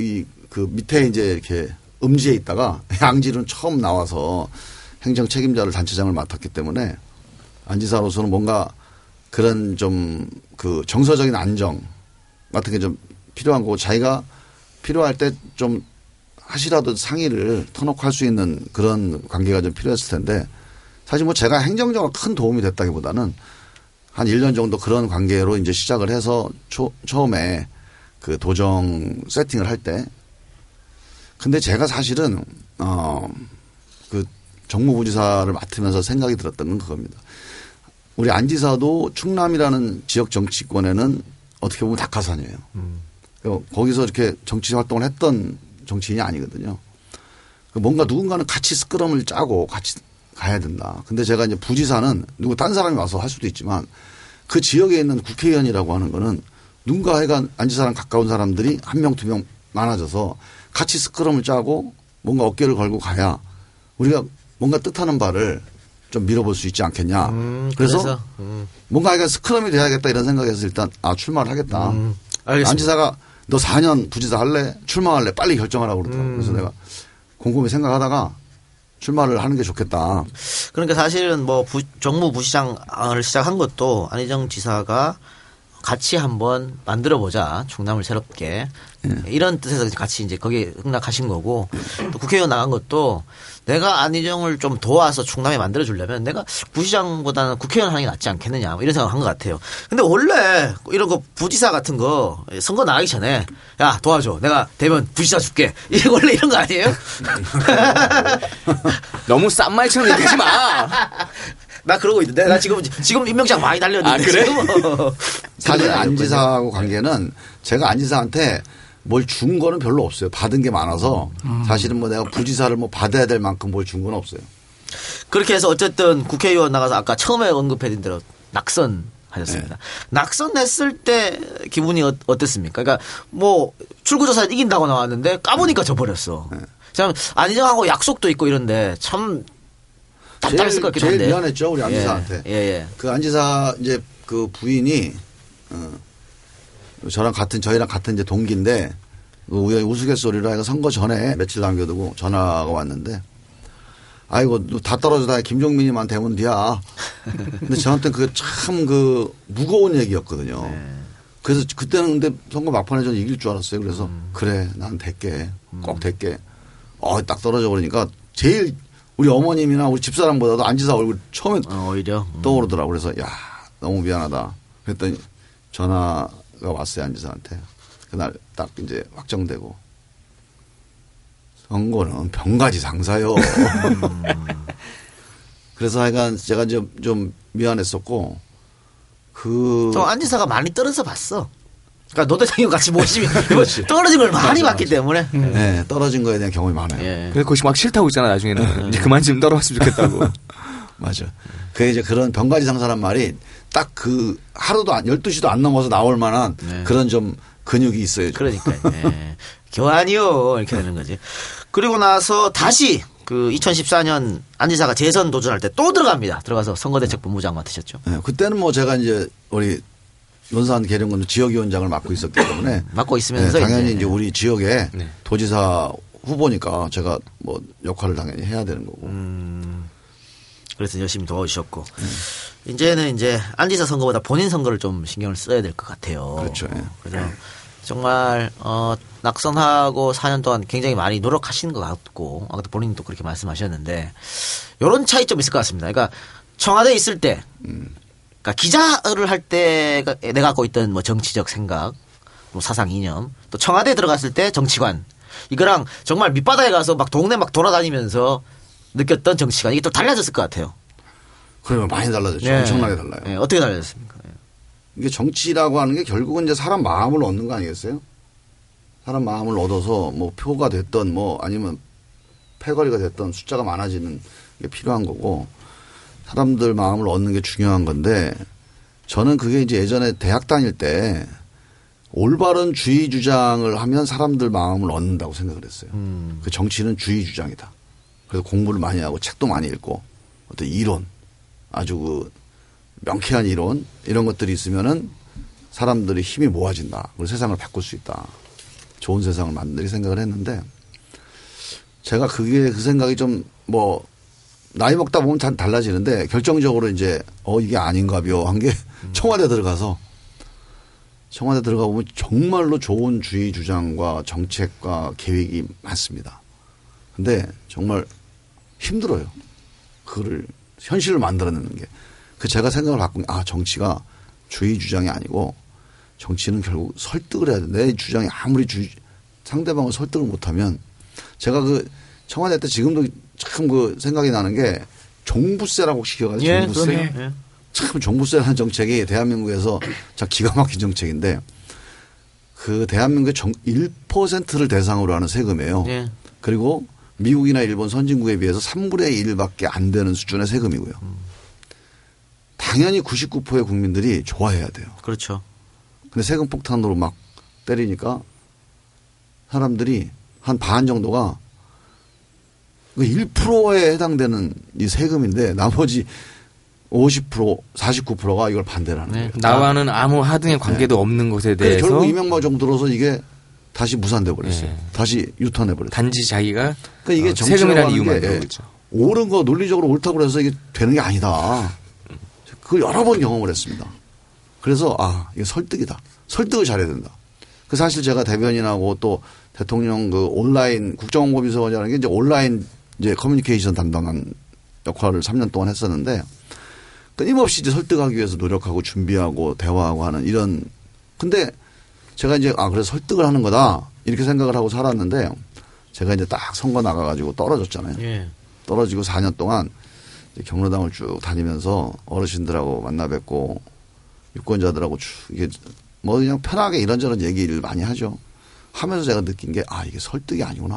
이 그 밑에 이제 이렇게 음지에 있다가 양지는 처음 나와서 행정 책임자를 단체장을 맡았기 때문에 안지사로서는 뭔가 그런 좀 그 정서적인 안정 같은 게 좀 필요한 거고 자기가 필요할 때 좀 하시라도 상의를 터놓고 할 수 있는 그런 관계가 좀 필요했을 텐데 사실 뭐 제가 행정적으로 큰 도움이 됐다기보다는 한 1년 정도 그런 관계로 이제 시작을 해서 초, 처음에 그 도정 세팅을 할 때 근데 제가 사실은 어그 정무부지사를 맡으면서 생각이 들었던 건 그겁니다. 우리 안 지사도 충남이라는 지역 정치권에는 어떻게 보면 낙하산이에요. 어, 거기서 이렇게 정치 활동을 했던 정치인이 아니거든요. 그 뭔가 누군가는 같이 스크럼을 짜고 같이 가야 된다. 근데 제가 이제 부지사는 누구 딴 사람이 와서 할 수도 있지만 그 지역에 있는 국회의원이라고 하는 거는 누군가 하여간 안지사랑 가까운 사람들이 한 명, 두 명 많아져서 같이 스크럼을 짜고 뭔가 어깨를 걸고 가야 우리가 뭔가 뜻하는 바를 좀 밀어볼 수 있지 않겠냐. 음, 그래서, 그래서, 음. 뭔가 하여간 스크럼이 돼야겠다 이런 생각에서 일단 아 출마를 하겠다. 음. 안지사가 너 4년 부지사 할래? 출마할래? 빨리 결정하라고 그러더라고. 음. 그래서 내가 곰곰이 생각하다가 출마를 하는 게 좋겠다. 그러니까 사실은 뭐 부, 정무 부시장을 시작한 것도 안희정 지사가 같이 한번 만들어 보자 충남을 새롭게 이런 뜻에서 같이 이제 거기에 흥낙하신 거고 또 국회의원 나간 것도 내가 안희정을 좀 도와서 충남에 만들어 주려면 내가 부시장보다는 국회의원 하는 게 낫지 않겠느냐 뭐 이런 생각을 한것 같아요. 근데 원래 이런 거 부지사 같은 거 선거 나가기 전에 야 도와줘 내가 되면 부지사 줄게 이게 원래 이런 거 아니에요? 너무 싼 말처럼 얘기하지 마. 나 그러고 있는데 나 지금 지금 임명장 많이 달렸는데 아, 그래? 지금 사실 안지사하고 관계는 제가 안지사한테 뭘 준 거는 별로 없어요. 받은 게 많아서 사실은 뭐 내가 부지사를 뭐 받아야 될 만큼 뭘 준 건 없어요. 그렇게 해서 어쨌든 국회의원 나가서 아까 처음에 언급해드린 대로 낙선 하셨습니다. 낙선했을 때 기분이 어, 어땠습니까? 그러니까 뭐 출구조사 이긴다고 나왔는데 까보니까 져버렸어. 참 안희정하고 약속도 있고 이런데 참 답답했을 것 제일 한데. 미안했죠 우리 안지사한테. 예, 예. 그 안지사 이제 그 부인이 어, 저랑 같은 저희랑 같은 이제 동기인데 그 우연히 우스갯소리로 해서 선거 전에 며칠 남겨두고 전화가 왔는데 아이고 너다 떨어져다 김종민이만 되면 돼야. 근데 저한테 그게 참 그 무거운 얘기였거든요. 네. 그래서 그때는 근데 선거 막판에 저는 이길 줄 알았어요. 그래서 음. 그래 난 될게 꼭 될게. 어 딱 떨어져 버리니까 제일 우리 어머님이나 우리 집사람보다도 안지사 얼굴 처음에 어, 오히려 음. 떠오르더라고. 그래서 야 너무 미안하다. 그랬더니 전화가 왔어요 안지사한테. 그날 딱 이제 확정되고 선거는 병가지 상사요. 그래서 하여간 제가 좀, 좀 미안했었고 그또 안지사가 많이 떨어져 봤어. 그러니까 노 대통령 같이 모시면 떨어진 걸 많이 봤기 때문에. 네, 떨어진 거에 대한 경험이 많아요. 예. 그래서 그것이 막 싫다고 있잖아 나중에는 이제 그만 좀 떨어졌으면 좋겠다고. 맞아. 그 이제 그런 병가지 상사란 말이 딱 그 하루도 안, 12시도 안 넘어서 나올 만한 그런 좀 근육이 있어요. 그러니까 예. 교환이요 이렇게 되는 거지. 그리고 나서 다시 그 2014년 안지사가 재선 도전할 때 또 들어갑니다. 들어가서 선거대책본부장 맡으셨죠. 네, 그때는 뭐 제가 이제 우리 논산 계룡군 지역위원장을 맡고 있었기 때문에 맡고 있으면서 네, 당연히 이제, 이제, 우리 지역에 네. 도지사 후보니까 제가 뭐 역할을 당연히 해야 되는 거고. 음. 그래서 열심히 도와주셨고 이제는 이제 안지사 선거보다 본인 선거를 좀 신경을 써야 될 것 같아요. 그렇죠. 예. 그래서 정말 어 낙선하고 4년 동안 굉장히 많이 노력하신 것 같고 아까 본인도 그렇게 말씀하셨는데 이런 차이점이 있을 것 같습니다. 그러니까 청와대에 있을 때 그러니까 기자를 할 때 내가 갖고 있던 뭐 정치적 생각, 뭐 사상 이념, 또 청와대에 들어갔을 때 정치관 이거랑 정말 밑바닥에 가서 막 동네 막 돌아다니면서 느꼈던 정치관 이게 또 달라졌을 것 같아요. 그러면 많이 달라졌죠. 예. 엄청나게 달라요. 예, 어떻게 달라졌습니까? 예. 이게 정치라고 하는 게 결국은 이제 사람 마음을 얻는 거 아니겠어요? 사람 마음을 얻어서 뭐 표가 됐던 뭐 아니면 패거리가 됐던 숫자가 많아지는 게 필요한 거고 사람들 마음을 얻는 게 중요한 건데 저는 그게 이제 예전에 대학 다닐 때 올바른 주의 주장을 하면 사람들 마음을 얻는다고 생각을 했어요. 음. 그 정치는 주의 주장이다. 그래서 공부를 많이 하고 책도 많이 읽고 어떤 이론 아주 그 명쾌한 이론 이런 것들이 있으면은 사람들이 힘이 모아진다. 그리고 세상을 바꿀 수 있다. 좋은 세상을 만들기 생각을 했는데 제가 그게 그 생각이 좀 뭐 나이 먹다 보면 잘 달라지는데 결정적으로 이제 어 이게 아닌가벼 한 게 청와대 들어가서 청와대 들어가 보면 정말로 좋은 주의 주장과 정책과 계획이 많습니다. 근데 정말 힘들어요. 그거를 현실을 만들어내는 게. 그 제가 생각을 바꾼 게, 아, 정치가 주의 주장이 아니고 정치는 결국 설득을 해야 돼. 내 주장이 아무리 주, 상대방을 설득을 못하면 제가 그 청와대 때 지금도 참 그 생각이 나는 게 종부세라고 혹시 기억하세요? 예, 종부세. 그럼요. 예. 참 종부세라는 정책이 대한민국에서 참 기가 막힌 정책인데 그 대한민국의 정 1%를 대상으로 하는 세금이에요. 예. 그리고 미국이나 일본 선진국에 비해서 3분의 1밖에 안 되는 수준의 세금이고요. 당연히 99%의 국민들이 좋아해야 돼요. 그렇죠. 근데 세금 폭탄으로 막 때리니까 사람들이 한 반 정도가 그 1%에 해당되는 이 세금인데 나머지 50% 49%가 이걸 반대를 하는 거예요. 나와는 아무 하등의 관계도 없는 것에 대해서 결국 이명박 들어서 이게 다시 무산돼 버렸어요. 예. 다시 유턴해 버렸어요. 단지 자기가 그러니까 이게 어, 세금이라는 이유만 게 들고 있죠. 옳은 거 논리적으로 옳다고 해서 이게 되는 게 아니다. 그걸 여러 번 경험을 했습니다. 그래서 아 이게 설득이다. 설득을 잘해야 된다. 그 사실 제가 대변인하고 또 대통령 그 온라인 국정홍보비서관이라는 게 이제 온라인 이제 커뮤니케이션 담당한 역할을 3년 동안 했었는데 끊임없이 이제 설득하기 위해서 노력하고 준비하고 대화하고 하는 이런 근데 제가 이제 아 그래서 설득을 하는 거다 이렇게 생각을 하고 살았는데 제가 이제 딱 선거 나가가지고 떨어졌잖아요. 예. 떨어지고 4년 동안 경로당을 쭉 다니면서 어르신들하고 만나 뵙고 유권자들하고 쭉 이게 뭐 그냥 편하게 이런저런 얘기를 많이 하죠. 하면서 제가 느낀 게 아 이게 설득이 아니구나.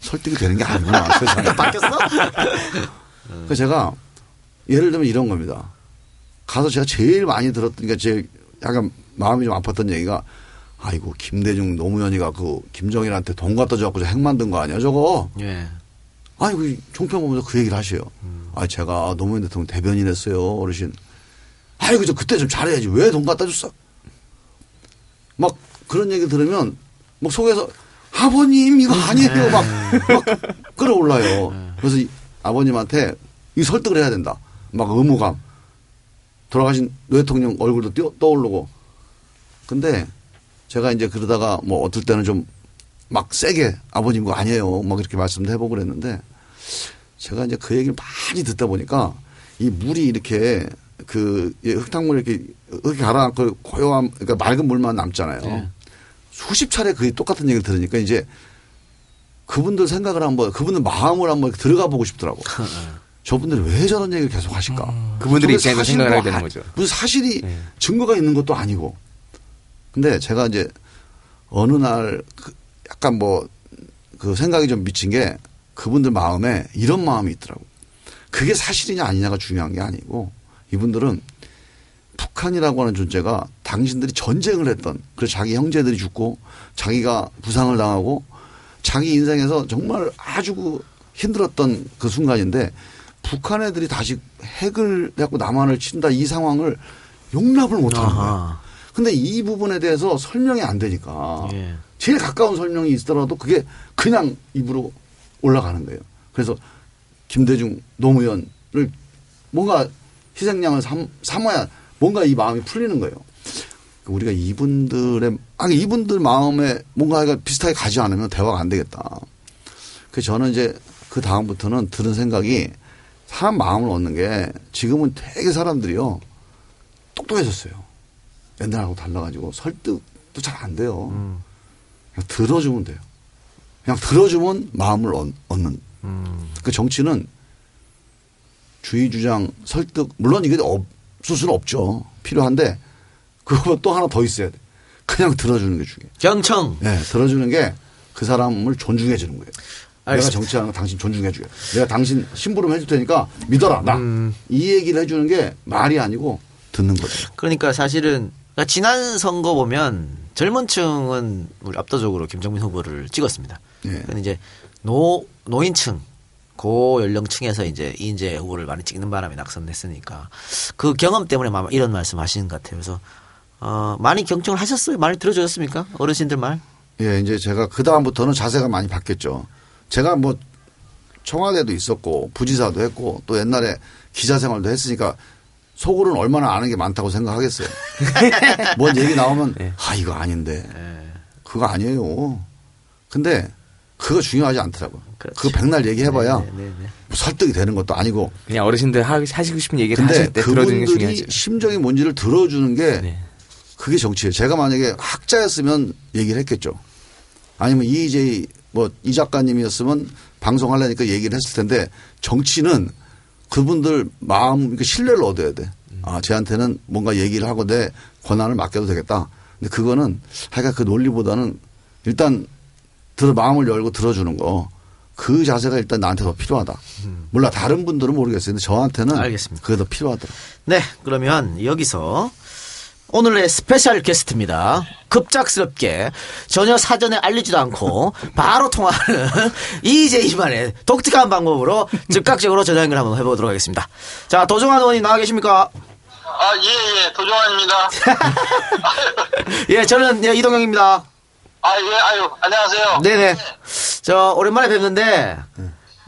설득이 되는 게 아니구나. 세상에 바뀌었어? 그래서 제가 예를 들면 이런 겁니다. 가서 제가 제일 많이 들었던 게 제 약간 마음이 좀 아팠던 얘기가 아이고 김대중 노무현이가 그 김정일한테 돈 갖다 줘갖고 핵 만든 거 아니야 저거. 예. 아니, 그 종편 보면서 그 얘기를 하셔요. 아, 제가 노무현 대통령 대변인 했어요, 어르신. 아이고, 저 그때 좀 잘해야지. 왜 돈 갖다 줬어? 막 그런 얘기 들으면 막 속에서 아버님 이거 아니에요. 막, 막 끌어올라요. 그래서 이 아버님한테 이 설득을 해야 된다. 막 의무감. 돌아가신 노 대통령 얼굴도 띄어- 떠오르고. 근데 제가 이제 그러다가 뭐 어떨 때는 좀 막 세게 아버님 거 아니에요. 막 이렇게 말씀도 해보고 그랬는데 제가 이제 그 얘기를 많이 듣다 보니까 이 물이 이렇게 그 예, 흙탕물 이렇게 이렇게 가라앉고 고요한 그러니까 맑은 물만 남잖아요. 네. 수십 차례 그 똑같은 얘기를 들으니까 이제 그분들 생각을 한번 그분들 마음을 한번 들어가 보고 싶더라고. 저분들이 왜 저런 얘기를 계속 하실까? 그분들의 저게 입장에서 사실 생각을 뭐 하게 되는 아- 거죠. 무슨 사실이 네. 증거가 있는 것도 아니고. 근데 제가 이제 어느 날 그 약간 뭐 그 생각이 좀 미친 게 그분들 마음에 이런 마음이 있더라고. 그게 사실이냐 아니냐가 중요한 게 아니고 이분들은 북한이라고 하는 존재가 당신들이 전쟁을 했던 그래서 자기 형제들이 죽고 자기가 부상을 당하고 자기 인생에서 정말 아주 그 힘들었던 그 순간인데 북한 애들이 다시 핵을 해갖고 남한을 친다 이 상황을 용납을 못하는 거예요. 근데 이 부분에 대해서 설명이 안 되니까 예. 제일 가까운 설명이 있더라도 그게 그냥 입으로 올라가는 거예요. 그래서 김대중 노무현을 뭔가 희생양을 삼, 삼아야 뭔가 이 마음이 풀리는 거예요. 우리가 이분들의 아니 이분들 마음에 뭔가가 비슷하게 가지 않으면 대화가 안 되겠다. 그래서 저는 이제 그 다음부터는 들은 생각이 사람 마음을 얻는 게 지금은 되게 사람들이요 똑똑해졌어요. 옛날하고 달라가지고 설득도 잘 안 돼요. 그냥 들어주면 돼요. 그냥 들어주면 마음을 얻, 얻는. 그 정치는 주의 주장 설득 물론 이게 없을 수는 없죠. 필요한데 그거 또 하나 더 있어야 돼. 그냥 들어주는 게 중요해. 경청. 네, 들어주는 게 그 사람을 존중해 주는 거예요. 내가 알겠습니다. 정치하는 거 당신 존중해 줘요. 내가 당신 심부름 해줄 테니까 믿어라. 나. 이 얘기를 해주는 게 말이 아니고 듣는 거죠. 그러니까 사실은 그러니까 지난 선거 보면 젊은 층은 우리 압도적으로 김정민 후보를 찍었습니다. 예. 근데 이제 노 노인층 고 연령층에서 이제 이인재 후보를 많이 찍는 바람에 낙선했으니까 그 경험 때문에 아마 이런 말씀 하시는 것 같아요. 그래서 어 많이 경청을 하셨어요? 많이 들어주셨습니까? 어르신들 말? 예, 이제 제가 그 다음부터는 자세가 많이 바뀌었죠. 제가 뭐 청와대도 있었고 부지사도 했고 또 옛날에 기자 생활도 했으니까 속으로는 얼마나 아는 게 많다고 생각하겠어요. 뭔 얘기 나오면 아 이거 아닌데 그거 아니에요. 근데 그거 중요하지 않더라고. 그 백날 얘기해봐야 뭐 설득이 되는 것도 아니고. 그냥 어르신들 하, 하시고 싶은 얘기를 하실 때 들어주는 게 그분들이 중요하죠. 심정이 뭔지를 들어주는 게 그게 정치예요. 제가 만약에 학자였으면 얘기를 했겠죠. 아니면 이J 뭐이 작가님이었으면 방송하려니까 얘기를 했을 텐데 정치는 그분들 마음 그 신뢰를 얻어야 돼. 아 쟤한테는 뭔가 얘기를 하고 내 권한을 맡겨도 되겠다. 근데 그거는 하여간 그 논리보다는 일단 들어 마음을 열고 들어주는 거. 그 자세가 일단 나한테 더 필요하다. 몰라 다른 분들은 모르겠어요. 근데 저한테는 알겠습니다. 그게 더 필요하더라. 네, 그러면 여기서 오늘의 스페셜 게스트입니다. 급작스럽게 전혀 사전에 알리지도 않고 바로 통화하는 이재희만의 독특한 방법으로 즉각적으로 전화 연결 한번 해보도록 하겠습니다. 자, 도정환 의원님 나와 계십니까? 아, 예, 예, 도종환입니다. 예, 저는 예, 이동영입니다. 아, 예, 아유, 안녕하세요. 네네. 저 오랜만에 뵙는데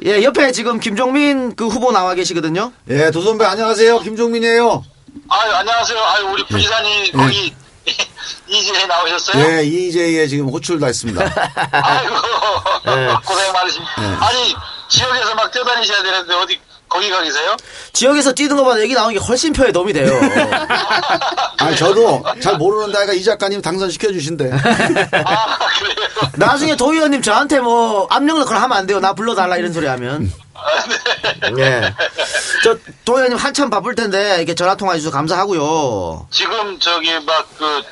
예, 옆에 지금 김종민 그 후보 나와 계시거든요. 예, 도선배 안녕하세요. 김종민이에요. 아유, 안녕하세요. 아유, 우리 부지사님 예. 거기 이지에 나오셨어요? 예, 이재희에 지금 호출 다 있습니다. 아이고, 예. 고생 많으십니다. 예. 아니, 지역에서 막 뛰어다니셔야 되는데 어디, 거기 가 계세요? 지역에서 뛰는 것보다 여기 나오는 게 훨씬 표에 도움이 돼요. 아니, 저도 잘 모르는데 아까 이 작가님 당선시켜 주신대. 나중에 도 의원님 저한테 뭐 압력 넣거나 하면 안 돼요. 나 불러달라 이런 소리 하면. 네. 저도 의원님 한참 바쁠 텐데 이렇게 전화 통화해 주셔서 감사하고요. 지금 저기 막그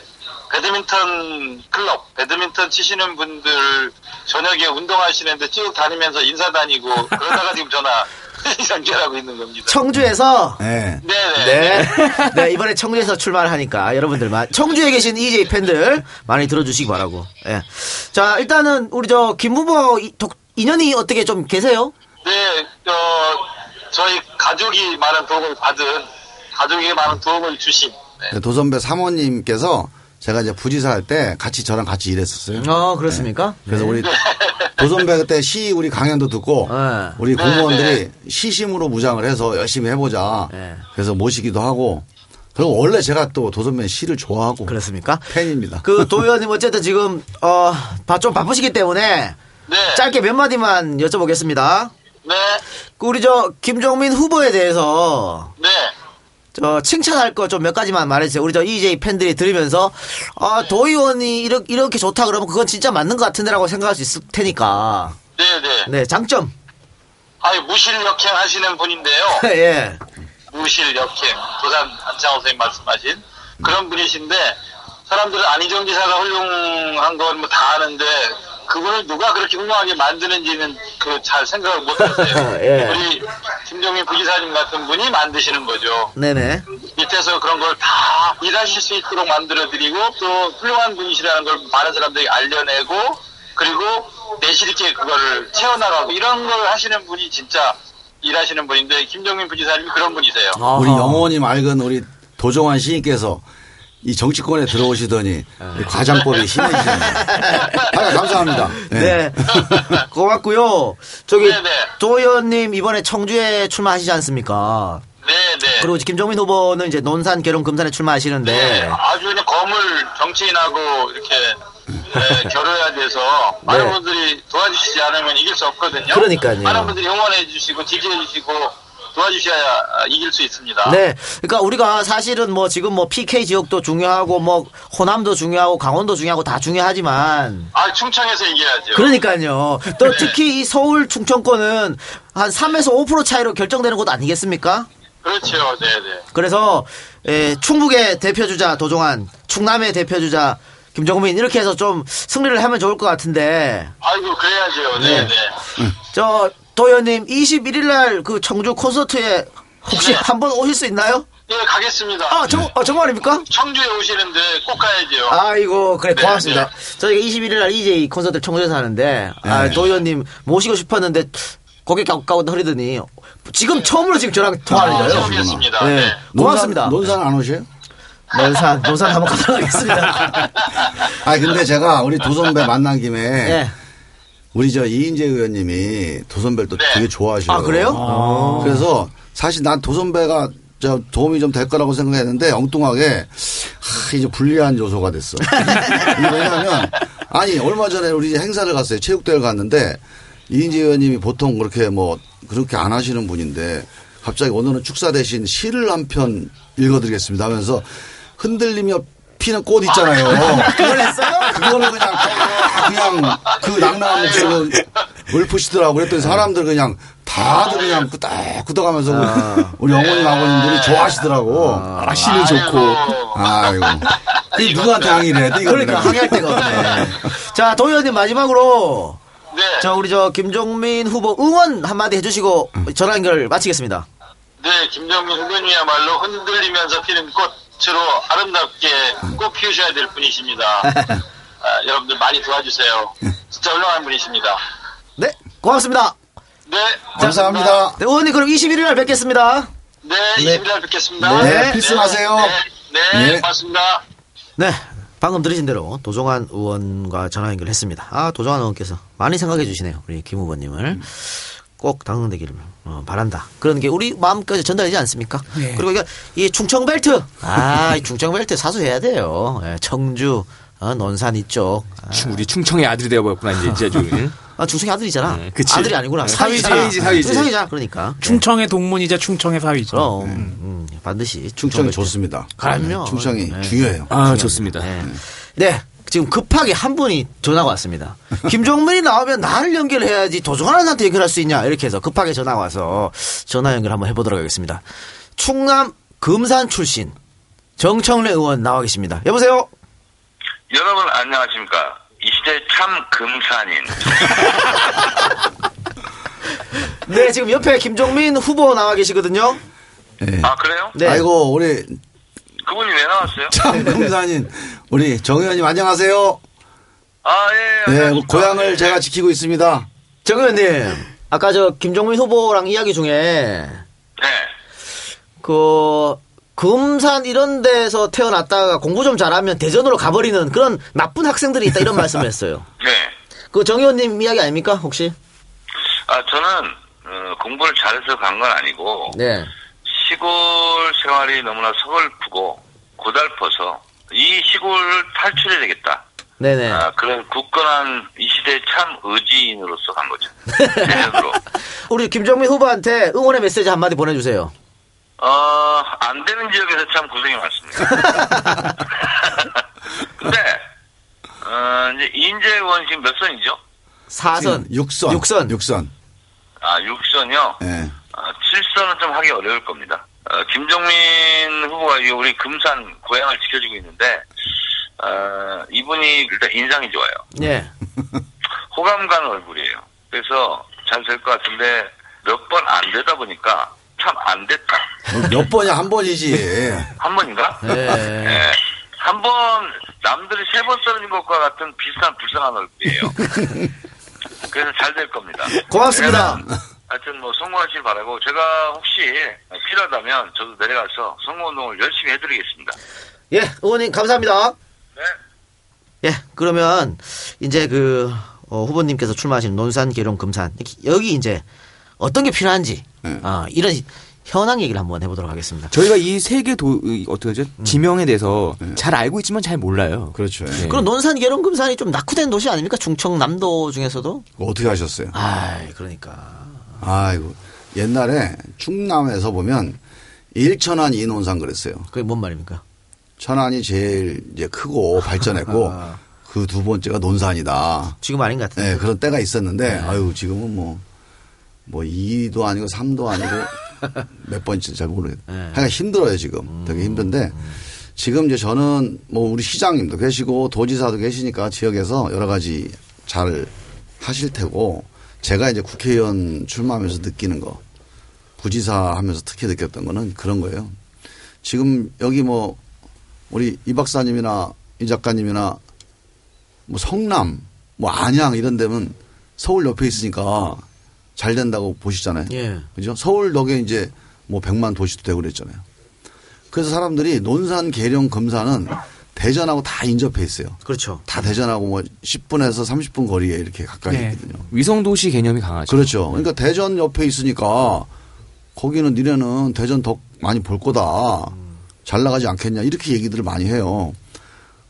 배드민턴 클럽, 배드민턴 치시는 분들 저녁에 운동하시는데 쭉 다니면서 인사 다니고 그러다가 지금 전화 연결하고 있는 겁니다. 청주에서 네. 네네. 네. 네, 이번에 청주에서 출마를 하니까 여러분들만 청주에 계신 EJ 팬들 많이 들어주시기 바라고. 예. 자, 일단은 우리 저김 후보 이- 독- 인연이 어떻게 좀 계세요? 네, 어, 저희 가족이 많은 도움을 받은, 가족에게 많은 도움을 주신, 네, 도선배 사모님께서 제가 이제 부지사 할 때 같이 저랑 같이 일했었어요. 어, 그렇습니까? 그래서 네. 우리 도선배 그때 시 우리 강연도 듣고 우리 네, 공무원들이 시심으로 무장을 해서 열심히 해보자. 그래서 모시기도 하고. 그리고 원래 제가 또 도선배 시를 좋아하고. 그렇습니까? 팬입니다. 그 도 의원님 어쨌든 지금 어, 바- 좀 바쁘시기 때문에 짧게 몇 마디만 여쭤보겠습니다. 네. 그 우리 저 김종민 후보에 대해서 네. 저 칭찬할 거 좀 몇 가지만 말해주세요. 우리 저 EJ 팬들이 들으면서 아, 도 의원이 이렇게, 이렇게 좋다 그러면 그건 진짜 맞는 것 같은데라고 생각할 수 있을 테니까. 네네. 네, 장점. 아유, 무실역행 하시는 분인데요. 예. 무실역행, 부산 안창호 선생님 말씀하신 그런 분이신데, 사람들은 안희정 지사가 훌륭한 건 뭐 다 아는데, 그분을 누가 그렇게 훌륭하게 만드는지는 그 잘 생각을 못 했어요. 예. 우리 김종민 부지사님 같은 분이 만드시는 거죠. 네네. 밑에서 그런 걸 다 일하실 수 있도록 만들어드리고 또 훌륭한 분이시라는 걸 많은 사람들이 알려내고 그리고 내실 있게 그거를 채워나가고 이런 걸 하시는 분이 진짜 일하시는 분인데 김종민 부지사님이 그런 분이세요. 우리 영호님 맑은 우리 도종환 시인께서 이 정치권에 들어오시더니 이 과장법이 심해지셨네요. 아, 감사합니다. 네. 고맙고요. 저기 도 의원님 이번에 청주에 출마하시지 않습니까? 네네. 그리고 김종민 후보는 이제 논산, 계룡, 금산에 출마하시는데 네, 아주 그냥 거물 정치인하고 이렇게 네, 겨뤄야 돼서 많은 네. 분들이 도와주시지 않으면 이길 수 없거든요. 그러니까요. 많은 분들이 응원해 주시고 지지해 주시고 도와주셔야 아, 이길 수 있습니다. 네. 그러니까 우리가 사실은 뭐 지금 뭐 PK 지역도 중요하고 뭐 호남도 중요하고 강원도 중요하고 다 중요하지만 아 충청에서 이겨야죠. 그러니까요. 또 특히 이 서울 충청권은 한 3에서 5% 차이로 결정되는 곳 아니겠습니까? 그렇죠. 네 네. 그래서 에, 충북의 대표 주자 도종환, 충남의 대표 주자 김정민 이렇게 해서 좀 승리를 하면 좋을 것 같은데 아이고 그래야죠. 네. 네 네. 저 도현님 21일 날 그 청주 콘서트에 혹시 한번 오실 수 있나요? 예, 가겠습니다. 아, 정, 아, 정말입니까? 청주에 오시는데 꼭 가야죠. 아이고, 그래, 네, 고맙습니다. 저희가 21일 날 EJ 콘서트 청주에서 하는데, 아, 네. 도의원님 모시고 싶었는데, 까고 까고 흐리더니, 지금 처음으로 지금 저랑 통화를 아, 해요. 처음이었습니다. 네. 네. 고맙습니다. 논산, 논산 안 오세요? 논산, 논산 한번 가도록 하겠습니다. 아 근데 제가 우리 도선배 만난 김에 예. 우리 저 이인재 의원님이 도선배를 또 되게 좋아하셔요. 아, 그래요? 아. 그래서 사실 난 도선배가 저 도움이 좀 될 거라고 생각했는데 엉뚱하게 하, 이제 불리한 요소가 됐어. 왜냐하면 아니 얼마 전에 우리 행사를 갔어요. 체육대회를 갔는데 이인재 의원님이 보통 그렇게 뭐 그렇게 안 하시는 분인데 갑자기 오늘은 축사 대신 시를 한 편 읽어드리겠습니다 하면서 흔들리며 피는 꽃 있잖아요. 그걸 했어요? 그거를 그냥 그냥 그 낭낭한 목소리로 읊으시더라고 그랬더니 사람들 그냥 다들 그냥 끄덕 끄덕하면서 우리 어머님 아버님들이 좋아하시더라고. 아, 시는 좋고. 아이고. 이 누구한테 항의를 해? 이거 그러니까 항의할 데가 없네. 자, 도의원님 마지막으로, 네. 저 우리 저 김종민 후보 응원 한마디 해주시고 전화 연결 마치겠습니다. 네, 김정민 후보님이야말로 흔들리면서 피는 꽃 으로 아름답게 꽃 피우셔야 될 분이십니다. 아, 여러분들 많이 도와주세요. 진짜 훌륭한 분이십니다. 네, 고맙습니다. 네, 감사합니다. 네, 의원님 그럼 21일 날 뵙겠습니다. 네, 20일 뵙겠습니다. 네, 필승하세요. 네, 네, 네. 고맙습니다. 네. 방금 들으신 대로 도종환 의원과 전화 연결했습니다. 아, 도종환 의원께서 많이 생각해 주시네요. 우리 김 후보님을. 꼭 당선되기를 어, 바란다. 그런 게 우리 마음까지 전달되지 않습니까? 예. 그리고 이게 이 충청 벨트. 아, 이 충청 벨트 사수해야 돼요. 예, 청주, 어, 논산 이쪽. 아, 충- 우리 충청의 아들이 되어버렸구나 이제 이제 좀. 아, 중성이 아들이잖아. 네, 그치. 아들이 아니구나. 네, 사위지. 사위지, 사위지. 중성이잖아. 그러니까. 충청의 동문이자 충청의 사위죠. 그럼 음, 반드시 충청이. 좋습니다. 그럼요. 충청이 네. 중요해요. 아 좋습니다. 네. 네. 지금 급하게 한 분이 전화가 왔습니다. 김종민이 나오면 나를 연결해야지 도종환한테 연결할 수 있냐 이렇게 해서 급하게 전화가 와서 전화 연결 한번 해보도록 하겠습니다. 충남 금산 출신 정청래 의원 나와 계십니다. 여보세요. 여러분 안녕하십니까. 이 시대 참 금산인. 네 지금 옆에 김종민 후보 나와 계시거든요. 네. 아, 그래요? 네. 아이고 우리 그분이 왜 나왔어요? 참 금산인 우리 정 의원님 안녕하세요. 아, 예, 네, 안녕하십니까. 고향을 제가 지키고 있습니다. 정 의원님 아까 저 김종민 후보랑 이야기 중에 네. 그 금산 이런 데서 태어났다가 공부 좀 잘하면 대전으로 가버리는 그런 나쁜 학생들이 있다 이런 말씀을 했어요. 네. 그 정 의원님 이야기 아닙니까 혹시? 아, 저는, 어, 공부를 잘해서 간 건 아니고, 네. 시골 생활이 너무나 서글프고, 고달퍼서, 이 시골을 탈출해야 되겠다. 네네. 아, 그런 굳건한 이 시대의 참 의지인으로서 간 거죠. 우리 김정민 후보한테 응원의 메시지 한마디 보내주세요. 어, 안 되는 지역에서 참 고생이 많습니다. 근데, 어, 이제 이인재 의원 지금 몇 선이죠? 사선. 육선. 육선. 육선. 아, 6선이요? 네. 아, 7선은 좀 하기 어려울 겁니다. 어, 김종민 후보가 이 우리 금산 고향을 지켜주고 있는데, 어, 이분이 일단 인상이 좋아요. 예. 호감 가는 얼굴이에요. 그래서 잘 될 것 같은데, 몇 번 안 되다 보니까 참 안 됐다. 어, 몇 번이야 한 번이지. 한 번인가? 네. 예. 한 번, 남들이 세번 떨어진 것과 같은 비슷한 불쌍한 얼굴이에요. 그래서 잘 될 겁니다. 고맙습니다. 하여튼 뭐 성공하시길 바라고 제가 혹시 필요하다면 저도 내려가서 선거운동을 열심히 해드리겠습니다. 예, 의원님 감사합니다. 네. 예, 그러면 이제 그 어, 후보님께서 출마하신 논산, 계룡, 금산 여기 이제 어떤 게 필요한지 아, 이런 현황 얘기를 한번 해보도록 하겠습니다. 저희가 이 세계 도 이, 어떻게 하죠? 지명에 대해서 잘 알고 있지만 잘 몰라요. 그렇죠. 네. 그럼 논산, 계룡, 금산이 좀 낙후된 도시 아닙니까? 충청남도 중에서도? 어떻게 하셨어요? 아, 그러니까. 아이고 옛날에 충남에서 보면 일천안 이논산 그랬어요. 그게 뭔 말입니까? 천안이 제일 이제 크고 발전했고 그두 번째가 논산이다. 지금 아닌 것 같은데. 네, 그런 때가 있었는데 아유 지금은 뭐뭐 2도 아니고 3도 아니고 몇 번째 잘 모르겠어요. 네. 하여간 힘들어요 지금. 되게 힘든데 지금 이제 저는 뭐 우리 시장님도 계시고 도지사도 계시니까 지역에서 여러 가지 잘 하실 테고 제가 이제 국회의원 출마하면서 느끼는 거 부지사 하면서 특히 느꼈던 거는 그런 거예요. 지금 여기 뭐 우리 이 박사님이나 이 작가님이나 뭐 성남, 뭐 안양 이런 데면 서울 옆에 있으니까 잘 된다고 보시잖아요. 예. 그죠? 서울 덕에 이제 뭐 100만 도시도 되고 그랬잖아요. 그래서 사람들이 논산, 계룡, 금산은 대전하고 다 인접해 있어요. 그렇죠. 다 대전하고 뭐 10분에서 30분 거리에 이렇게 가까이 네. 있거든요. 위성도시 개념이 강하죠. 그렇죠. 그러니까 대전 옆에 있으니까 거기는 니네는 대전 더 많이 볼 거다. 잘 나가지 않겠냐. 이렇게 얘기들을 많이 해요.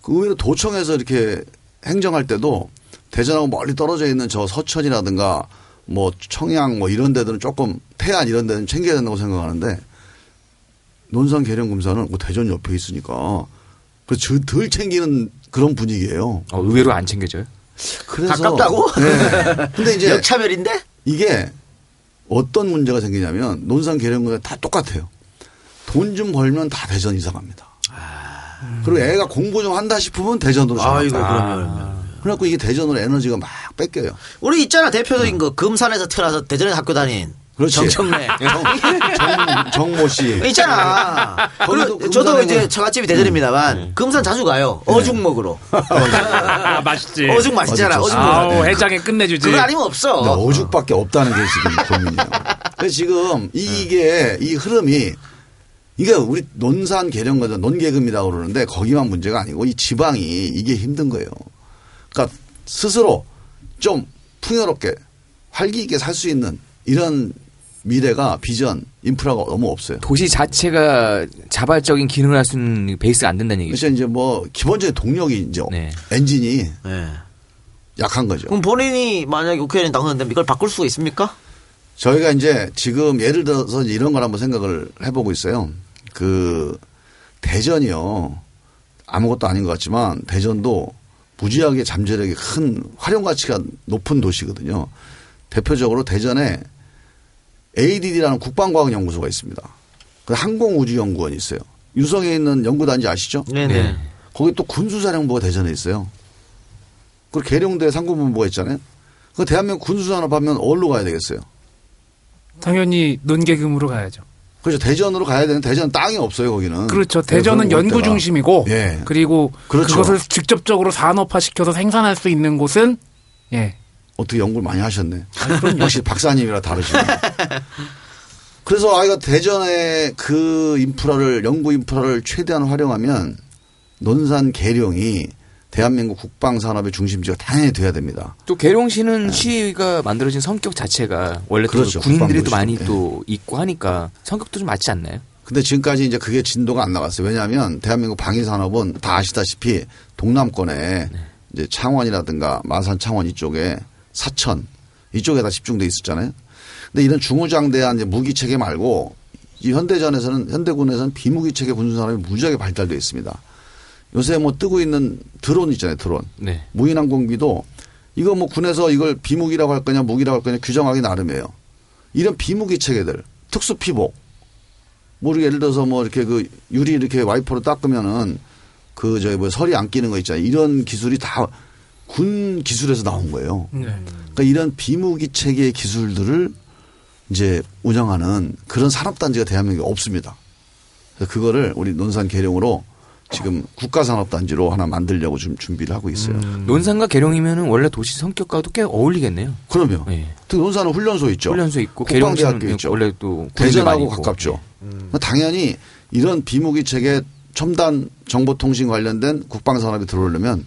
그 의외로 도청에서 이렇게 행정할 때도 대전하고 멀리 떨어져 있는 저 서천이라든가 뭐 청양 뭐 이런 데들은 조금 태안 이런 데는 챙겨야 된다고 생각하는데 논산 계령 금산은 뭐 대전 옆에 있으니까 그래서 덜 챙기는 그런 분위기예요. 어, 의외로 안 챙겨져요. 그래서 가깝다고? 네. 근데 이제 역차별인데? 이게 어떤 문제가 생기냐면 논산 계령군에 다 똑같아요. 돈 좀 벌면 다 대전 이사 갑니다. 그리고 애가 공부 좀 한다 싶으면 대전으로 아. 아이고. 그러면. 그래갖고 이게 대전으로 에너지가 막 뺏겨요. 우리 있잖아 대표적인 거 금산에서 태어나서 대전에 학교 다닌 그렇지. 정청래 정, 정 모 씨. 있잖아. 거기도 그리고 저도 이제 뭐- 처갓집이 대전입니다만 금산 자주 가요. 어죽 먹으러. 아, 맛있지. 어죽 맛있잖아. 어죽 어죽. 해장에 끝내주지. 그거 아니면 없어. 근데 어죽밖에 없다는 게 지금 고민이에요. 그래서 지금 이게 이 흐름이 이게 우리 논산 계령과도 논계급이라고 그러는데 거기만 문제가 아니고 이 지방이 이게 힘든 거예요. 그러니까 스스로 좀 풍요롭게 활기 있게 살 수 있는 이런 미래가 비전 인프라가 너무 없어요. 도시 자체가 자발적인 기능을 할 수 있는 베이스가 안 된다는 얘기죠. 그래서 이제 뭐 기본적인 동력이 이제 네. 엔진이 네. 약한 거죠. 그럼 본인이 만약에 국회의원이 당선되면 이걸 바꿀 수가 있습니까? 저희가 이제 지금 예를 들어서 이런 걸 한번 생각을 해보고 있어요. 그 대전이요. 아무것도 아닌 것 같지만 대전도 무지하게 잠재력이 큰 활용 가치가 높은 도시거든요. 대표적으로 대전에 ADD라는 국방과학연구소가 있습니다. 그 항공우주연구원이 있어요. 유성에 있는 연구단지 아시죠? 네네. 거기 또 군수사령부가 대전에 있어요. 그리고 계룡대 상고본부가 있잖아요. 그 대한민국 군수산업 하면 어디로 가야 되겠어요? 당연히 논계금으로 가야죠. 그렇죠. 대전으로 가야 되는 대전 땅이 없어요, 거기는. 그렇죠. 네, 대전은 연구. 중심이고 예. 그리고 그렇죠. 그것을 직접적으로 산업화 시켜서 생산할 수 있는 곳은 예. 어떻게 연구를 많이 하셨네. 역시 박사님이라 다르시네. 그래서 아이가 대전의 그 인프라를 연구 인프라를 최대한 활용하면 논산 계룡이 대한민국 국방 산업의 중심지가 당연히 돼야 됩니다. 또 계룡시는 시가 만들어진 성격 자체가 원래 또 그렇죠. 군인들이 또. 많이 예. 또 있고 하니까 성격도 좀 맞지 않나요? 근데 지금까지 이제 그게 진도가 안 나갔어요. 왜냐하면 대한민국 방위 산업은 다 아시다시피 동남권에 이제 창원이라든가 마산 창원 이쪽에 사천 이쪽에 다 집중돼 있었잖아요. 근데 이런 중후장대한 이제 무기 체계 말고 이 현대전에서는 현대군에서는 비무기 체계 군수 산업이 무지하게 발달돼 있습니다. 요새 뭐 뜨고 있는 드론 있잖아요, 드론. 네. 무인 항공기도 이거 뭐 군에서 이걸 비무기라고 할 거냐 무기라고 할 거냐 규정하기 나름이에요. 이런 비무기 체계들 특수 피복 뭐 예를 들어서 뭐 이렇게 그 유리 이렇게 와이퍼로 닦으면은 그 저기 뭐 설이 안 끼는 거 있잖아요. 이런 기술이 다 군 기술에서 나온 거예요. 네. 그러니까 이런 비무기 체계의 기술들을 이제 운영하는 그런 산업단지가 대한민국에 없습니다. 그래서 그거를 우리 논산 계룡으로 지금 국가산업단지로 하나 만들려고 좀 준비를 하고 있어요. 음. 논산과 계룡이면은 원래 도시 성격과도 꽤 어울리겠네요. 그럼요. 예. 특히 논산은 훈련소 있죠. 훈련소 있고 국방대학교 있죠. 원래 또 대전하고 있고. 예. 가깝죠. 그러니까 당연히 이런 비무기 체계 첨단 정보통신 관련된 국방산업이 들어오려면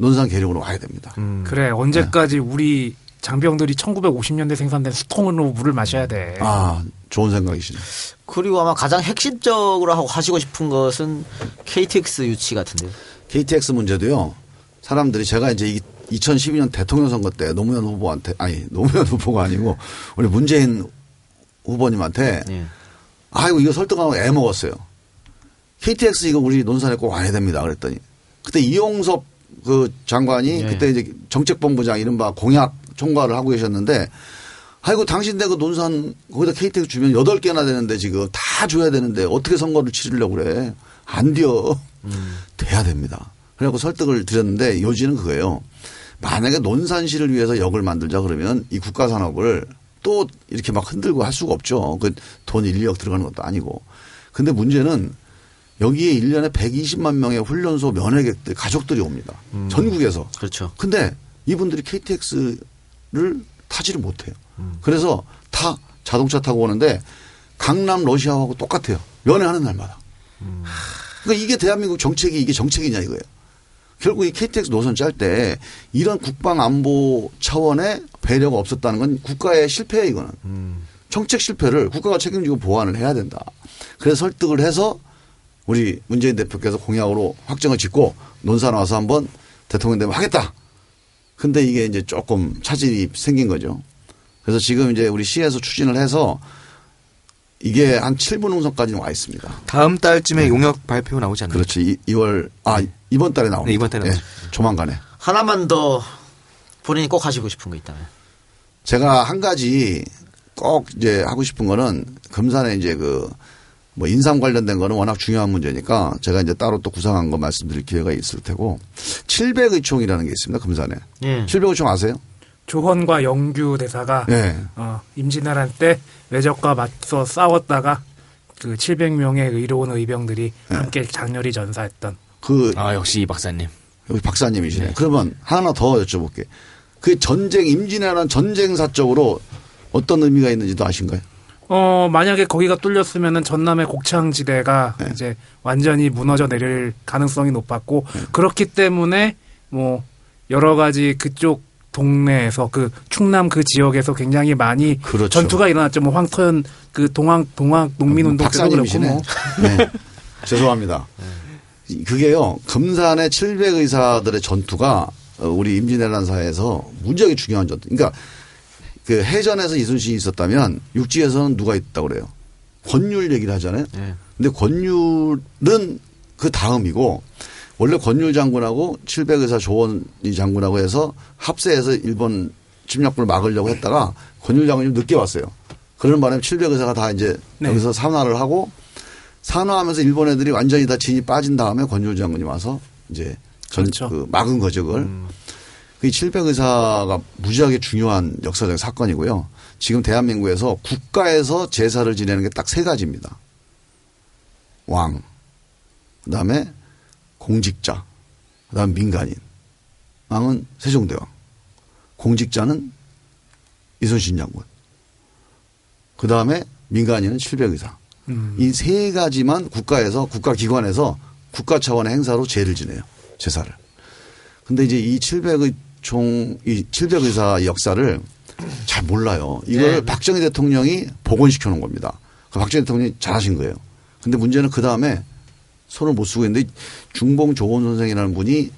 논산 계룡으로 와야 됩니다. 그래 언제까지 네. 우리 장병들이 1950년대 생산된 수통으로 물을 마셔야 돼. 아, 좋은 생각이시네. 그리고 아마 가장 핵심적으로 하고 하시고 싶은 것은 KTX 유치 같은데요. KTX 문제도요. 사람들이 제가 이제 2012년 대통령 선거 때 노무현 후보한테 아니 노무현 후보가 아니고 우리 문재인 후보님한테 예. 아이고 이거 설득하고 애 먹었어요. KTX 이거 우리 논산에 꼭 와야 됩니다. 그랬더니 그때 이용섭 그 장관이 예. 그때 이제 정책본부장 이른바 공약 총괄을 하고 계셨는데 아이고 당신네 그 논산 거기다 KTX 주면 8개나 되는데 지금 다 줘야 되는데 어떻게 선거를 치르려고 그래. 안 돼요. 돼야 됩니다. 그래갖고 설득을 드렸는데 요지는 그거예요. 만약에 논산시를 위해서 역을 만들자 그러면 이 국가 산업을 또 이렇게 막 흔들고 할 수가 없죠. 그 돈 인력 들어가는 것도 아니고. 근데 문제는 여기에 1년에 120만 명의 훈련소 면회객들 가족들이 옵니다. 전국에서. 그렇죠. 근데 이분들이 KTX를 타지를 못해요. 그래서 다 자동차 타고 오는데 강남 러시아하고 똑같아요. 면회하는 날마다. 그러니까 이게 대한민국 정책이 이게 정책이냐 이거예요. 결국 이 KTX 노선 짤 때 이런 국방 안보 차원의 배려가 없었다는 건 국가의 실패예요 이거는. 정책 실패를 국가가 책임지고 보완을 해야 된다. 그래서 설득을 해서 우리 문재인 대표께서 공약으로 확정을 짓고 논산 와서 한번 대통령 되면 하겠다. 근데 이게 이제 조금 차질이 생긴 거죠. 그래서 지금 이제 우리 시에서 추진을 해서 이게 한 7분 홍선까지는 와 있습니다. 다음 달쯤에 용역 발표 나오지 않나요? 그렇죠. 이, 2월 아 이번 달에 나옵니다. 네, 이번 달에 예, 나오죠. 조만간에. 하나만 더 본인이 꼭 하시고 싶은 거 있다면. 제가 한 가지 꼭 이제 하고 싶은 거는 금산에 이제 그 뭐 인삼 관련된 거는 워낙 중요한 문제니까 제가 이제 따로 또 구상한 거 말씀드릴 기회가 있을 테고 700의총이라는 게 있습니다. 금산에. 예. 700의총 아세요? 조헌과 영규 대사가 네. 어, 임진왜란 때 외적과 맞서 싸웠다가 그 700명의 의로운 의병들이 함께 장렬히 전사했던 그 아 역시 이 박사님. 여기 박사님이시네. 그러면 하나 더 여쭤볼게. 그 전쟁 임진왜란 전쟁사적으로 어떤 의미가 있는지도 아신가요? 어, 만약에 거기가 뚫렸으면은 전남의 곡창지대가 네. 이제 완전히 무너져 내릴 가능성이 높았고 네. 그렇기 때문에 뭐 여러 가지 그쪽 동네에서 그 충남 그 지역에서 굉장히 많이 그렇죠. 전투가 일어났죠. 뭐 황토현 그 동학 동학 농민운동 때도 그렇고. 뭐. 네. 죄송합니다. 그게요, 금산의 700 의사들의 전투가 어, 우리 임진왜란 사에서 무지하게 중요한 전투. 그러니까 그 해전에서 이순신이 있었다면 육지에서는 누가 있다고 그래요? 권율 얘기를 하잖아요. 근데 권율은 그 다음이고 원래 권율 장군하고 700의사 조원이 장군하고 해서 합세해서 일본 침략군을 막으려고 했다가 권율 장군이 늦게 왔어요. 그러는 바람에 700의사가 다 이제 네. 여기서 산화를 하고 산화하면서 일본 애들이 완전히 다 진이 빠진 다음에 권율 장군이 와서 이제 전, 그렇죠. 그 막은 거죠, 그걸. 그 700의사가 무지하게 중요한 역사적 사건이고요. 지금 대한민국에서 국가에서 제사를 지내는 게 딱 세 가지입니다. 왕, 그 다음에 공직자, 그 다음 민간인. 왕은 세종대왕. 공직자는 이순신 장군. 그 다음에 민간인은 700의사. 음. 이세 가지만 국가에서 국가기관에서 국가 차원의 행사로 제를 지내요. 제사를. 근데 이제 이 700의 총, 이 700의사 역사를 잘 몰라요. 이걸 네. 박정희 대통령이 복원시켜 놓은 겁니다. 그 박정희 대통령이 잘하신 거예요. 근데 문제는 그 다음에 손을 못 쓰고 있는데 중봉 조원 선생이라는 분이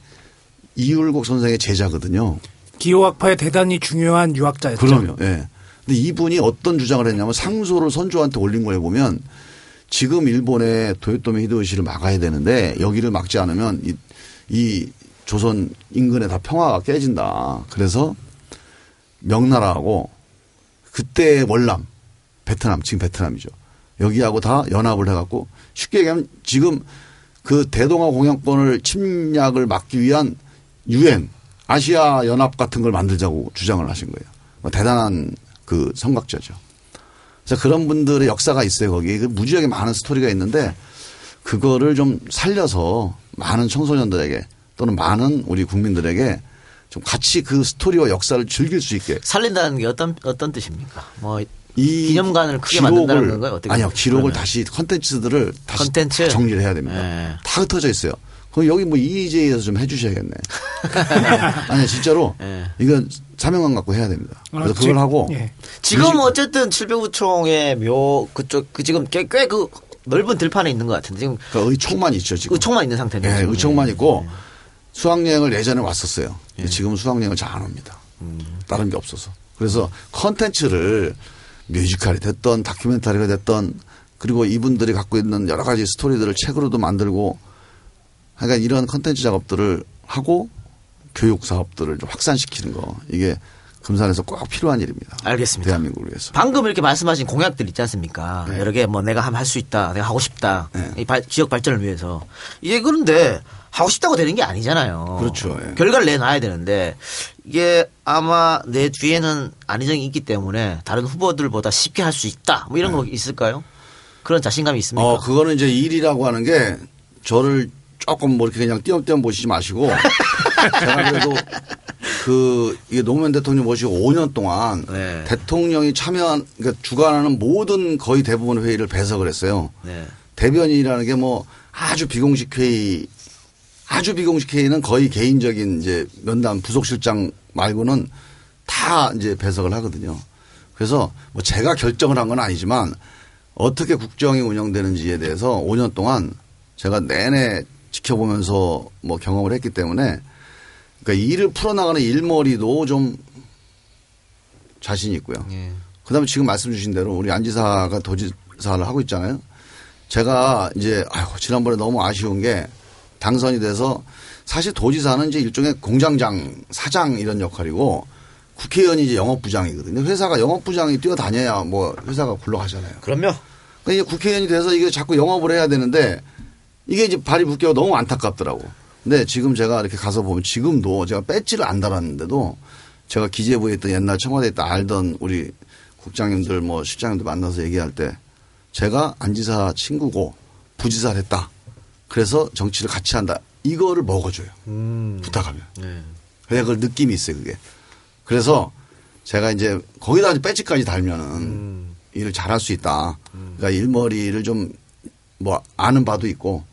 이율곡 선생의 제자거든요. 기호학파의 대단히 중요한 유학자였죠. 그럼요. 예. 근데 이분이 어떤 주장을 했냐면 상소를 선조한테 올린 거에 보면 지금 일본의 도요토미 히데요시를 막아야 되는데 여기를 막지 않으면 이, 이 조선 인근에 다 평화가 깨진다. 그래서 명나라하고 그때 월남 베트남 지금 베트남이죠. 여기하고 다 연합을 해갖고 쉽게 얘기하면 지금 그 대동아 공영권을 침략을 막기 위한 유엔 아시아 연합 같은 걸 만들자고 주장을 하신 거예요. 뭐 대단한 그 성각자죠. 그래서 그런 분들의 역사가 있어요 거기 그 무지하게 많은 스토리가 있는데 그거를 좀 살려서 많은 청소년들에게 또는 많은 우리 국민들에게 좀 같이 그 스토리와 역사를 즐길 수 있게 살린다는 게 어떤 어떤 뜻입니까? 뭐이 기념관을 크게 기록을- 만든다는 건가요? 어떻게 아니요? 기록을 그러면? 다시 컨텐츠들을 다시 컨텐츠? 다 정리를 해야 됩니다. 네. 다 흩어져 있어요. 그럼 여기 뭐 EJ에서 좀 해주셔야겠네. 아니 진짜로 네. 이건 사명감 갖고 해야 됩니다. 그래서 아, 그걸 지- 하고 예. 지금 어쨌든 700우총의 묘 그쪽 그 지금 꽤그 넓은 들판에 있는 것 같은데 지금 그 의총만 있죠 지금. 의총만 있는 상태네요. 네, 지금. 의총만 있고 수학여행을 예전에 왔었어요. 근데 지금은 수학여행을 잘 안 옵니다. 다른 게 없어서. 그래서 컨텐츠를 뮤지컬이 됐던 다큐멘터리가 됐던 그리고 이분들이 갖고 있는 여러 가지 스토리들을 책으로도 만들고 그러니까 이런 컨텐츠 작업들을 하고 교육 사업들을 좀 확산시키는 거 이게 금산에서 꼭 필요한 일입니다. 알겠습니다. 대한민국을 위해서. 방금 이렇게 말씀하신 공약들 있지 않습니까? 네. 여러 개 뭐 내가 하면 할 수 있다, 내가 하고 싶다, 네. 이 발- 지역 발전을 위해서 이게 그런데 하고 싶다고 되는 게 아니잖아요. 그렇죠. 예. 결과를 내놔야 되는데 이게 아마 내 뒤에는 안희정이 있기 때문에 다른 후보들보다 쉽게 할 수 있다. 뭐 이런 거 있을까요? 그런 자신감이 있습니까? 네. 어, 그거는 이제 일이라고 하는 게 저를 조금 뭐 이렇게 그냥 띄엄띄엄 보시지 마시고 제가 그래도 그 이게 노무현 대통령 모시고 5년 동안 네. 대통령이 참여한 그러니까 주관하는 모든 거의 대부분 회의를 배석을 했어요. 네. 대변인이라는 게 뭐 아주 비공식 회의 아주 비공식 회의는 거의 개인적인 이제 면담 부속실장 말고는 다 이제 배석을 하거든요. 그래서 뭐 제가 결정을 한 건 아니지만 어떻게 국정이 운영되는지에 대해서 5년 동안 제가 내내 지켜보면서 뭐 경험을 했기 때문에 그러니까 일을 풀어나가는 일머리도 좀 자신 있고요. 그다음에 지금 말씀 주신 대로 우리 안 지사가 도지사를 하고 있잖아요. 제가 이제 아유 지난번에 너무 아쉬운 게 당선이 돼서 사실 도지사는 이제 일종의 공장장 사장 이런 역할이고 국회의원이 이제 영업부장이거든요. 회사가 영업부장이 뛰어다녀야 뭐 회사가 굴러가잖아요. 그럼요. 그러니까 이제 국회의원이 돼서 이게 자꾸 영업을 해야 되는데 이게 이제 발이 붙기가 너무 안타깝더라고. 근데 지금 제가 이렇게 가서 보면 지금도 제가 배지를 안 달았는데도 제가 기재부에 있던 옛날 청와대에 있던 알던 우리 국장님들 뭐 실장님들 만나서 얘기할 때 제가 안지사 친구고 부지사를 했다. 그래서 정치를 같이 한다. 이거를 먹어줘요. 부탁하면. 네. 그냥 그 느낌이 있어요, 그게. 그래서 제가 이제 거기다 이제 배지까지 달면은 일을 잘할 수 있다. 그러니까 일머리를 좀 뭐 아는 바도 있고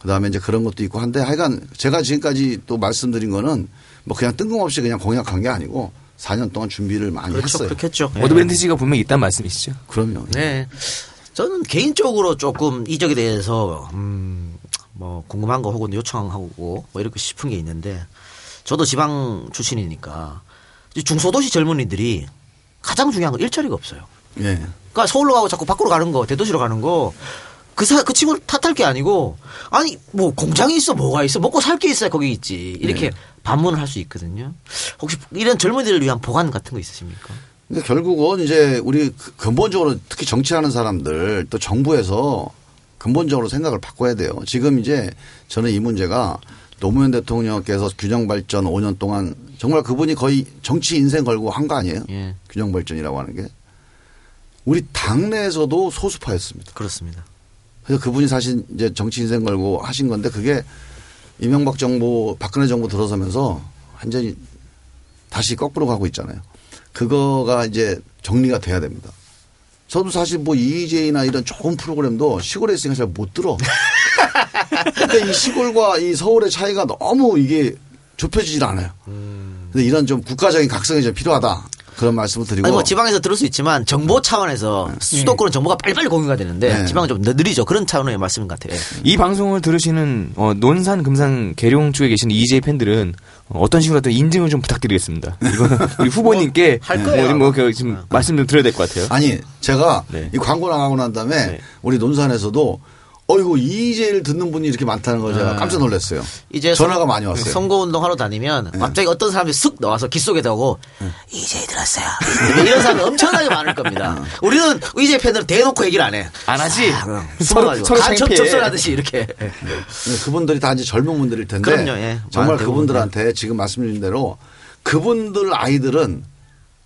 그 다음에 이제 그런 것도 있고 한데 하여간 제가 지금까지 또 말씀드린 거는 뭐 그냥 뜬금없이 그냥 공약한 게 아니고 4년 동안 준비를 많이 그렇죠. 했어요. 그렇겠죠. 어드밴티지가 분명히 있다는 말씀이시죠? 그럼요. 네. 저는 개인적으로 조금 이적에 대해서 음, 뭐 궁금한 거 혹은 요청하고 뭐 이렇게 싶은 게 있는데 저도 지방 출신이니까 이 중소도시 젊은이들이 가장 중요한 건 일자리가 없어요. 예. 그러니까 서울로 가고 자꾸 밖으로 가는 거, 대도시로 가는 거. 그 사, 그 친구를 탓할 게 아니고, 아니, 뭐, 공장이 있어, 뭐가 있어, 먹고 살 게 있어야 거기 있지. 이렇게 네. 반문을 할 수 있거든요. 혹시 이런 젊은이들을 위한 보관 같은 거 있으십니까? 근데 결국은 이제 우리 그 근본적으로 특히 정치하는 사람들 또 정부에서 근본적으로 생각을 바꿔야 돼요. 지금 이제 저는 이 문제가 노무현 대통령께서 균형 발전 5년 동안 정말 그분이 거의 정치 인생 걸고 한 거 아니에요? 예. 균형 발전이라고 하는 게 우리 당내에서도 소수파였습니다. 그렇습니다. 그래서 그분이 사실 이제 정치 인생 걸고 하신 건데 그게 이명박 정부, 박근혜 정부 들어서면서 완전히 다시 거꾸로 가고 있잖아요. 그거가 이제 정리가 돼야 됩니다. 저도 사실 뭐 EJ나 이런 좋은 프로그램도 시골에 있으니까 잘 못 들어. 근데 이 시골과 이 서울의 차이가 너무 이게 좁혀지질 않아요. 근데 이런 좀 국가적인 각성이 좀 필요하다. 그런 말씀을 드리고. 아니 뭐 지방에서 들을 수 있지만 정보 차원에서 수도권은 정보가 빨리빨리 공유가 되는데 네. 지방은 좀 느리죠. 그런 차원의 말씀인 것 같아요. 이 방송을 들으시는 어, 논산 금산 계룡 쪽에 계시는 EJ 팬들은 어, 어떤 식으로든 인증을 좀 부탁드리겠습니다. 이거 우리 후보님께 할 거예요. 뭐, 뭐, 그, 지금 말씀 좀 드려야 될 것 같아요. 아니 제가 네. 이 광고 나가고 난 다음에 우리 논산에서도 어이구 이재를 듣는 분이 이렇게 많다는 걸 제가 깜짝 놀랐어요. 이제 전화가 선- 많이 왔어요. 선거 운동 하러 다니면 갑자기 어떤 사람이 쓱 나와서 귓 속에 대고 이제 들었어요. 이런 사람이 엄청나게 많을 겁니다. 우리는 이제 팬들은 대놓고 얘기를 안 해. 안 하지? 숨어가지고 서로 간첩. 접선하듯이 이렇게. 네, 그분들이 다 이제 젊은 분들일 텐데 그럼요, 예. 정말 그분들한테 지금 말씀드린 대로 그분들 아이들은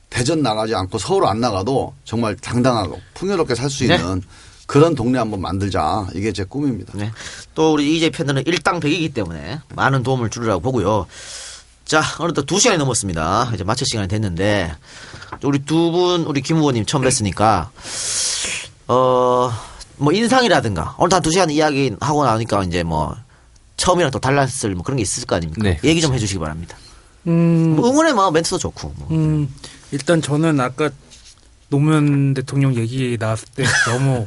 대전 나가지 않고 서울 안 나가도 정말 당당하고 풍요롭게 살수 네. 있는 그런 동네 한번 만들자 이게 제 꿈입니다. 네. 또 우리 이재 팬들은 일당백이기 때문에 많은 도움을 주리라고 보고요. 자, 어느덧 두 시간이 넘었습니다. 이제 마칠 시간이 됐는데 우리 두 분 우리 김 후보님 처음 뵀으니까 어 뭐 인상이라든가 오늘 한두 시간 이야기 하고 나니까 이제 뭐 처음이랑 또 달랐을 뭐 그런 게 있을 거 아닙니까? 네, 얘기 좀 해주시기 바랍니다. 음, 뭐 응원의 뭐 멘트도 좋고. 뭐. 음, 일단 저는 아까 노무현 대통령 얘기 나왔을 때 너무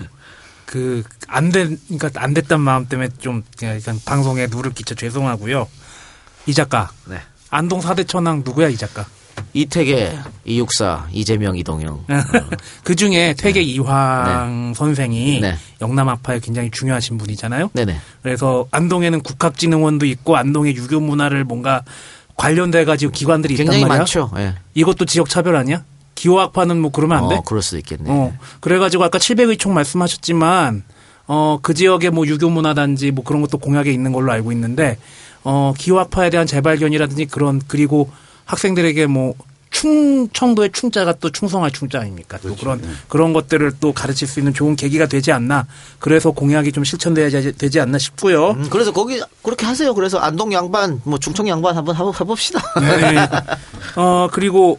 그 안 된, 그러니까 안 됐단 마음 때문에 좀 그냥 일단 방송에 누를 끼쳐 죄송하고요. 이 작가 네. 안동 사대천왕 누구야 이 작가? 이태계, 이육사, 이재명, 이동영. 그 중에 퇴계 이황 선생이 네. 영남학파에 굉장히 중요하신 분이잖아요. 네네. 그래서 안동에는 국학진흥원도 있고 안동의 유교 문화를 뭔가 관련돼 가지고 기관들이 있단 굉장히 말이야. 많죠. 예. 이것도 지역 차별 아니야? 기호학파는 뭐 그러면 안 돼? 어, 그럴 수도 있겠네. 어, 그래가지고 아까 700의 총 말씀하셨지만, 어, 그 지역에 뭐 유교 문화단지 뭐 그런 것도 공약에 있는 걸로 알고 있는데, 어, 기호학파에 대한 재발견이라든지 그런, 그리고 학생들에게 뭐 충청도의 충자가 또 충성할 충자 아닙니까? 또 그런 그런 것들을 또 가르칠 수 있는 좋은 계기가 되지 않나. 그래서 공약이 좀 실천돼야 되지 않나 싶고요. 음, 그래서 거기 그렇게 하세요. 그래서 안동 양반, 뭐 충청 양반 한번 해봅시다. 네. 어, 그리고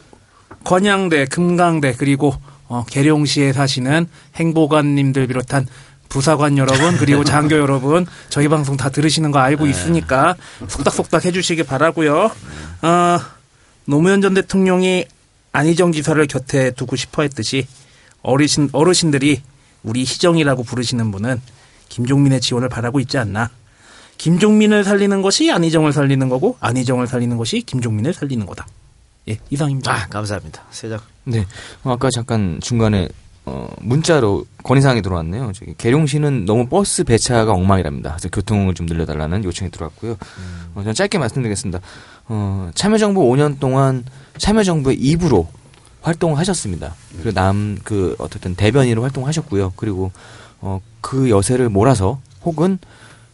건양대, 금강대, 그리고 어, 계룡시에 사시는 행보관님들 비롯한 부사관 여러분, 그리고 장교 여러분, 저희 방송 다 들으시는 거 알고 있으니까 속닥속닥 해주시기 바라고요 어, 노무현 전 대통령이 안희정 지사를 곁에 두고 싶어 했듯이 어르신, 어르신들이 우리 희정이라고 부르시는 분은 김종민의 지원을 바라고 있지 않나. 김종민을 살리는 것이 안희정을 살리는 거고 안희정을 살리는 것이 김종민을 살리는 거다. 예, 이상입니다. 아, 감사합니다. 세작. 네. 어, 아까 잠깐 중간에 어, 문자로 건의사항이 들어왔네요. 저기 계룡시는 너무 버스 배차가 엉망이랍니다. 그래서 교통을 좀 늘려달라는 요청이 들어왔고요. 어, 저는 짧게 말씀드리겠습니다. 어, 참여정부 5년 동안 참여정부의 입으로 활동을 하셨습니다. 그리고 남, 그, 어쨌든 대변인으로 활동하셨고요. 그리고, 어, 그 여세를 몰아서 혹은,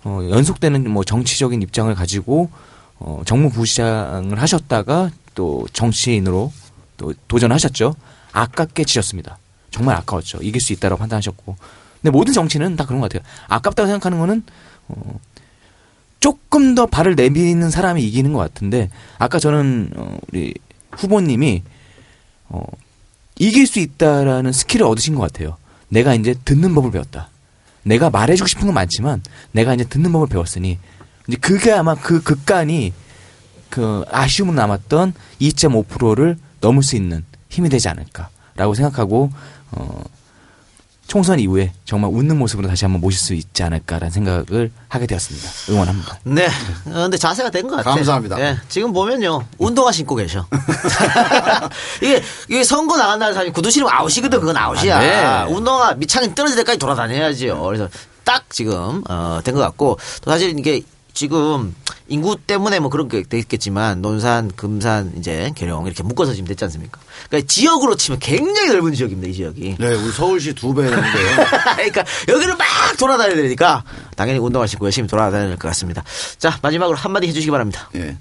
어, 연속되는 뭐 정치적인 입장을 가지고, 어, 정무부시장을 하셨다가 또 정치인으로 또 도전하셨죠. 아깝게 지셨습니다. 정말 아까웠죠. 이길 수 있다고 판단하셨고. 근데 모든 정치는 다 그런 것 같아요. 아깝다고 생각하는 거는 어, 조금 더 발을 내미는 사람이 이기는 것 같은데 아까 저는 어, 우리 후보님이 어, 이길 수 있다라는 스킬을 얻으신 것 같아요. 내가 이제 듣는 법을 배웠다. 내가 말해주고 싶은 건 많지만 내가 이제 듣는 법을 배웠으니 이제 그게 아마 그 극간이 그 아쉬움으로 남았던 2.5%를 넘을 수 있는 힘이 되지 않을까라고 생각하고 어 총선 이후에 정말 웃는 모습으로 다시 한번 모실 수 있지 않을까라는 생각을 하게 되었습니다. 응원합니다. 네. 어, 근데 자세가 된 것 같아요. 감사합니다. 예, 지금 보면요. 운동화 신고 계셔. 이게, 이게 선거 나간다는 사람이 구두 신으면 아웃이거든. 그건 아웃이야. 아, 네. 운동화 밑창이 떨어질 때까지 돌아다녀야지요. 그래서 딱 지금, 어, 된 것 같고. 또 사실 이게 지금 인구 때문에 뭐 그런 게 되겠지만 논산, 금산, 이제 계룡 이렇게 묶어서 지금 됐지 않습니까? 그러니까 지역으로 치면 굉장히 넓은 지역입니다. 이 지역이. 네, 우리 서울시 두 배인데요. 그러니까 여기를 막 돌아다녀야 되니까 당연히 운동화 신고 열심히 돌아다녀야 될 것 같습니다. 자 마지막으로 한마디 해주시기 바랍니다. 예.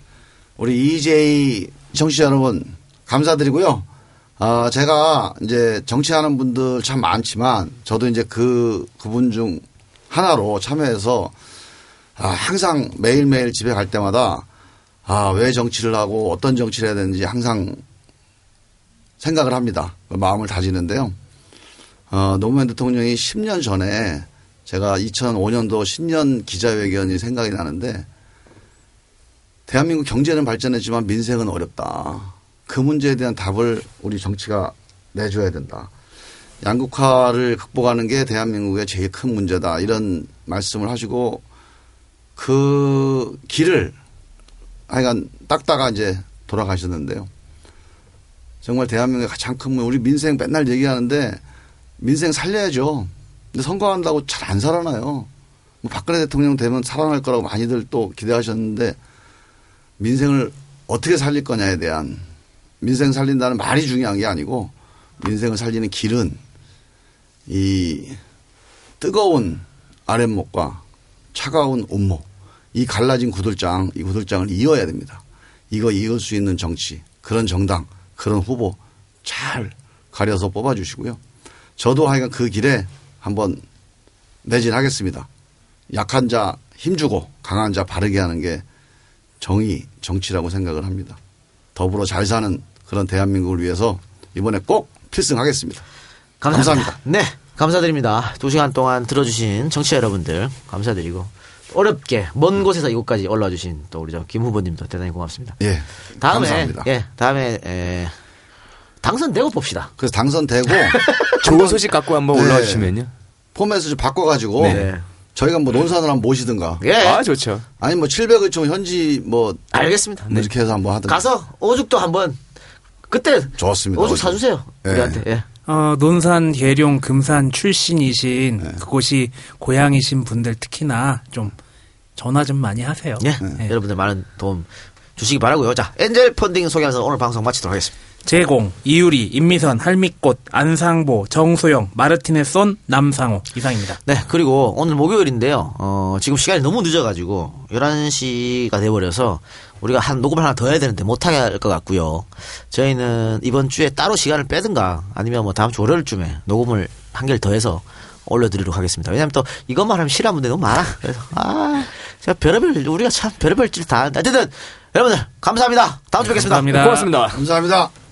우리 EJ 청취자 여러분 감사드리고요. 아, 제가 이제 정치하는 분들 참 많지만 저도 이제 그 그분 중 하나로 참여해서 아, 항상 매일매일 집에 갈 때마다 아, 왜 정치를 하고 어떤 정치를 해야 되는지 항상 생각을 합니다. 마음을 다지는데요. 어, 노무현 대통령이 10년 전에 제가 2005년도 신년 기자회견이 생각이 나는데 대한민국 경제는 발전했지만 민생은 어렵다. 그 문제에 대한 답을 우리 정치가 내줘야 된다. 양극화를 극복하는 게 대한민국의 제일 큰 문제다. 이런 말씀을 하시고 그 길을 하여간 닦다가 이제 돌아가셨는데요. 정말 대한민국의 가장 큰 문제, 우리 민생 맨날 얘기하는데 민생 살려야죠. 근데 선거한다고 잘 안 살아나요. 뭐 박근혜 대통령 되면 살아날 거라고 많이들 또 기대하셨는데 민생을 어떻게 살릴 거냐에 대한 민생 살린다는 말이 중요한 게 아니고 민생을 살리는 길은 이 뜨거운 아랫목과 차가운 온목 이 갈라진 구들장 이 구들장을 이어야 됩니다. 이거 이을 수 있는 정치 그런 정당 그런 후보 잘 가려서 뽑아주시고요. 저도 하여간 그 길에 한번 매진하겠습니다. 약한 자 힘주고 강한 자 바르게 하는 게 정의 정치라고 생각을 합니다. 더불어 잘 사는 그런 대한민국을 위해서 이번에 꼭 필승하겠습니다. 감사합니다. 네, 감사드립니다. 두 시간 동안 들어주신 청취자 여러분들 감사드리고 어렵게 먼 곳에서 이곳까지 올라와 주신 또 우리 저김 후보님도 대단히 고맙습니다. 예. 다음에 감사합니다. 예, 다음에 에, 당선되고 봅시다. 그래서 당선되고 좋은 소식 갖고 한번 네. 올라와 주시면요. 포맷을 좀 바꿔 가지고 네. 저희가 뭐 논산을 한번 모시든가 예, 아 좋죠. 아니 뭐 700을 좀 현지 뭐 알겠습니다. 네. 이렇게 해서 한번 하든가 가서 오죽도 한번 그때 좋습니다. 오죽 사주세요. 예. 우리한테. 예. 어, 논산, 계룡, 금산 출신이신 네. 그곳이 고향이신 분들 특히나 좀 전화 좀 많이 하세요. 예. 예. 여러분들 많은 도움 주시기 바라고요. 자, 엔젤 펀딩 소개하면서 오늘 방송 마치도록 하겠습니다. 제공, 이유리, 임미선, 할미꽃, 안상보, 정소영, 마르티네 쏜, 남상호 이상입니다. 네, 그리고 오늘 목요일인데요. 어, 지금 시간이 너무 늦어가지고 11시가 돼버려서 우리가 한 녹음을 하나 더 해야 되는데 못하게 할 것 같고요. 저희는 이번 주에 따로 시간을 빼든가 아니면 뭐 다음 주 월요일쯤에 녹음을 한 개를 더 해서 올려드리도록 하겠습니다. 왜냐면 또 이것만 하면 싫어하는 분들이 너무 많아. 그래서 아, 제가 별의별 우리가 참 별의별 짓다 하는데 어쨌든 여러분들 감사합니다. 다음 주에 뵙겠습니다. 감사합니다. 고맙습니다. 감사합니다.